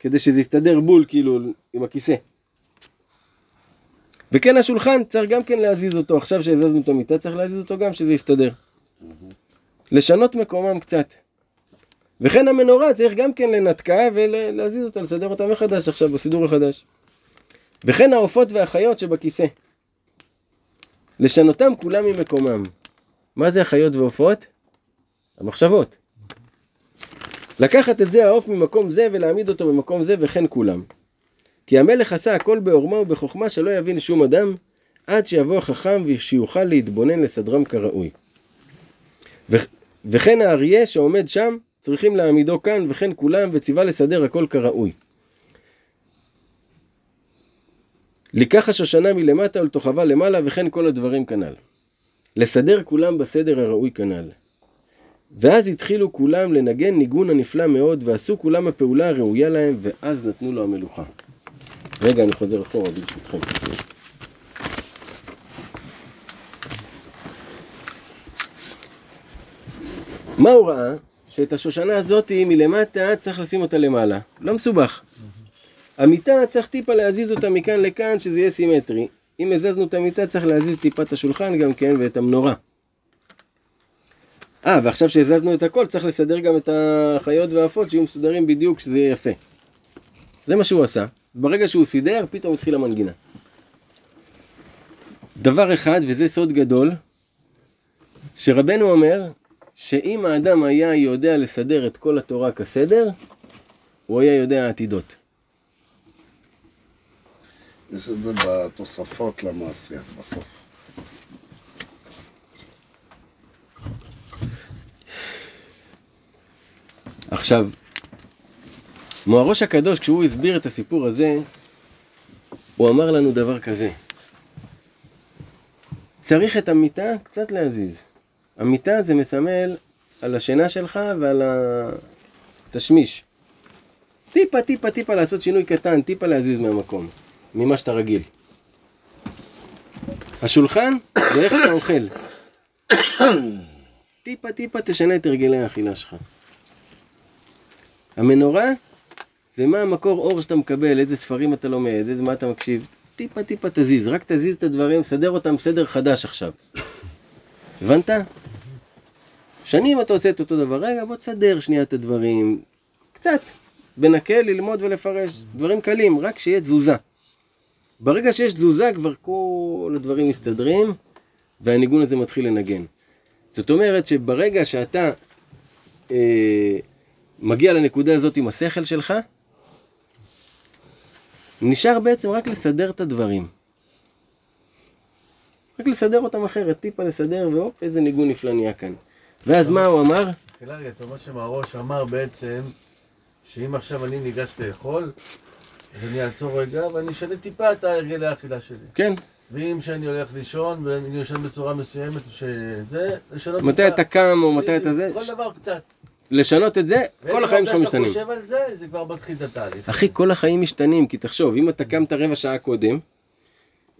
כדי שזה יסתדר בול כאילו עם הכיסא. וכן השולחן צריך גם כן להזיז אותו, עכשיו שהזזנו את המיטה צריך להזיז אותו גם שזה יסתדר. לשנות מקומם קצת. וכן המנורה צריך גם כן לנתקה ולהזיז אותה, לסדר אותה מחדש עכשיו בסידור החדש. וכן העופות והחיות שבכיסא. לשנותם כולם ממקומם. מה זה החיות ועופות? המחשבות. לקחת את זה העוף ממקום זה ולהעמיד אותו במקום זה וכן כולם. כי המלך עשה הכל בעורמה ובחוכמה שלא יבין שום אדם עד שיבוא החכם ושיוכל להתבונן לסדרם כראוי. ו- וכן האריה שעומד שם צריכים להעמידו כאן וכן כולם וציווה לסדר הכל כראוי. לקח השושנה מלמטה ולתוכבה למעלה וכן כל הדברים כנ"ל. לסדר כולם בסדר הראוי כנ"ל. ואז התחילו כולם לנגן ניגון הנפלא מאוד, ועשו כולם הפעולה הראויה להם, ואז נתנו לו המלוכה. רגע, אני חוזר אחורה ברשותכם. מה הוא ראה? שאת השושנה הזאת מלמטה צריך לשים אותה למעלה. לא מסובך. המיטה צריך טיפה להזיז אותה מכאן לכאן שזה יהיה סימטרי. אם הזזנו את המיטה צריך להזיז טיפה את השולחן גם כן ואת המנורה. אה, ועכשיו שהזזנו את הכל צריך לסדר גם את החיות והעפות שיהיו מסודרים בדיוק שזה יהיה יפה. זה מה שהוא עשה. ברגע שהוא סידר, פתאום התחילה מנגינה. דבר אחד, וזה סוד גדול, שרבנו אומר שאם האדם היה יודע לסדר את כל התורה כסדר, הוא היה יודע עתידות. יש את זה בתוספות למעשייה, בסוף. עכשיו, מוהראש הקדוש, כשהוא הסביר את הסיפור הזה, הוא אמר לנו דבר כזה. צריך את המיטה קצת להזיז. המיטה זה מסמל על השינה שלך ועל התשמיש. טיפה, טיפה, טיפה לעשות שינוי קטן, טיפה להזיז מהמקום, ממה שאתה רגיל. השולחן <coughs> זה איך שאתה אוכל. <coughs> טיפה, טיפה תשנה את הרגלי האכילה שלך. המנורה זה מה המקור אור שאתה מקבל, איזה ספרים אתה לומד, איזה מה אתה מקשיב. טיפה טיפה תזיז, רק תזיז את הדברים, סדר אותם סדר חדש עכשיו. הבנת? שנים אתה עושה את אותו דבר, רגע בוא תסדר שנייה את הדברים, קצת, בנקל, ללמוד ולפרש, דברים קלים, רק שיהיה תזוזה. ברגע שיש תזוזה כבר כל הדברים מסתדרים והניגון הזה מתחיל לנגן. זאת אומרת שברגע שאתה אה, מגיע לנקודה הזאת עם השכל שלך, נשאר בעצם רק לסדר את הדברים. רק לסדר אותם אחרת, טיפה לסדר, והופ, איזה ניגון נפלא נהיה כאן. ואז מה הוא אמר? רגע, אתה אומר שמהראש אמר בעצם שאם עכשיו אני ניגש לאכול, אז אני אעצור רגע ואני אשנה טיפה את הרגלי האכילה שלי. כן, ואם כשאני הולך לישון ואני יושן בצורה מסוימת, שזה, לשנות מתי אתה קם או מתי אתה זה, כל דבר קצת. לשנות את זה, כל החיים שלך משתנים. ואתה חושב על זה, זה כבר מתחיל את התהליך. אחי, כל החיים משתנים, כי תחשוב, אם אתה קמת רבע שעה קודם,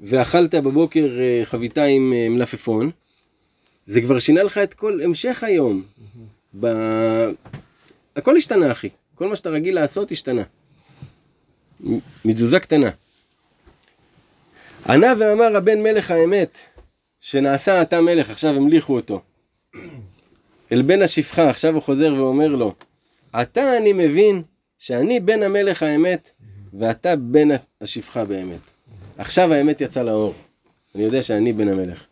ואכלת בבוקר אה, חביתה עם אה, מלפפון, זה כבר שינה לך את כל המשך היום. ב... הכל השתנה, אחי. כל מה שאתה רגיל לעשות השתנה. מתזוזה קטנה. ענה ואמר הבן מלך האמת, שנעשה אתה מלך, עכשיו המליכו אותו. <clears throat> אל בן השפחה, עכשיו הוא חוזר ואומר לו, עתה אני מבין שאני בן המלך האמת, ואתה בן השפחה באמת. עכשיו האמת יצאה לאור. אני יודע שאני בן המלך.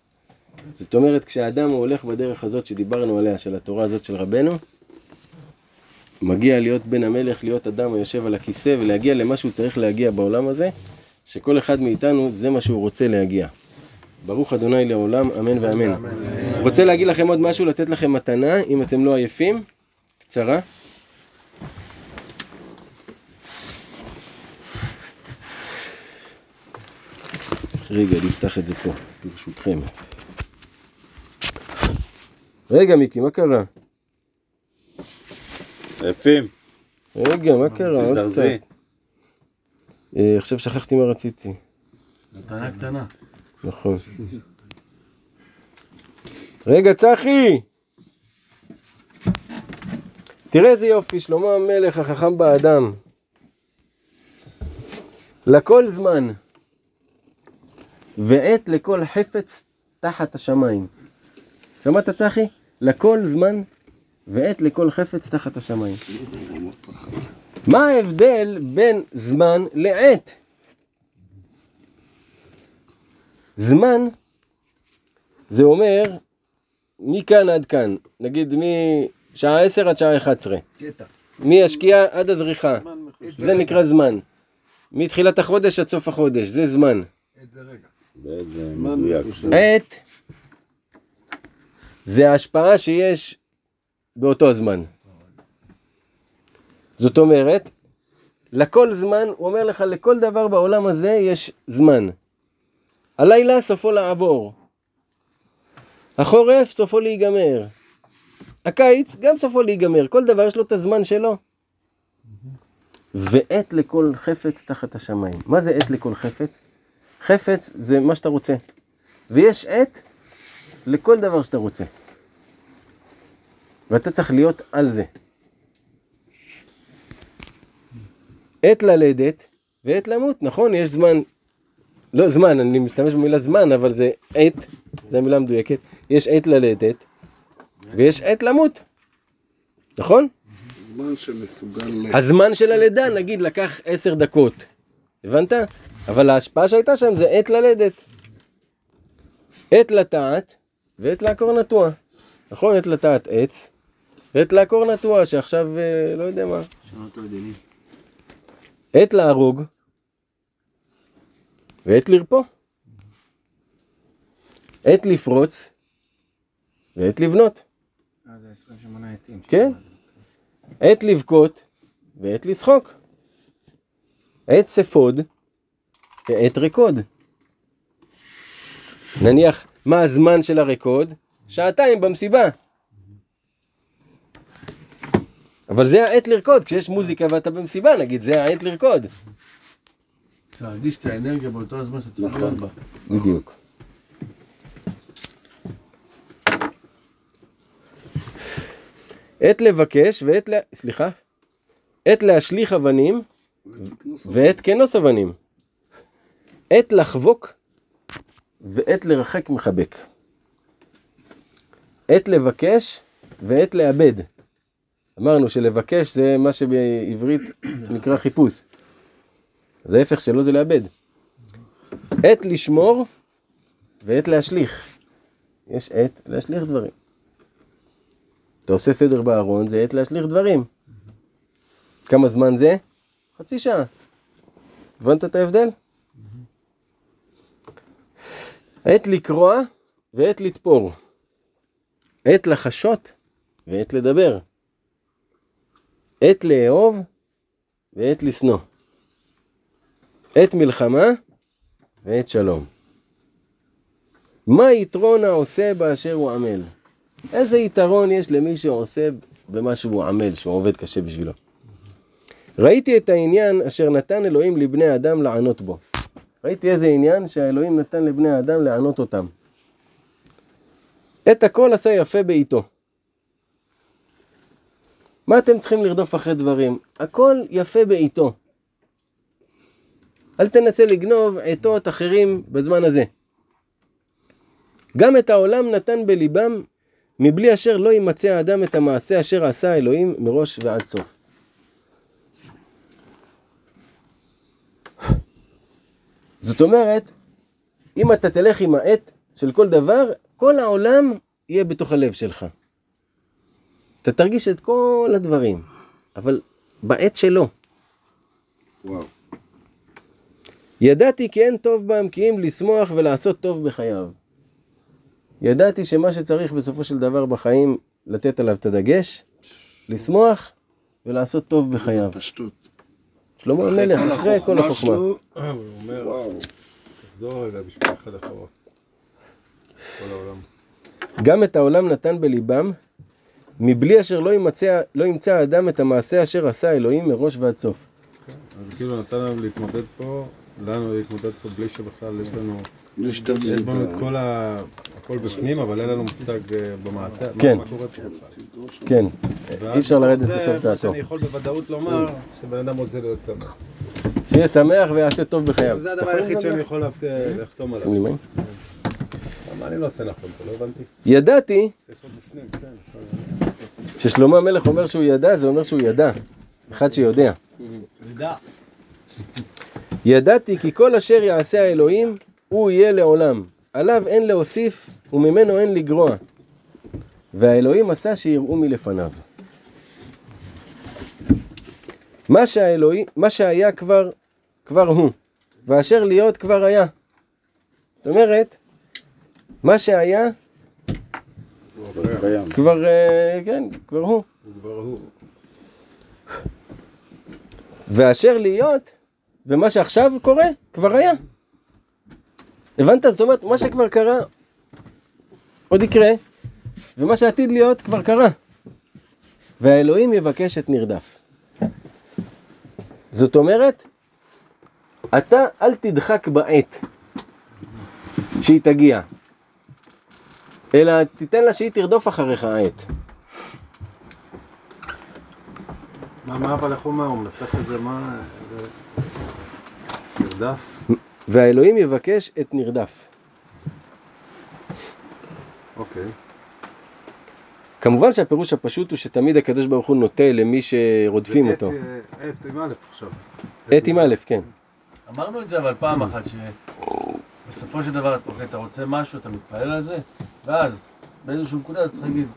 זאת אומרת, כשאדם הוא הולך בדרך הזאת שדיברנו עליה, של התורה הזאת של רבנו, מגיע להיות בן המלך, להיות אדם היושב על הכיסא ולהגיע למה שהוא צריך להגיע בעולם הזה, שכל אחד מאיתנו זה מה שהוא רוצה להגיע. ברוך אדוני לעולם, אמן ואמן. רוצה להגיד לכם עוד משהו, לתת לכם מתנה, אם אתם לא עייפים, קצרה. רגע, נפתח את זה פה, ברשותכם. רגע, מיקי, מה קרה? יפים. רגע, מה קרה? עוד תזרזי. קצת. אה, עכשיו שכחתי מה רציתי. מתנה קטנה. נכון. רגע, צחי! תראה איזה יופי, שלמה המלך החכם באדם. לכל זמן, ועת לכל חפץ תחת השמיים. שמעת צחי? לכל זמן, ועת לכל חפץ תחת השמיים. מה ההבדל בין זמן לעת? זמן זה אומר מכאן עד כאן, נגיד משעה 10 עד שעה 11, קטע. מהשקיעה עד הזריחה, זה נקרא זמן. מתחילת החודש עד סוף החודש, זה זמן. את זה רגע. עת זה ההשפעה שיש באותו זמן. זאת אומרת, לכל זמן, הוא אומר לך, לכל דבר בעולם הזה יש זמן. הלילה סופו לעבור. החורף סופו להיגמר. הקיץ גם סופו להיגמר. כל דבר יש לו את הזמן שלו. ועת לכל חפץ תחת השמיים. מה זה עת לכל חפץ? חפץ זה מה שאתה רוצה. ויש עת לכל דבר שאתה רוצה. ואתה צריך להיות על זה. עת ללדת ועת למות, נכון? יש זמן, לא זמן, אני משתמש במילה זמן, אבל זה עת, זו המילה המדויקת. יש עת ללדת ויש עת למות, נכון? זמן שמסוגל... הזמן של הלידה, נגיד, לקח עשר דקות. הבנת? אבל ההשפעה שהייתה שם זה עת ללדת. עת לטעת ועת לעקור נטוע. נכון? עת לטעת עץ ועת לעקור נטוע, שעכשיו אה, לא יודע מה. עת להרוג ועת לרפוא. עת לפרוץ ועת לבנות. כן? עת לבכות ועת לשחוק. עת ספוד ועת רקוד. נניח, מה הזמן של הרקוד? שעתיים במסיבה. אבל זה העת לרקוד, כשיש מוזיקה ואתה במסיבה נגיד, זה העת לרקוד. להרגיש את האנרגיה באותו הזמן שאתה צריך להיות בה. בדיוק. עת לבקש ועת. סליחה? עת להשליך אבנים ועת כנוס אבנים. עת לחבוק ועת לרחק מחבק. עת לבקש ועת לאבד. אמרנו שלבקש זה מה שבעברית נקרא חיפוש. אז ההפך שלו זה לאבד. עת לשמור ועת להשליך. יש עת להשליך דברים. אתה עושה סדר בארון, זה עת להשליך דברים. כמה זמן זה? חצי שעה. הבנת את ההבדל? עת לקרוע ועת לתפור. עת לחשות ועת לדבר. עת לאהוב ועת לשנוא. עת מלחמה ועת שלום. מה יתרון העושה באשר הוא עמל? איזה יתרון יש למי שעושה במה שהוא עמל, שהוא עובד קשה בשבילו? ראיתי את העניין אשר נתן אלוהים לבני אדם לענות בו. ראיתי איזה עניין שהאלוהים נתן לבני האדם לענות אותם. את הכל עשה יפה בעיתו. מה אתם צריכים לרדוף אחרי דברים? הכל יפה בעיתו. אל תנסה לגנוב עיתות אחרים בזמן הזה. גם את העולם נתן בליבם, מבלי אשר לא ימצא האדם את המעשה אשר עשה אלוהים מראש ועד סוף. זאת אומרת, אם אתה תלך עם העט של כל דבר, כל העולם יהיה בתוך הלב שלך. אתה תרגיש את כל הדברים, אבל בעת שלו. וואו. ידעתי כי אין טוב בם כי אם לשמוח ולעשות טוב בחייו. ידעתי שמה שצריך בסופו של דבר בחיים לתת עליו את הדגש, לשמוח ולעשות טוב בחייו. פשטות. שלמה המלך, אחרי כל החוכמה. אה, הוא אומר, וואו. תחזור רגע בשביל אחד אחרות. כל העולם. גם את העולם נתן בליבם, מבלי אשר לא ימצא, לא ימצא האדם את המעשה אשר עשה אלוהים מראש ועד סוף. אז כאילו נתן לנו להתמודד פה, לנו להתמודד פה בלי שבכלל יש לנו, יש את בנו את. כל ה... הכל בפנים, אבל אין לנו מושג אה, במעשה, מה- כן. מה. כן, אי אפשר לרדת זה לסוף מה דעתו. שאני יכול בוודאות לומר, שבן אדם רוצה להיות שמח. שיהיה שמח ויעשה טוב בחייו. זה הדבר היחיד שאני? יכול להפת- לחתום עליו. שים לי מים. מה אני לא עושה נכון פה, לא הבנתי. ידעתי כן. ששלמה המלך אומר שהוא ידע, זה אומר שהוא ידע. אחד שיודע. ידעתי כי כל אשר יעשה האלוהים, הוא יהיה לעולם. עליו אין להוסיף וממנו אין לגרוע. והאלוהים עשה שיראו מלפניו. מה שהאלוהים, מה שהיה כבר, כבר הוא, ואשר להיות כבר היה. זאת אומרת, מה שהיה. כבר, אה, כן, כבר הוא. הוא כבר הוא. ואשר להיות, ומה שעכשיו קורה, כבר היה. הבנת? זאת אומרת, מה שכבר קרה, עוד יקרה, ומה שעתיד להיות, כבר קרה. והאלוהים יבקש את נרדף. זאת אומרת, אתה אל תדחק בעת שהיא תגיע, אלא תיתן לה שהיא תרדוף אחריך העת. מה, מה אבל איך הוא אומר? הוא מנסח את זה, מה... נרדף? והאלוהים יבקש את נרדף. אוקיי. כמובן שהפירוש הפשוט הוא שתמיד הקדוש ברוך הוא נוטה למי שרודפים זה אותו. עת, אה, עת עם א' עכשיו. עת עם א', כן. אמרנו את זה אבל פעם אחת, שבסופו של דבר, אוקיי, אתה רוצה משהו, אתה מתפלל על זה, ואז באיזושהי נקודה אתה צריך להגיד,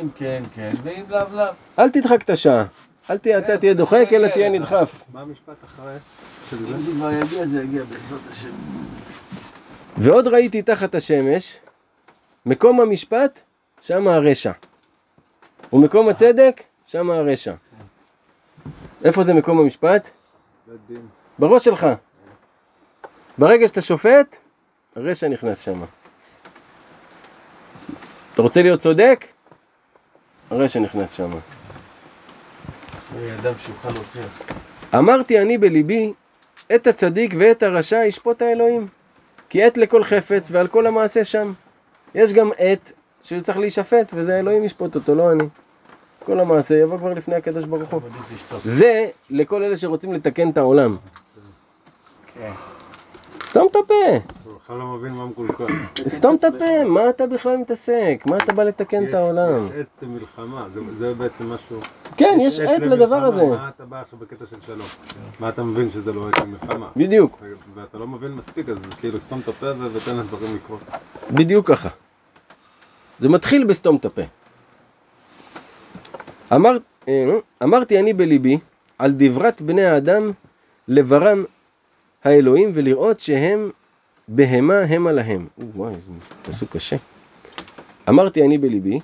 אם כן, כן, ואם לאו, לאו. אל תדחק את השעה. אל תהיה, אתה תהיה דוחק, אלא תהיה נדחף. מה המשפט אחרי? אם זה כבר יגיע, זה יגיע בעזרת השם. ועוד ראיתי תחת השמש, מקום המשפט, שם הרשע. ומקום הצדק, שם הרשע. איפה זה מקום המשפט? בראש שלך. ברגע שאתה שופט, הרשע נכנס שם. אתה רוצה להיות צודק? הרשע נכנס שם. הוא יהיה אדם שיוכל להוכיח. אמרתי אני בליבי, את הצדיק ואת הרשע ישפוט האלוהים. כי עת לכל חפץ ועל כל המעשה שם. יש גם עת שהוא צריך להישפט, וזה האלוהים ישפוט אותו, לא אני. כל המעשה יבוא כבר לפני הקדוש ברוך הוא. זה לכל אלה שרוצים לתקן את העולם. כן. סתום את הפה, בכלל לא מבין מה מקולקל. סתום את הפה, מה אתה בכלל מתעסק? מה אתה בא לתקן את העולם? יש עת מלחמה, זה- בעצם משהו... כן, יש עת לדבר הזה. מה אתה בא עכשיו בקטע של שלום? מה אתה מבין שזה לא עת למלחמה? בדיוק, ואתה לא מבין מספיק, אז כאילו סתום את הפה ותן לדברים לקרות. בדיוק ככה. זה מתחיל בסתום את הפה. אמר, אה, אמרתי אני בליבי על דברת בני האדם לברם האלוהים ולראות שהם בהמה המה להם. וואי, זה פסוק קשה. אמרתי אני בליבי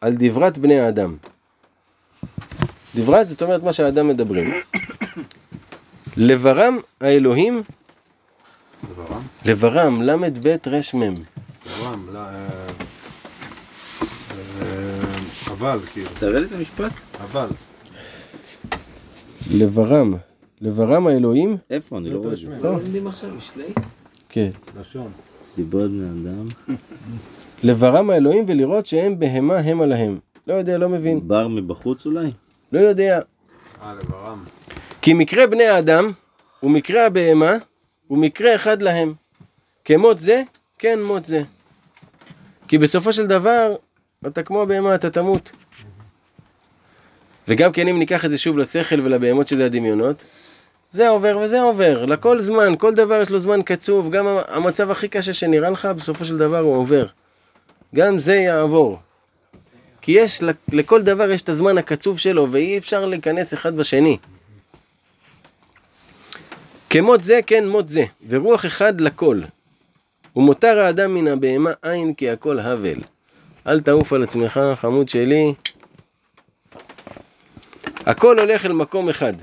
על דברת בני האדם. דברת זאת אומרת מה שהאדם מדברים. לברם האלוהים, דברם? לברם, ל"ב ר"מ. דברם, לא... אה, אה, אבל, כאילו, תראה לי את המשפט. אבל. לברם, לברם האלוהים, איפה? אני לא רואה את זה. כן, לשון. דיברת בני אדם. לברם האלוהים ולראות שהם בהמה המה להם. לא יודע, לא מבין, בר מבחוץ אולי? לא יודע. אה, לברם. כי מקרה בני האדם ומקרה הבהמה הוא מקרה אחד להם. כמות זה, כן מות זה. כי בסופו של דבר, אתה כמו הבהמה, אתה תמות. וגם כן אם ניקח את זה שוב לשכל ולבהמות שזה הדמיונות, זה עובר וזה עובר, לכל זמן, כל דבר יש לו זמן קצוב, גם המצב הכי קשה שנראה לך, בסופו של דבר הוא עובר. גם זה יעבור. כי יש, לכל דבר יש את הזמן הקצוב שלו, ואי אפשר להיכנס אחד בשני. כמות זה כן מות זה, ורוח אחד לכל. ומותר האדם מן הבהמה אין כי הכל הבל. אל תעוף על עצמך, חמוד שלי. הכל הולך אל מקום אחד.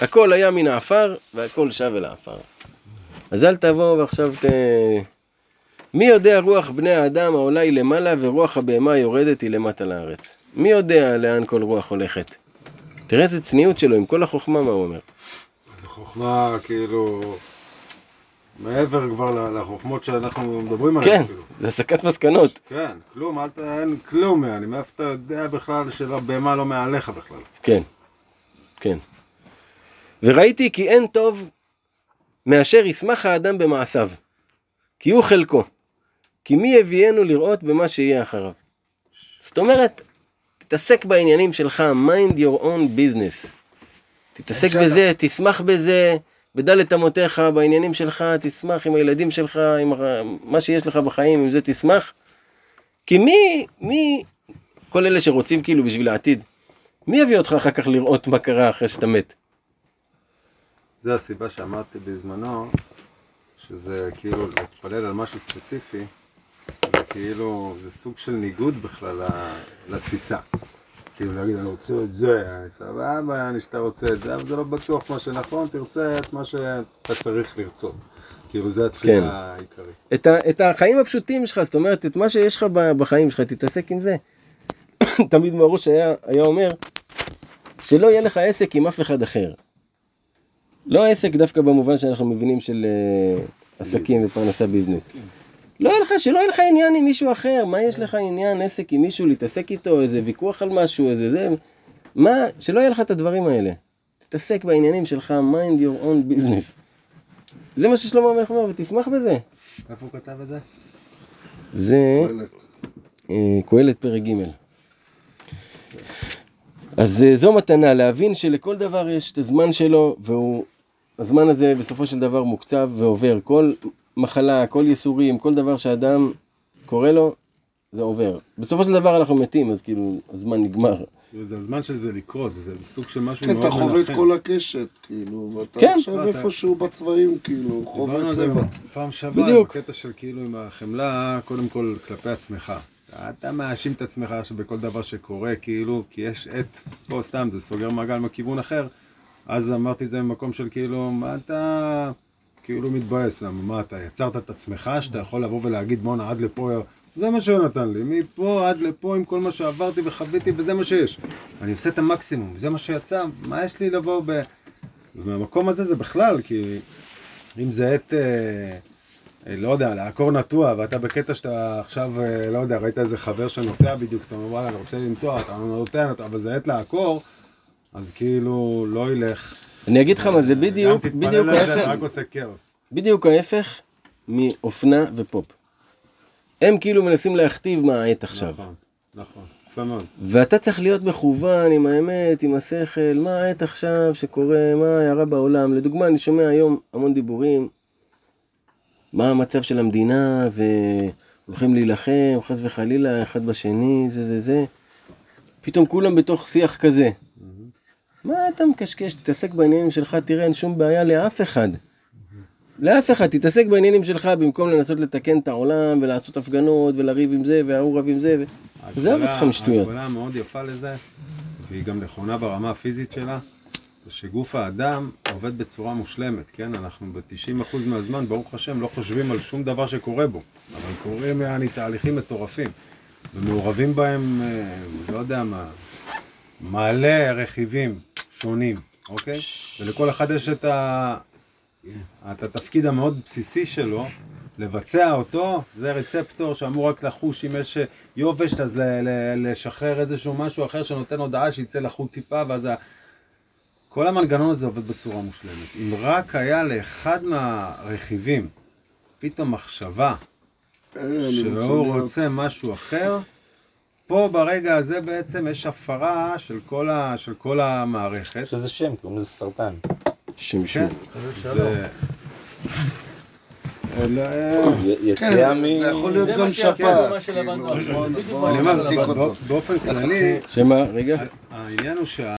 הכל היה מן העפר, והכל שב אל העפר. אז אל תבוא ועכשיו ת... מי יודע רוח בני האדם העולה היא למעלה ורוח הבהמה היורדת היא למטה לארץ? מי יודע לאן כל רוח הולכת? תראה איזה צניעות שלו עם כל החוכמה מה הוא אומר. זו חוכמה כאילו... מעבר כבר לחוכמות שאנחנו מדברים עליהן. כן, כאילו. זה הסקת מסקנות. כן, כלום, אל ת... אין כלום, אני מאיפה אתה יודע בכלל שהבהמה לא מעליך בכלל. כן, כן. וראיתי כי אין טוב מאשר ישמח האדם במעשיו, כי הוא חלקו. כי מי יביאנו לראות במה שיהיה אחריו. זאת אומרת, תתעסק בעניינים שלך, mind your own business. תתעסק בזה, תשמח בזה, בדלת אמותיך, בעניינים שלך, תשמח עם הילדים שלך, עם מה שיש לך בחיים, עם זה תשמח. כי מי, מי, כל אלה שרוצים כאילו בשביל העתיד, מי יביא אותך אחר כך לראות מה קרה אחרי שאתה מת? זה הסיבה שאמרתי בזמנו, שזה כאילו להתפלל על משהו ספציפי, זה כאילו, זה סוג של ניגוד בכלל לתפיסה. כאילו להגיד, אני רוצה את זה, אני סבבה, אני שאתה רוצה את זה, אבל זה לא בטוח מה שנכון, תרצה את מה שאתה צריך לרצות. כאילו, זה התפילה כן. העיקרית. את, ה, את החיים הפשוטים שלך, זאת אומרת, את מה שיש לך בחיים שלך, תתעסק עם זה. <coughs> תמיד מרוש היה, היה אומר, שלא יהיה לך עסק עם אף אחד אחר. לא עסק דווקא במובן שאנחנו מבינים של אה, עסקים ופרנסה ביזנס. לא יהיה לך, שלא יהיה לך עניין עם מישהו אחר, מה יש לך עניין עסק עם מישהו, להתעסק איתו, איזה ויכוח על משהו, איזה זה, מה, שלא יהיה לך את הדברים האלה. תתעסק בעניינים שלך, mind your own business. זה מה ששלמה המלך אומר, ותשמח בזה. איפה הוא כתב את זה? זה קהלת. אה, פרק ג'. אז אה, זו מתנה, להבין שלכל דבר יש את הזמן שלו, והוא, הזמן הזה בסופו של דבר מוקצב ועובר. כל מחלה, כל ייסורים, כל דבר שאדם קורא לו, זה עובר. בסופו של דבר אנחנו מתים, אז כאילו, הזמן נגמר. זה הזמן של זה לקרות, זה סוג של משהו כן, מאוד אתה חווה את מנחם. כל הקשת, כאילו, ואתה כן. עכשיו אתה- איפשהו בצבעים, כאילו, חווה צבע. פעם שעברה, בדיוק. בקטע של כאילו עם החמלה, קודם כל כלפי עצמך. אתה מאשים את עצמך שבכל דבר שקורה, כאילו, כי יש עת, פה סתם, זה סוגר מעגל מכיוון אחר, אז אמרתי את זה ממקום של כאילו, מה אתה כאילו מתבאס, למה, מה אתה יצרת את עצמך, שאתה יכול לבוא ולהגיד בואנה עד לפה, זה מה שהוא נתן לי, מפה עד לפה עם כל מה שעברתי וחוויתי וזה מה שיש. אני עושה את המקסימום, זה מה שיצא, מה יש לי לבוא ב... ומהמקום הזה זה בכלל, כי אם זה עת, אה, אה, לא יודע, לעקור נטוע, ואתה בקטע שאתה עכשיו, אה, לא יודע, ראית איזה חבר שנוטע בדיוק, אתה אומר, וואלה, אני רוצה לנטוע, אתה אומר, נוטע, אבל זה עת לעקור, אז כאילו, לא ילך. אני אגיד לך מה, זה בדיוק, בדיוק ההפך, רק עושה כאוס. בדיוק ההפך מאופנה ופופ. הם כאילו מנסים להכתיב מה העת עכשיו. נכון, נכון. ואתה צריך להיות מכוון עם האמת, עם השכל, מה העת עכשיו שקורה, מה ההערה בעולם. לדוגמה, אני שומע היום המון דיבורים, מה המצב של המדינה, והולכים להילחם, חס וחלילה, אחד בשני, זה זה זה. פתאום כולם בתוך שיח כזה. מה אתה מקשקש? תתעסק בעניינים שלך, תראה, אין שום בעיה לאף אחד. לאף אחד, תתעסק בעניינים שלך במקום לנסות לתקן את העולם ולעשות הפגנות ולריב עם זה וההוא רב עם זה. עזוב אותך משטויות. ההגבלה המאוד יפה לזה, והיא גם נכונה ברמה הפיזית שלה, זה שגוף האדם עובד בצורה מושלמת, כן? אנחנו ב-90% מהזמן, ברוך השם, לא חושבים על שום דבר שקורה בו, אבל קורים יעני תהליכים מטורפים, ומעורבים בהם, אה, לא יודע מה, מלא רכיבים שונים, אוקיי? ולכל אחד יש את ה... את התפקיד המאוד בסיסי שלו, לבצע אותו, זה רצפטור שאמור רק לחוש אם יש יובש, אז ל- ל- לשחרר איזשהו משהו אחר שנותן הודעה שיצא לחוט טיפה, ואז ה... כל המנגנון הזה עובד בצורה מושלמת. אם רק היה לאחד מהרכיבים פתאום מחשבה אה, שהוא רוצה משהו אחר, פה ברגע הזה בעצם יש הפרה של כל, ה... של כל המערכת. יש לזה שם, קוראים לזה סרטן. שם כן, שוב. זה... אלא, י- כן, יציאה מ... זה יכול להיות גם שפעת. כאילו, באופן כללי, שמה? רגע. העניין הוא שה...